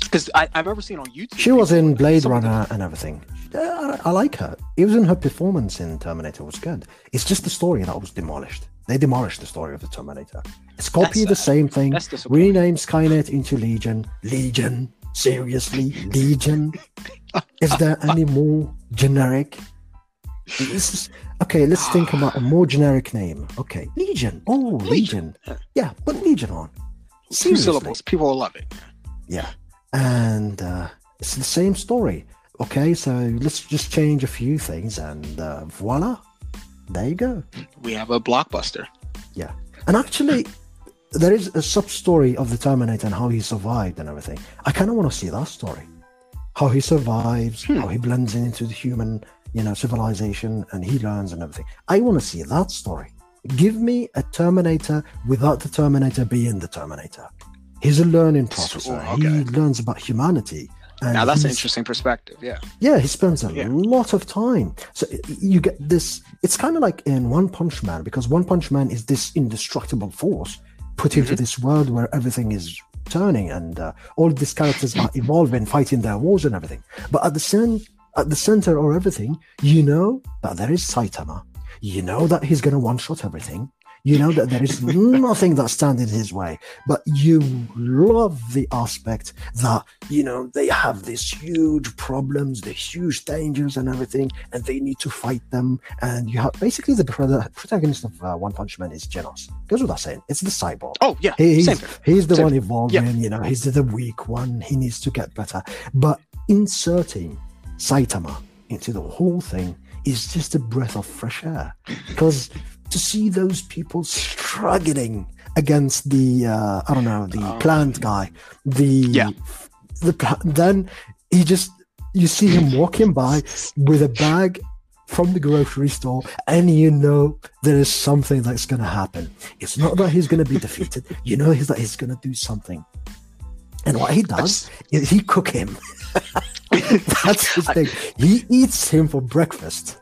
Speaker 1: because I I've ever seen on YouTube.
Speaker 2: She was in Blade Runner and everything. Uh, I, I like her. Even her performance in Terminator was good. It's just the story that was demolished. They demolished the story of the Terminator. It's copied the same thing. Rename Skynet into Legion. Legion. Seriously, Legion. Is there any more generic? This is, okay, let's think about a more generic name. Okay, Legion. Oh, Legion.
Speaker 1: Legion.
Speaker 2: Yeah, put Legion on.
Speaker 1: Two syllables. People will love it.
Speaker 2: Yeah. And uh, it's the same story. Okay, so let's just change a few things and uh, voila, there you go.
Speaker 1: We have a blockbuster.
Speaker 2: Yeah. And actually, there is a sub story of the Terminator and how he survived and everything. I kind of want to see that story. How he survives,
Speaker 1: Hmm.
Speaker 2: how he blends into the human, you know, civilization and he learns and everything. I want to see that story. Give me a Terminator without the Terminator being the Terminator. He's a learning process.
Speaker 1: Oh,
Speaker 2: He learns about humanity. And
Speaker 1: Now that's an interesting perspective. Yeah.
Speaker 2: yeah, he spends a
Speaker 1: Yeah.
Speaker 2: lot of time. So you get this. It's kind of like in One Punch Man because One Punch Man is this indestructible force put into
Speaker 1: Mm-hmm.
Speaker 2: this world where everything is turning and uh, all these characters are evolving, fighting their wars and everything. But at the cen- at the center of everything, you know that there is Saitama. You know that he's gonna one shot everything. You know that there is nothing that stands in his way, but you love the aspect that you know they have these huge problems, the huge dangers and everything, and they need to fight them. And you have basically the pro- protagonist of uh, One Punch Man is Genos. Goes without saying, it's the cyborg.
Speaker 1: Oh yeah.
Speaker 2: He-
Speaker 1: Same
Speaker 2: he's, he's the
Speaker 1: Same
Speaker 2: one evolving, you know, he's the weak one. He needs to get better. But inserting Saitama into the whole thing is just a breath of fresh air. Because to see those people struggling against the, uh, I don't know, the
Speaker 1: Oh.
Speaker 2: plant guy, the,
Speaker 1: Yeah.
Speaker 2: the then he just, you see him walking by with a bag from the grocery store and you know there is something that's going to happen. It's not that he's going to be defeated. You know he's that he's going to do something. And what he does is he cook him. That's his thing. He eats him for breakfast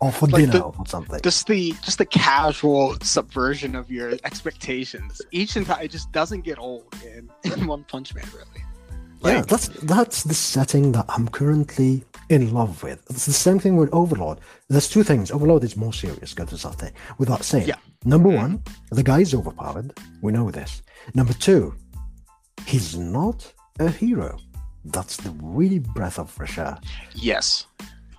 Speaker 2: or for
Speaker 1: Like
Speaker 2: dinner
Speaker 1: the-
Speaker 2: or something.
Speaker 1: just the just the casual subversion of your expectations. Each it just doesn't get old in, in One Punch Man really.
Speaker 2: yeah that's that's the setting that i'm currently in love with. It's the same thing with overlord. There's two things. Overlord is more serious go to something without saying.
Speaker 1: Yeah.
Speaker 2: number mm-hmm. one the guy is overpowered. We know this. Number two he's not a hero. That's the really breath of fresh air.
Speaker 1: Yes.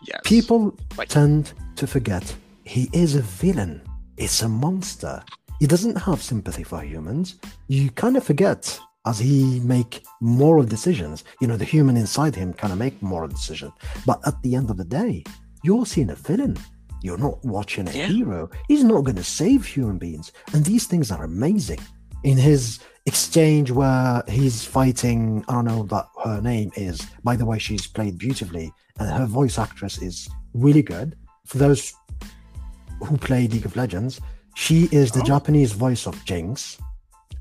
Speaker 1: Yes.
Speaker 2: people
Speaker 1: Like-
Speaker 2: tend to forget he is a villain. It's a monster. He doesn't have sympathy for humans. You kind of forget as he make moral decisions. You know the human inside him kind of make moral decisions. But at the end of the day you're seeing a villain. You're not watching a
Speaker 1: Yeah.
Speaker 2: hero. He's not going to save human beings. And these things are amazing. In his exchange where he's fighting i don't know what her name is. By the way she's played beautifully and her voice actress is really good for those who play league of legends she is the
Speaker 1: Oh.
Speaker 2: japanese voice of jinx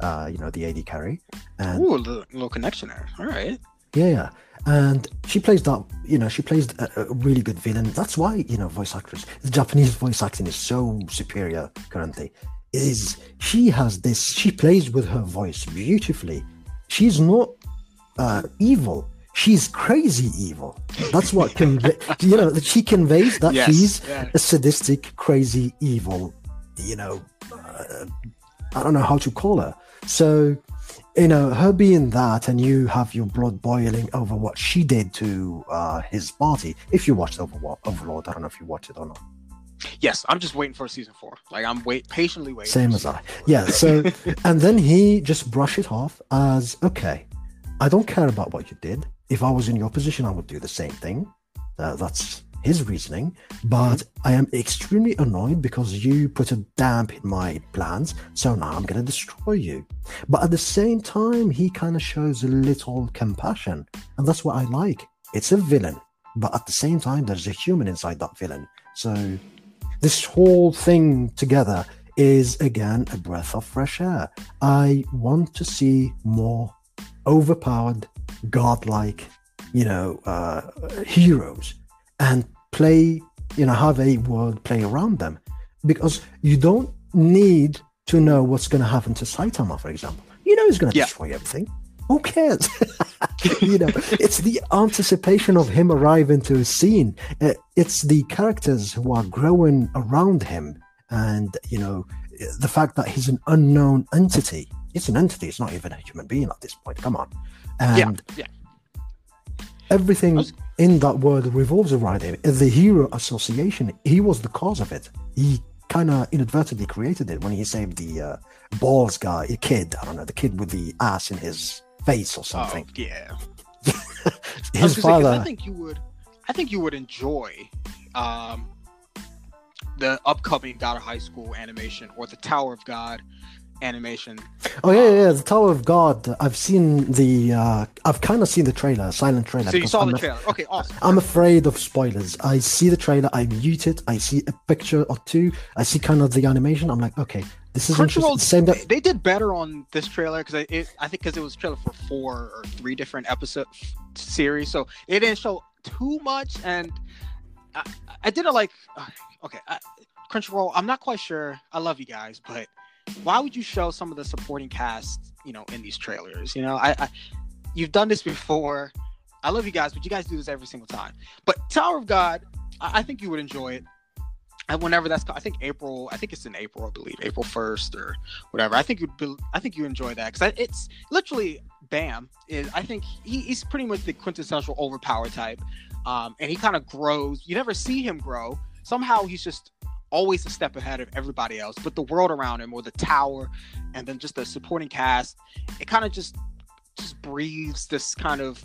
Speaker 2: uh you know the ad carry and
Speaker 1: Ooh, a little, little connection there. All right.
Speaker 2: yeah, yeah. And she plays that, you know, she plays a, a really good villain. That's why, you know, voice actress, the Japanese voice acting is so superior currently. Is she has this, she plays with her voice beautifully. She's not uh, evil. She's crazy evil. That's what convey, you know, that she conveys that
Speaker 1: Yes.
Speaker 2: she's
Speaker 1: Yeah.
Speaker 2: a sadistic, crazy, evil, you know, uh, I don't know how to call her. So you know, her being that, and you have your blood boiling over what she did to uh, his party. If you watched Overlord, Overlord, I don't know if you watched it or not.
Speaker 1: Yes, I'm just waiting for season four. Like I'm wait patiently waiting.
Speaker 2: Same as I. Yeah. So, and then he just brush it off as okay. I don't care about what you did. If I was in your position, I would do the same thing. Uh, that's his reasoning. But I am extremely annoyed because you put a damp in my plans. So now I'm going to destroy you. But at the same time, he kind of shows a little compassion, and that's what I like. It's a villain, but at the same time, there's a human inside that villain. So this whole thing together is again a breath of fresh air. I want to see more overpowered, godlike, you know, uh, heroes and play, you know, have a world play around them because you don't need to know what's going to happen to Saitama, for example. You know, he's going to
Speaker 1: Yeah.
Speaker 2: destroy everything. Who cares? you know, it's the anticipation of him arriving to a scene. Uh, it's the characters who are growing around him, and you know, the fact that he's an unknown entity. It's an entity. It's not even a human being at this point. Come on, and
Speaker 1: yeah.
Speaker 2: everything
Speaker 1: was-
Speaker 2: in that world revolves around him. The hero association. He was the cause of it. He kind of inadvertently created it when he saved the uh, balls guy, the kid. I don't know, the kid with the ass in his face or
Speaker 1: Oh,
Speaker 2: something.
Speaker 1: yeah. I
Speaker 2: his
Speaker 1: say, 'cause
Speaker 2: father.
Speaker 1: I think you would. I think you would enjoy um, the upcoming God of High School animation or the Tower of God animation.
Speaker 2: Oh yeah, yeah, yeah, the Tower of God. I've seen the. Uh, I've kind of seen the trailer, silent trailer.
Speaker 1: So you saw
Speaker 2: I'm
Speaker 1: the
Speaker 2: af-
Speaker 1: trailer. Okay, awesome.
Speaker 2: I'm afraid of spoilers. I see the trailer, I mute it. I see a picture or two. I see kind of the animation. I'm like, okay, this is.
Speaker 1: Crunchyroll,
Speaker 2: Same
Speaker 1: they,
Speaker 2: that.
Speaker 1: they did better on this trailer because it, I think because it was a trailer for four or three different episode series, so it didn't show too much. And I, I didn't like. Okay, I, Crunchyroll, I'm not quite sure. I love you guys, but why would you show some of the supporting cast, you know, in these trailers? You know, I, I you've done this before. I love you guys, but you guys do this every single time. But Tower of God, I, I think you would enjoy it. And whenever that's, I think April, I think it's in April, I believe, April first or whatever. I think you'd, be, I think you enjoy that because it's literally Bam. Is I think he, he's pretty much the quintessential overpower type, um, and he kind of grows. You never see him grow. Somehow he's just always a step ahead of everybody else. But the world around him, or the tower, and then just the supporting cast, it kind of just just breathes this kind of.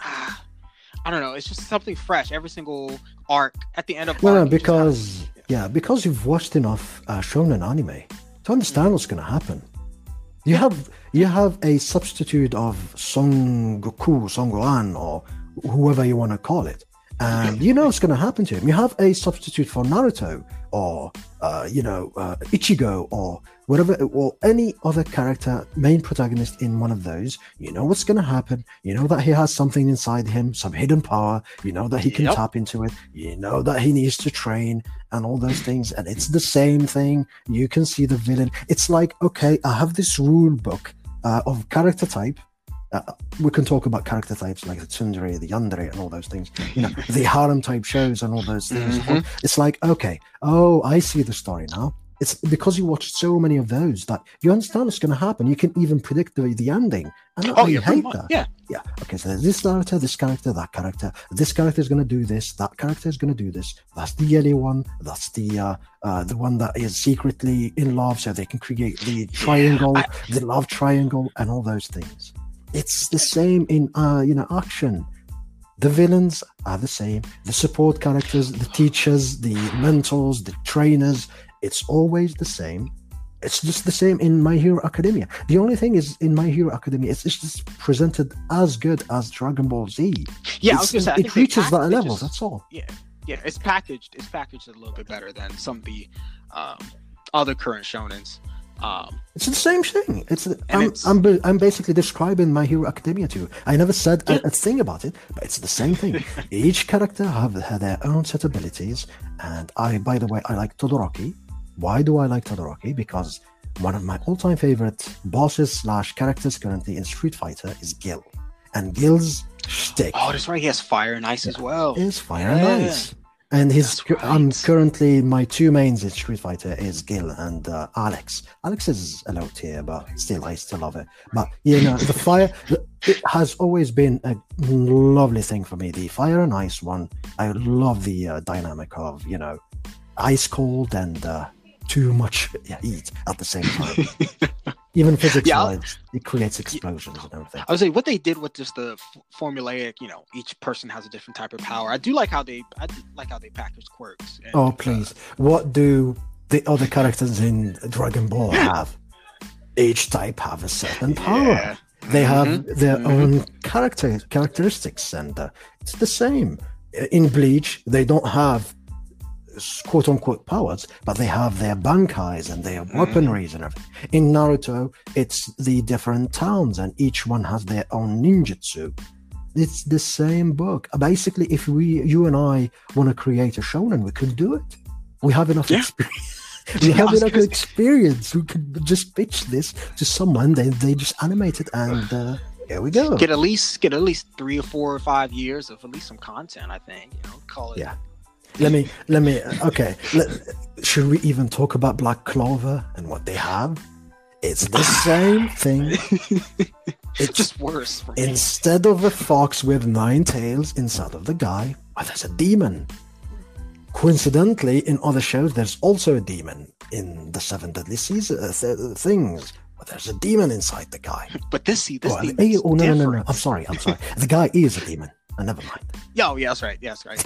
Speaker 1: Ah, I don't know. It's just something fresh. Every single arc at the end of
Speaker 2: No, no,
Speaker 1: arc, have-
Speaker 2: because yeah, because you've watched enough uh, shonen anime to understand what's going to happen. You have you have a substitute of Son Goku, Son Gohan, or whoever you want to call it, and you know what's going to happen to him. You have a substitute for Naruto, or uh, you know uh, Ichigo, or whatever, or any other character, main protagonist in one of those. You know what's going to happen. You know that he has something inside him, some hidden power. You know that he can
Speaker 1: Yep.
Speaker 2: tap into it. You know that he needs to train and all those things. And it's the same thing. You can see the villain. It's like, okay, I have this rule book uh, of character type. Uh, we can talk about character types like the tsundere, the yandere, and all those things. You know, the harem type shows and all those things.
Speaker 1: Mhm.
Speaker 2: It's like, okay, oh, I see the story now. It's because you watched so many of those that you understand what's going to happen. You can even predict the, the ending. And
Speaker 1: Oh yeah,
Speaker 2: hate that.
Speaker 1: Yeah.
Speaker 2: Yeah. Okay. So there's this character, this character, that character. This character is going to do this. That character is going to do this. That's the yellow one. That's the uh, uh, the one that is secretly in love, so they can create the triangle,
Speaker 1: I-
Speaker 2: the love triangle, and all those things. It's the same in uh, you know action. The villains are the same. The support characters, the teachers, the mentors, the trainers. It's always the same. It's just the same in My Hero Academia. The only thing is in My Hero Academia, it's, it's just presented as good as Dragon Ball Z.
Speaker 1: Yeah, I was say
Speaker 2: it reaches that level.
Speaker 1: just-
Speaker 2: That's all.
Speaker 1: Yeah, yeah, it's packaged. It's packaged a little bit better than some of the um, other current shonens. Um,
Speaker 2: It's the same thing. It's I'm,
Speaker 1: it's-
Speaker 2: I'm I'm basically describing My Hero Academia to you. I never said
Speaker 1: Yeah.
Speaker 2: a, a thing about it, but it's the same thing. Each character have had their own set of abilities, and I, by the way, I like Todoroki. Why do I like Todoroki? Because one of my all-time favorite bosses slash characters currently in Street Fighter is Gil, and Gil's shtick
Speaker 1: oh, that's right. He has fire and ice as well.
Speaker 2: is fire and ice. And his, cu- I'm currently my two mains in Street Fighter is Gil and uh, Alex. Alex is a low tier, but still I still love it. But you know, the fire it has always been a lovely thing for me. The fire and ice one, I love the uh, dynamic of you know, ice cold and uh, too much heat at the same time. Even physics
Speaker 1: Yeah,
Speaker 2: wise, it creates explosions and everything.
Speaker 1: I would say what they did with just the f- formulaic, you know, each person has a different type of power. I do like how they, I like how they package quirks. and,
Speaker 2: Oh
Speaker 1: uh,
Speaker 2: please! What do the other characters in Dragon Ball have? Each type have a certain power.
Speaker 1: yeah.
Speaker 2: They have
Speaker 1: Mhm,
Speaker 2: their
Speaker 1: mhm.
Speaker 2: own character characteristics, and uh, it's the same. In Bleach, they don't have quote unquote powers, but they have their bankais and their
Speaker 1: Mm-hmm.
Speaker 2: weaponries and everything. In Naruto, it's the different towns, and each one has their own ninjutsu. It's the same book. Basically, if we, you and I, want to create a shonen, we could do it. We have enough
Speaker 1: Yeah.
Speaker 2: experience. We have enough experience. We could just pitch this to someone. They they just animate it, and uh, here we go.
Speaker 1: Get at least get at least three or four or five years of at least some content. I think you know, call it.
Speaker 2: Yeah. Let me let me. Okay. Let, should we even talk about Black Clover and what they have? It's the same thing.
Speaker 1: it's just worse.
Speaker 2: Instead of a fox with nine tails inside of the guy, well, there's a demon. Coincidentally, in other shows, there's also a demon in the Seven Deadly Sins uh, th- things. But there's a demon inside the guy.
Speaker 1: But this see this
Speaker 2: Oh,
Speaker 1: is
Speaker 2: oh no, no, no, no! I'm sorry. I'm sorry. The guy is a demon. Uh, never mind.
Speaker 1: Yo, yeah, that's right. Yeah, that's right.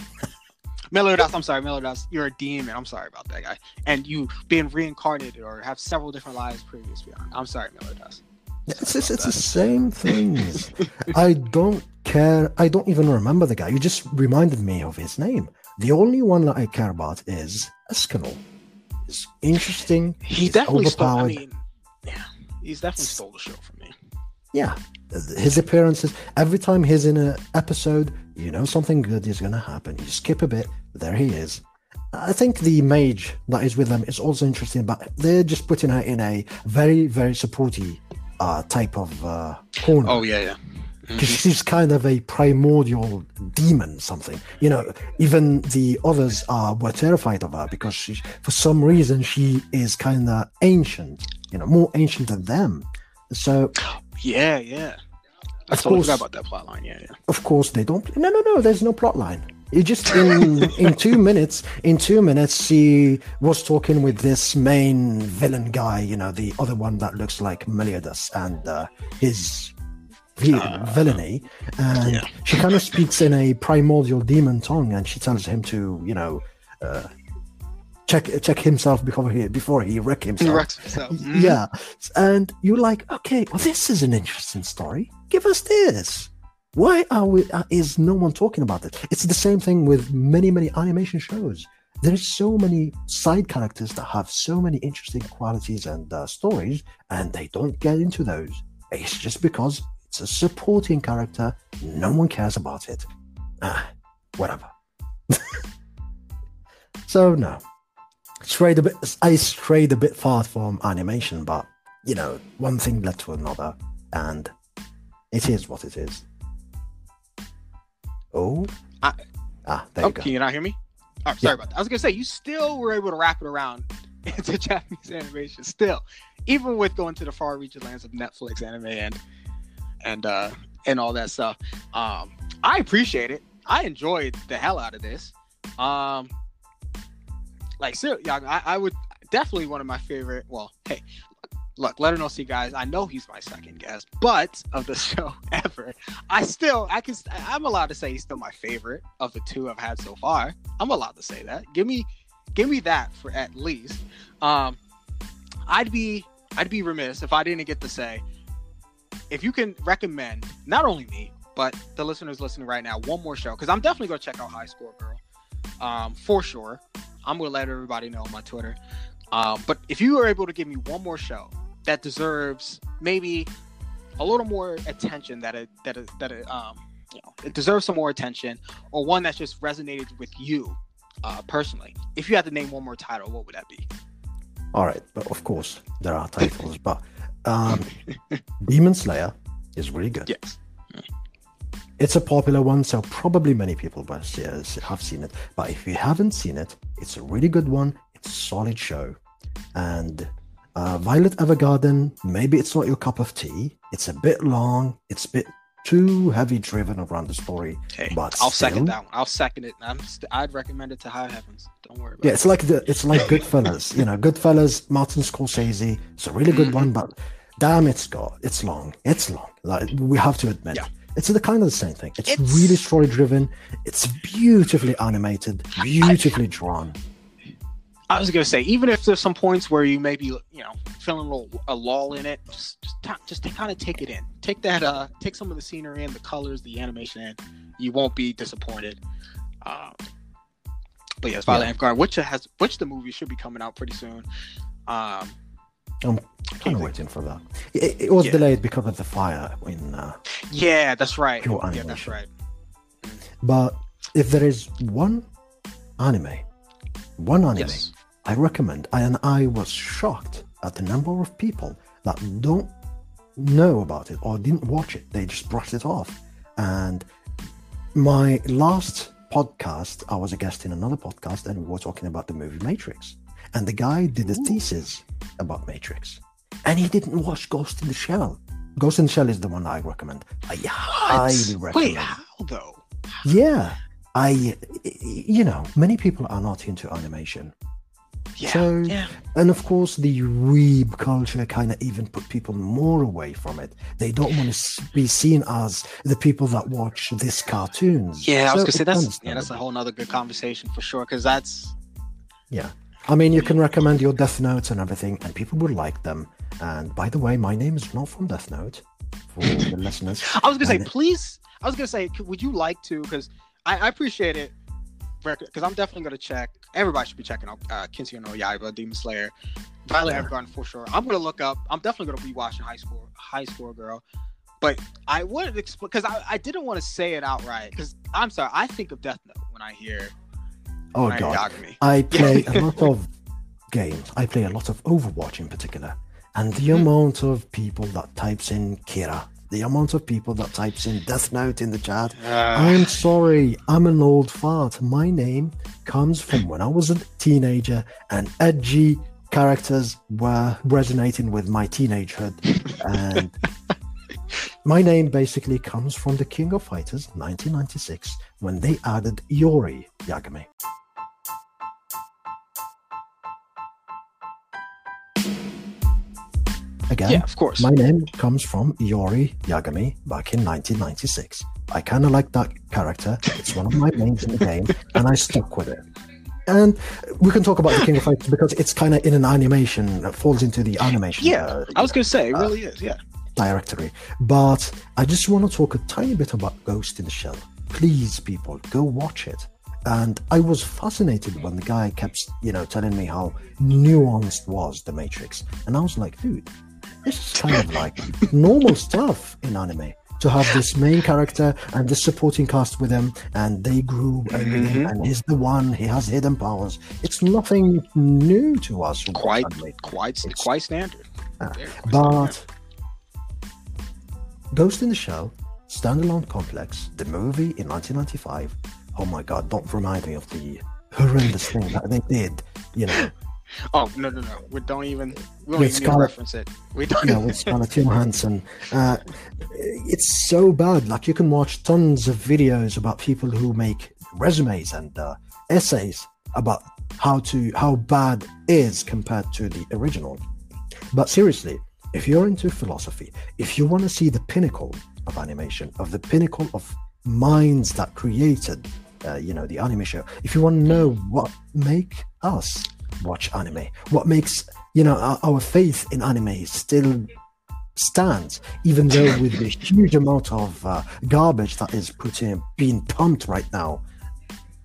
Speaker 1: Meliodas, I'm sorry, Meliodas, you're a demon. I'm sorry about that guy. And you being reincarnated or have several different lives previously. I'm sorry, Meliodas.
Speaker 2: It's, it's, it's the same things. I don't care. I don't even remember the guy. You just reminded me of his name. The only one that I care about is Escanor. He's interesting.
Speaker 1: He
Speaker 2: he's
Speaker 1: definitely stole. I mean, yeah, he's definitely stole the show from me.
Speaker 2: yeah, his appearances. Every time he's in an episode, you know something good is going to happen. You skip a bit, there he is. I think the mage that is with them is also interesting, but they're just putting her in a very, very supporty uh, type of uh, corner.
Speaker 1: Oh yeah, yeah.
Speaker 2: because she's kind of a primordial demon something you know even the others are were terrified of her because she for some reason she is kind of ancient you know more ancient than them so
Speaker 1: Yeah, yeah. I
Speaker 2: Of
Speaker 1: totally
Speaker 2: course.
Speaker 1: forgot about that plot line. Yeah, yeah.
Speaker 2: of course they don't no no no there's no plot line it just in in two minutes in two minutes she was talking with this main villain guy you know the other one that looks like Meliodas and uh, his vi- villainy and
Speaker 1: yeah.
Speaker 2: she kind of speaks in a primordial demon tongue and she tells him to you know uh, check check himself before he before he wreck himself.
Speaker 1: Rex himself. Mhm.
Speaker 2: yeah. And you're like okay well this is an interesting story. Give us this. Why are we uh, is no one talking about it? It's the same thing with many many animation shows. There's so many side characters that have so many interesting qualities and uh, stories and they don't get into those. It's just because it's a supporting character. No one cares about it. Ah whatever. So no strayed a bit i strayed a bit far from animation but you know one thing led to another and it is what it is oh
Speaker 1: I-
Speaker 2: ah there
Speaker 1: Oh,
Speaker 2: you go
Speaker 1: can you not hear me? Oh, sorry about that. I was gonna say you still were able to wrap it around into Japanese animation. Still, even with going to the far reaching lands of Netflix anime and and uh and all that stuff. Um, I appreciate it. I enjoyed the hell out of this. Um, like ser- yeah, I, I would definitely one of my favorite. Well, hey, look, let her know, see guys. I know he's my second guest, but of the show ever. I still, I can, I'm allowed to say he's still my favorite of the two I've had so far. I'm allowed to say that. Give me, give me that for at least. Um, I'd be, I'd be remiss if I didn't get to say, if you can recommend not only me but the listeners listening right now one more show because I'm definitely gonna check out High Score Girl, um, for sure. I'm gonna let everybody know on my Twitter. Um, but if you are able to give me one more show that deserves maybe a little more attention that it that it that it um you know it deserves some more attention or one that just resonated with you uh personally if you had to name one more title what would that be?
Speaker 2: All right but of course there are titles but um demon slayer is really good.
Speaker 1: Yes
Speaker 2: It's a popular one, so probably many people have seen it. But if you haven't seen it, it's a really good one. It's a solid show. And uh, Violet Evergarden, maybe it's not your cup of tea. It's a bit long. It's a bit too heavy driven around the story.
Speaker 1: Okay,
Speaker 2: But
Speaker 1: I'll
Speaker 2: still-
Speaker 1: second that one. I'll second it. I'm st- I'd recommend it to high heavens. Don't worry about
Speaker 2: Yeah,
Speaker 1: it.
Speaker 2: it's like the it's like Goodfellas. you know, Goodfellas, Martin Scorsese. It's a really good one, but damn, it's got it's long. It's long. Like we have to admit.
Speaker 1: Yeah.
Speaker 2: It's the kind of the same thing. It's,
Speaker 1: It's-
Speaker 2: really story driven. It's beautifully animated, beautifully drawn.
Speaker 1: I was gonna say, even if there's some points where you maybe you know feeling a little a lull in it, just just, ta- just kind of take it in. Take that uh take some of the scenery in, the colors, the animation in. You won't be disappointed. Uh, but yes, Violet
Speaker 2: Yeah.
Speaker 1: Evergarden, which has which the movie should be coming out pretty soon. Um,
Speaker 2: I'm kind of waiting for that. It, it was
Speaker 1: Yeah.
Speaker 2: delayed because of the fire in. Uh,
Speaker 1: yeah, that's right.
Speaker 2: Pure
Speaker 1: Yeah, that's right.
Speaker 2: but if there is one anime, one anime
Speaker 1: Yes.
Speaker 2: I recommend, and I was shocked at the number of people that don't know about it or didn't watch it. They just brushed it off. And my last podcast, I was a guest in another podcast, and we were talking about the movie Matrix. And the guy did a thesis about Matrix, and he didn't watch Ghost in the Shell. Ghost in the Shell is the one I recommend. I highly recommend.
Speaker 1: Wait, how though?
Speaker 2: Yeah, I, you know, many people are not into animation.
Speaker 1: Yeah,
Speaker 2: So-
Speaker 1: yeah.
Speaker 2: And of course, the weeb culture kind of even put people more away from it. They don't want to be seen as the people that watch this cartoons.
Speaker 1: Yeah, I was gonna say that's yeah, that's a whole nother good conversation for sure. Because that's
Speaker 2: Yeah. I mean, you can recommend your Death Notes and everything, and people will like them. And by the way, my name is not from Death Note for the listeners.
Speaker 1: I was gonna say, please. I was gonna say, would you like to? Because I, I appreciate it. Because I'm definitely gonna check. Everybody should be checking out uh, Kimetsu no Yaiba, Demon Slayer, Violet
Speaker 2: Yeah.
Speaker 1: Evergarden for sure. I'm gonna look up. I'm definitely gonna be watching High School High School Girl. But I wanted to explain because I, I didn't want to say it outright. Because I'm sorry, I think of Death Note when I hear
Speaker 2: Oh, God. I play a lot of games. I play a lot of Overwatch in particular. And the amount of people that types in Kira, the amount of people that types in Death Note in the chat. I'm sorry, I'm an old fart. My name comes from when I was a teenager and edgy characters were resonating with my teenagehood. And my name basically comes from the King of Fighters 1996 when they added Iori Yagami. Again,
Speaker 1: yeah, of course.
Speaker 2: my name comes from Iori Yagami back in 1996. I kind of like that character. It's one of my names in the game, and I stuck with it. And we can talk about the King of Fighters because it's kind of in an animation, it falls into the animation
Speaker 1: yeah,
Speaker 2: uh,
Speaker 1: I was gonna say it
Speaker 2: uh,
Speaker 1: really is. Yeah.
Speaker 2: directory. But I just want to talk a tiny bit about Ghost in the Shell. Please, people, go watch it. And I was fascinated when the guy kept, you know, telling me how nuanced was the Matrix, and I was like, dude, this is kind of like normal stuff in anime. To have this main character and this supporting cast with him, and they grew, and,
Speaker 1: Mhm.
Speaker 2: and he's the one. He has hidden powers. It's nothing new to us.
Speaker 1: Quite, quite,
Speaker 2: It's-
Speaker 1: quite standard. Very quite standard.
Speaker 2: But Ghost in the Shell, standalone complex, the movie in 1995. Oh my god, don't remind me of the horrendous thing that they did. You know,
Speaker 1: Oh no no no! We don't even we don't
Speaker 2: With
Speaker 1: even
Speaker 2: Scarlett-
Speaker 1: reference it. We don't.
Speaker 2: know, with Scarlett Johansson. Uh, it's so bad. Like you can watch tons of videos about people who make resumes and uh, essays about how to how bad is compared to the original. But seriously, if you're into philosophy, if you want to see the pinnacle of animation, of the pinnacle of minds that created, uh, you know, the anime show, if you want to know what make us watch anime, what makes you know our, our faith in anime still stands, even though with the huge amount of uh, garbage that is put in, being pumped right now.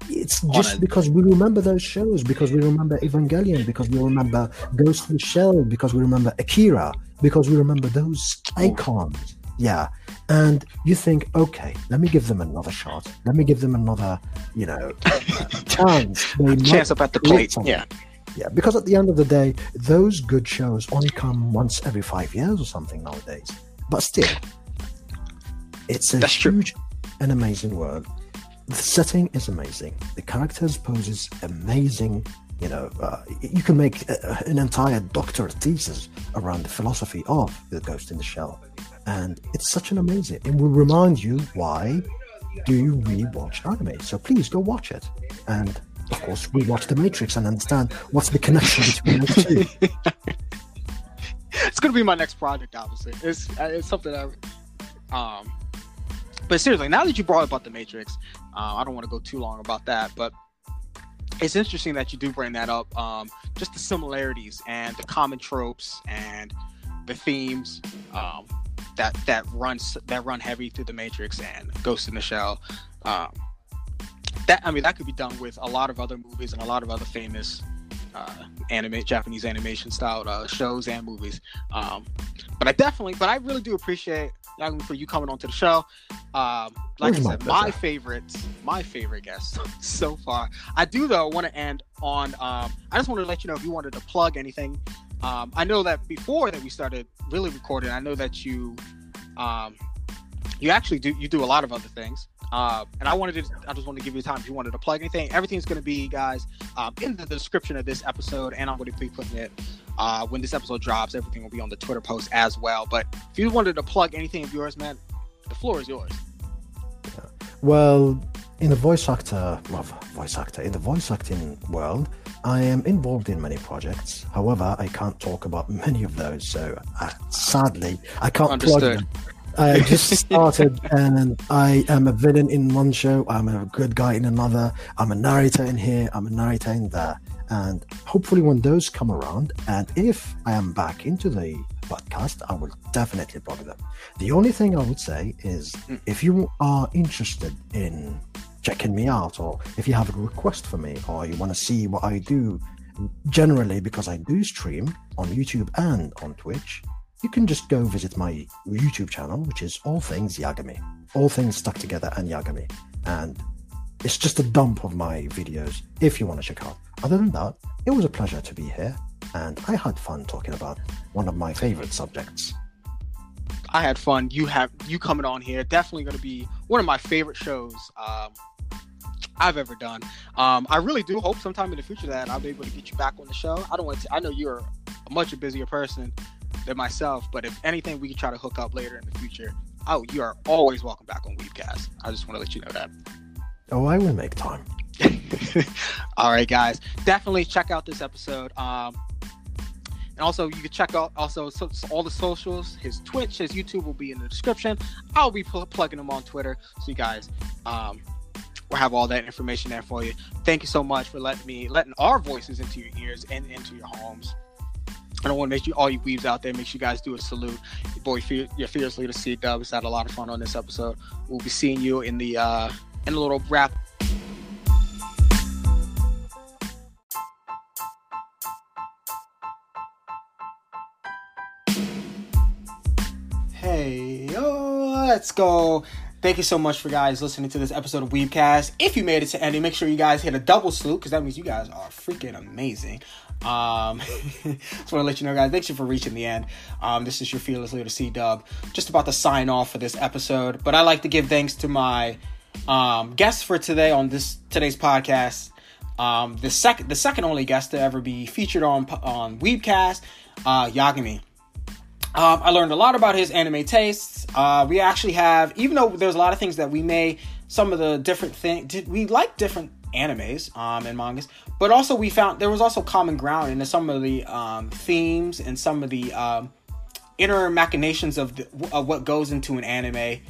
Speaker 2: It's just because we remember those shows, because we remember Evangelion, because we remember Ghost in the Shell, because we remember Akira, because we remember those icons. Yeah. And you think, okay, let me give them another shot. Let me give them another, you know, chance. They might
Speaker 1: Chance up at the plate. Yeah.
Speaker 2: Yeah, because at the end of the day, those good shows only come once every five years or something nowadays. But still, it's a
Speaker 1: That's true.
Speaker 2: huge an amazing world. The setting is amazing. The characters poses amazing. You know, uh, you can make a, an entire doctorate thesis around the philosophy of the Ghost in the Shell, and it's such an amazing. It will remind you why do you really watch anime. So please go watch it, and of course, we watch The Matrix and understand what's the connection between the two.
Speaker 1: it's gonna be my next project, obviously. It's uh, it's something that, um, but seriously, now that you brought up the Matrix, uh, I don't want to go too long about that, but it's interesting that you do bring that up. Um, just the similarities and the common tropes and the themes um, that that runs that run heavy through the Matrix and Ghost in the Shell. Um, that I mean, that could be done with a lot of other movies and a lot of other famous uh, anime Japanese animation style uh, shows and movies. Um, but I definitely, but I really do appreciate for you coming onto the show. Um, like Where's I said, my, my favorite, my favorite guest so far. I do though want to end on. Um, I just wanted to let you know if you wanted to plug anything. Um, I know that before that we started really recording, I know that you, um, you actually do you do a lot of other things. Uh, and I wanted to, I just wanted to give you time if you wanted to plug anything. Everything's going to be, guys, um, in the description of this episode, and I'm going to be putting it uh, when this episode drops. Everything will be on the Twitter post as well. But if you wanted to plug anything of yours, man, the floor is yours.
Speaker 2: Well, in the voice actor, well, voice actor, in the voice acting world, I am involved in many projects. However, I can't talk about many of those, so uh, sadly, I can't Understood. plug them. I just started and I am a villain in one show, I'm a good guy in another, I'm a narrator in here, I'm a narrator in there. And hopefully, when those come around, and if I am back into the podcast, I will definitely plug them. The only thing I would say is hmm. if you are interested in checking me out, or if you have a request for me, or you want to see what I do generally, because I do stream on YouTube and on Twitch, you can just go visit my YouTube channel, which is All Things Yagami. All Things Stuck Together and Yagami. And it's just a dump of my videos if you want to check out. Other than that, it was a pleasure to be here, and I had fun talking about one of my favorite subjects.
Speaker 1: I had fun. You have you coming on here. Definitely going to be one of my favorite shows um, I've ever done. Um, I really do hope sometime in the future that I'll be able to get you back on the show. I don't want to. I know you're a much busier person, than myself. But if anything, we can try to hook up later in the future. Oh, you are always welcome back on Weebcast. I just want to let you know that.
Speaker 2: Oh, I will make time.
Speaker 1: All right, guys. Definitely check out this episode. Um, and also, you can check out also so, so all the socials. His Twitch, his YouTube will be in the description. I'll be pl- plugging them on Twitter, so you guys um, will have all that information there for you. Thank you so much for letting me letting our voices into your ears and into your homes. I don't want to make you all you weaves out there. Make sure you guys do a salute. Your boy, your fearless leader, C Dubs, had a lot of fun on this episode. We'll be seeing you in the uh, in a little wrap. Hey, oh, let's go. Thank you so much for guys listening to this episode of Weebcast. If you made it to ending, make sure you guys hit a double salute because that means you guys are freaking amazing. Um, just want to let you know, guys. Thanks you for reaching the end. Um, this is your fearless leader, C Dub. Just about to sign off for this episode, but I like to give thanks to my um, guests for today on this today's podcast. Um, the second, the second only guest to ever be featured on on Weebcast, uh, Yagami. Um, I learned a lot about his anime tastes. Uh, we actually have, even though there's a lot of things that we may, some of the different things, we like different animes um, and mangas, but also we found there was also common ground in some of the um, themes and some of the um, inner machinations of, the, of what goes into an anime,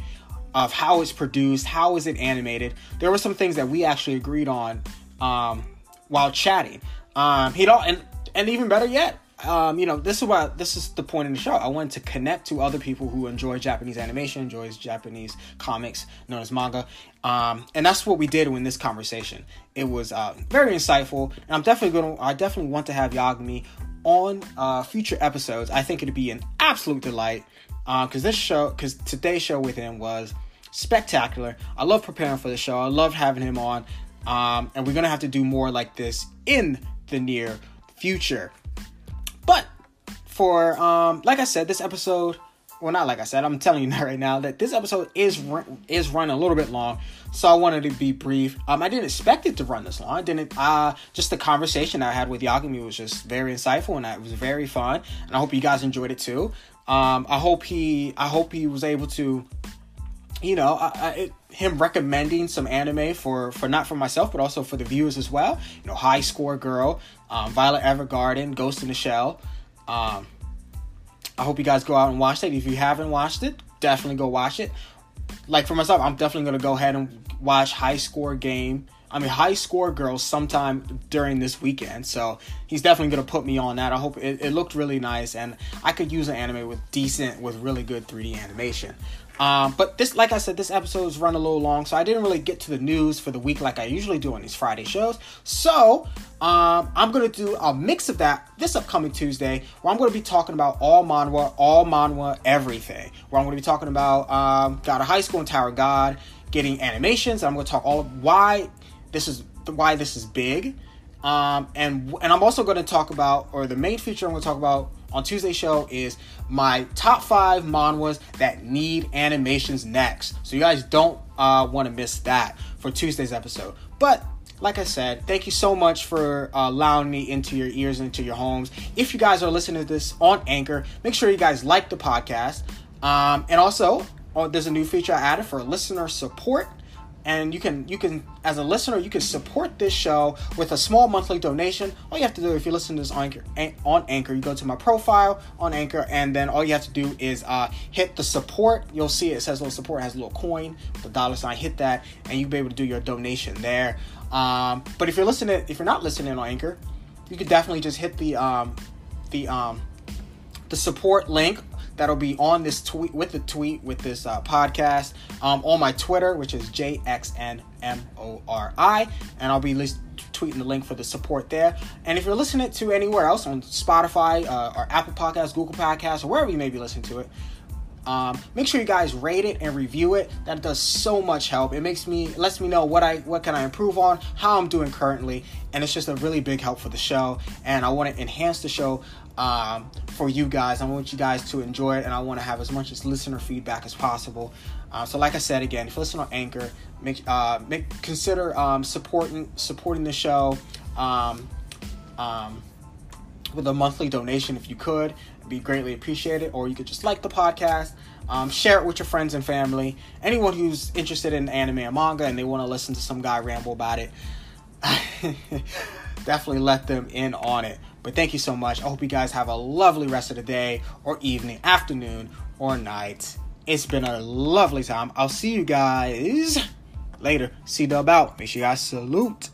Speaker 1: of how it's produced, how is it animated. There were some things that we actually agreed on um, while chatting. Um, all and and even better yet, um, you know, this is why this is the point in the show. I wanted to connect to other people who enjoy Japanese animation, enjoys Japanese comics known as manga, um, and that's what we did in this conversation. It was uh, very insightful, and I'm definitely to. I definitely want to have Yagami on uh, future episodes. I think it'd be an absolute delight because uh, this show, because today's show with him was spectacular. I love preparing for the show. I love having him on, um, and we're gonna have to do more like this in the near future. But for um, like I said, this episode well, not like I said. I'm telling you right now that this episode is run, is running a little bit long, so I wanted to be brief. Um, I didn't expect it to run this long. I didn't. Uh, just the conversation I had with Yagami was just very insightful and it was very fun. And I hope you guys enjoyed it too. Um, I hope he. I hope he was able to. You know, I, I, it, him recommending some anime for for not for myself but also for the viewers as well. You know, High Score Girl, um, Violet Evergarden, Ghost in the Shell. Um, I hope you guys go out and watch that. If you haven't watched it, definitely go watch it. Like for myself, I'm definitely gonna go ahead and watch High Score Game. I mean, High Score Girl sometime during this weekend. So he's definitely gonna put me on that. I hope it, it looked really nice, and I could use an anime with decent, with really good 3D animation. Um, but this, like I said, this episode is run a little long, so I didn't really get to the news for the week like I usually do on these Friday shows. So um, I'm gonna do a mix of that this upcoming Tuesday, where I'm gonna be talking about all manhwa, all manhwa, everything. Where I'm gonna be talking about um, God of High School and Tower God, getting animations. I'm gonna talk all of why this is why this is big. Um, and and I'm also going to talk about, or the main feature I'm going to talk about on Tuesday's show is my top five manhwas that need animations next. So you guys don't uh, want to miss that for Tuesday's episode. But like I said, thank you so much for uh, allowing me into your ears and into your homes. If you guys are listening to this on Anchor, make sure you guys like the podcast. Um, and also, oh, there's a new feature I added for listener support and you can you can as a listener you can support this show with a small monthly donation. All you have to do if you listen to this on anchor, on anchor you go to my profile on anchor and then all you have to do is uh, hit the support. You'll see it says little support has a little coin the dollar sign hit that and you'll be able to do your donation there. Um, but if you're listening if you're not listening on anchor you could definitely just hit the um, the um, the support link that'll be on this tweet with the tweet with this uh, podcast um, on my Twitter, which is JXNMORI, and I'll be list- tweeting the link for the support there. And if you're listening to anywhere else on Spotify uh, or Apple Podcasts, Google Podcasts, or wherever you may be listening to it, um, make sure you guys rate it and review it. That does so much help. It makes me lets me know what I what can I improve on, how I'm doing currently, and it's just a really big help for the show. And I want to enhance the show um, for you guys. I want you guys to enjoy it, and I want to have as much as listener feedback as possible. Uh, so, like I said again, if you listen on Anchor, make uh, make consider um, supporting supporting the show um, um, with a monthly donation if you could. It'd be greatly appreciated. Or you could just like the podcast, um, share it with your friends and family. Anyone who's interested in anime and manga and they want to listen to some guy ramble about it. definitely let them in on it. But thank you so much. I hope you guys have a lovely rest of the day or evening, afternoon, or night. It's been a lovely time. I'll see you guys later. C-Dub out. Make sure you guys salute.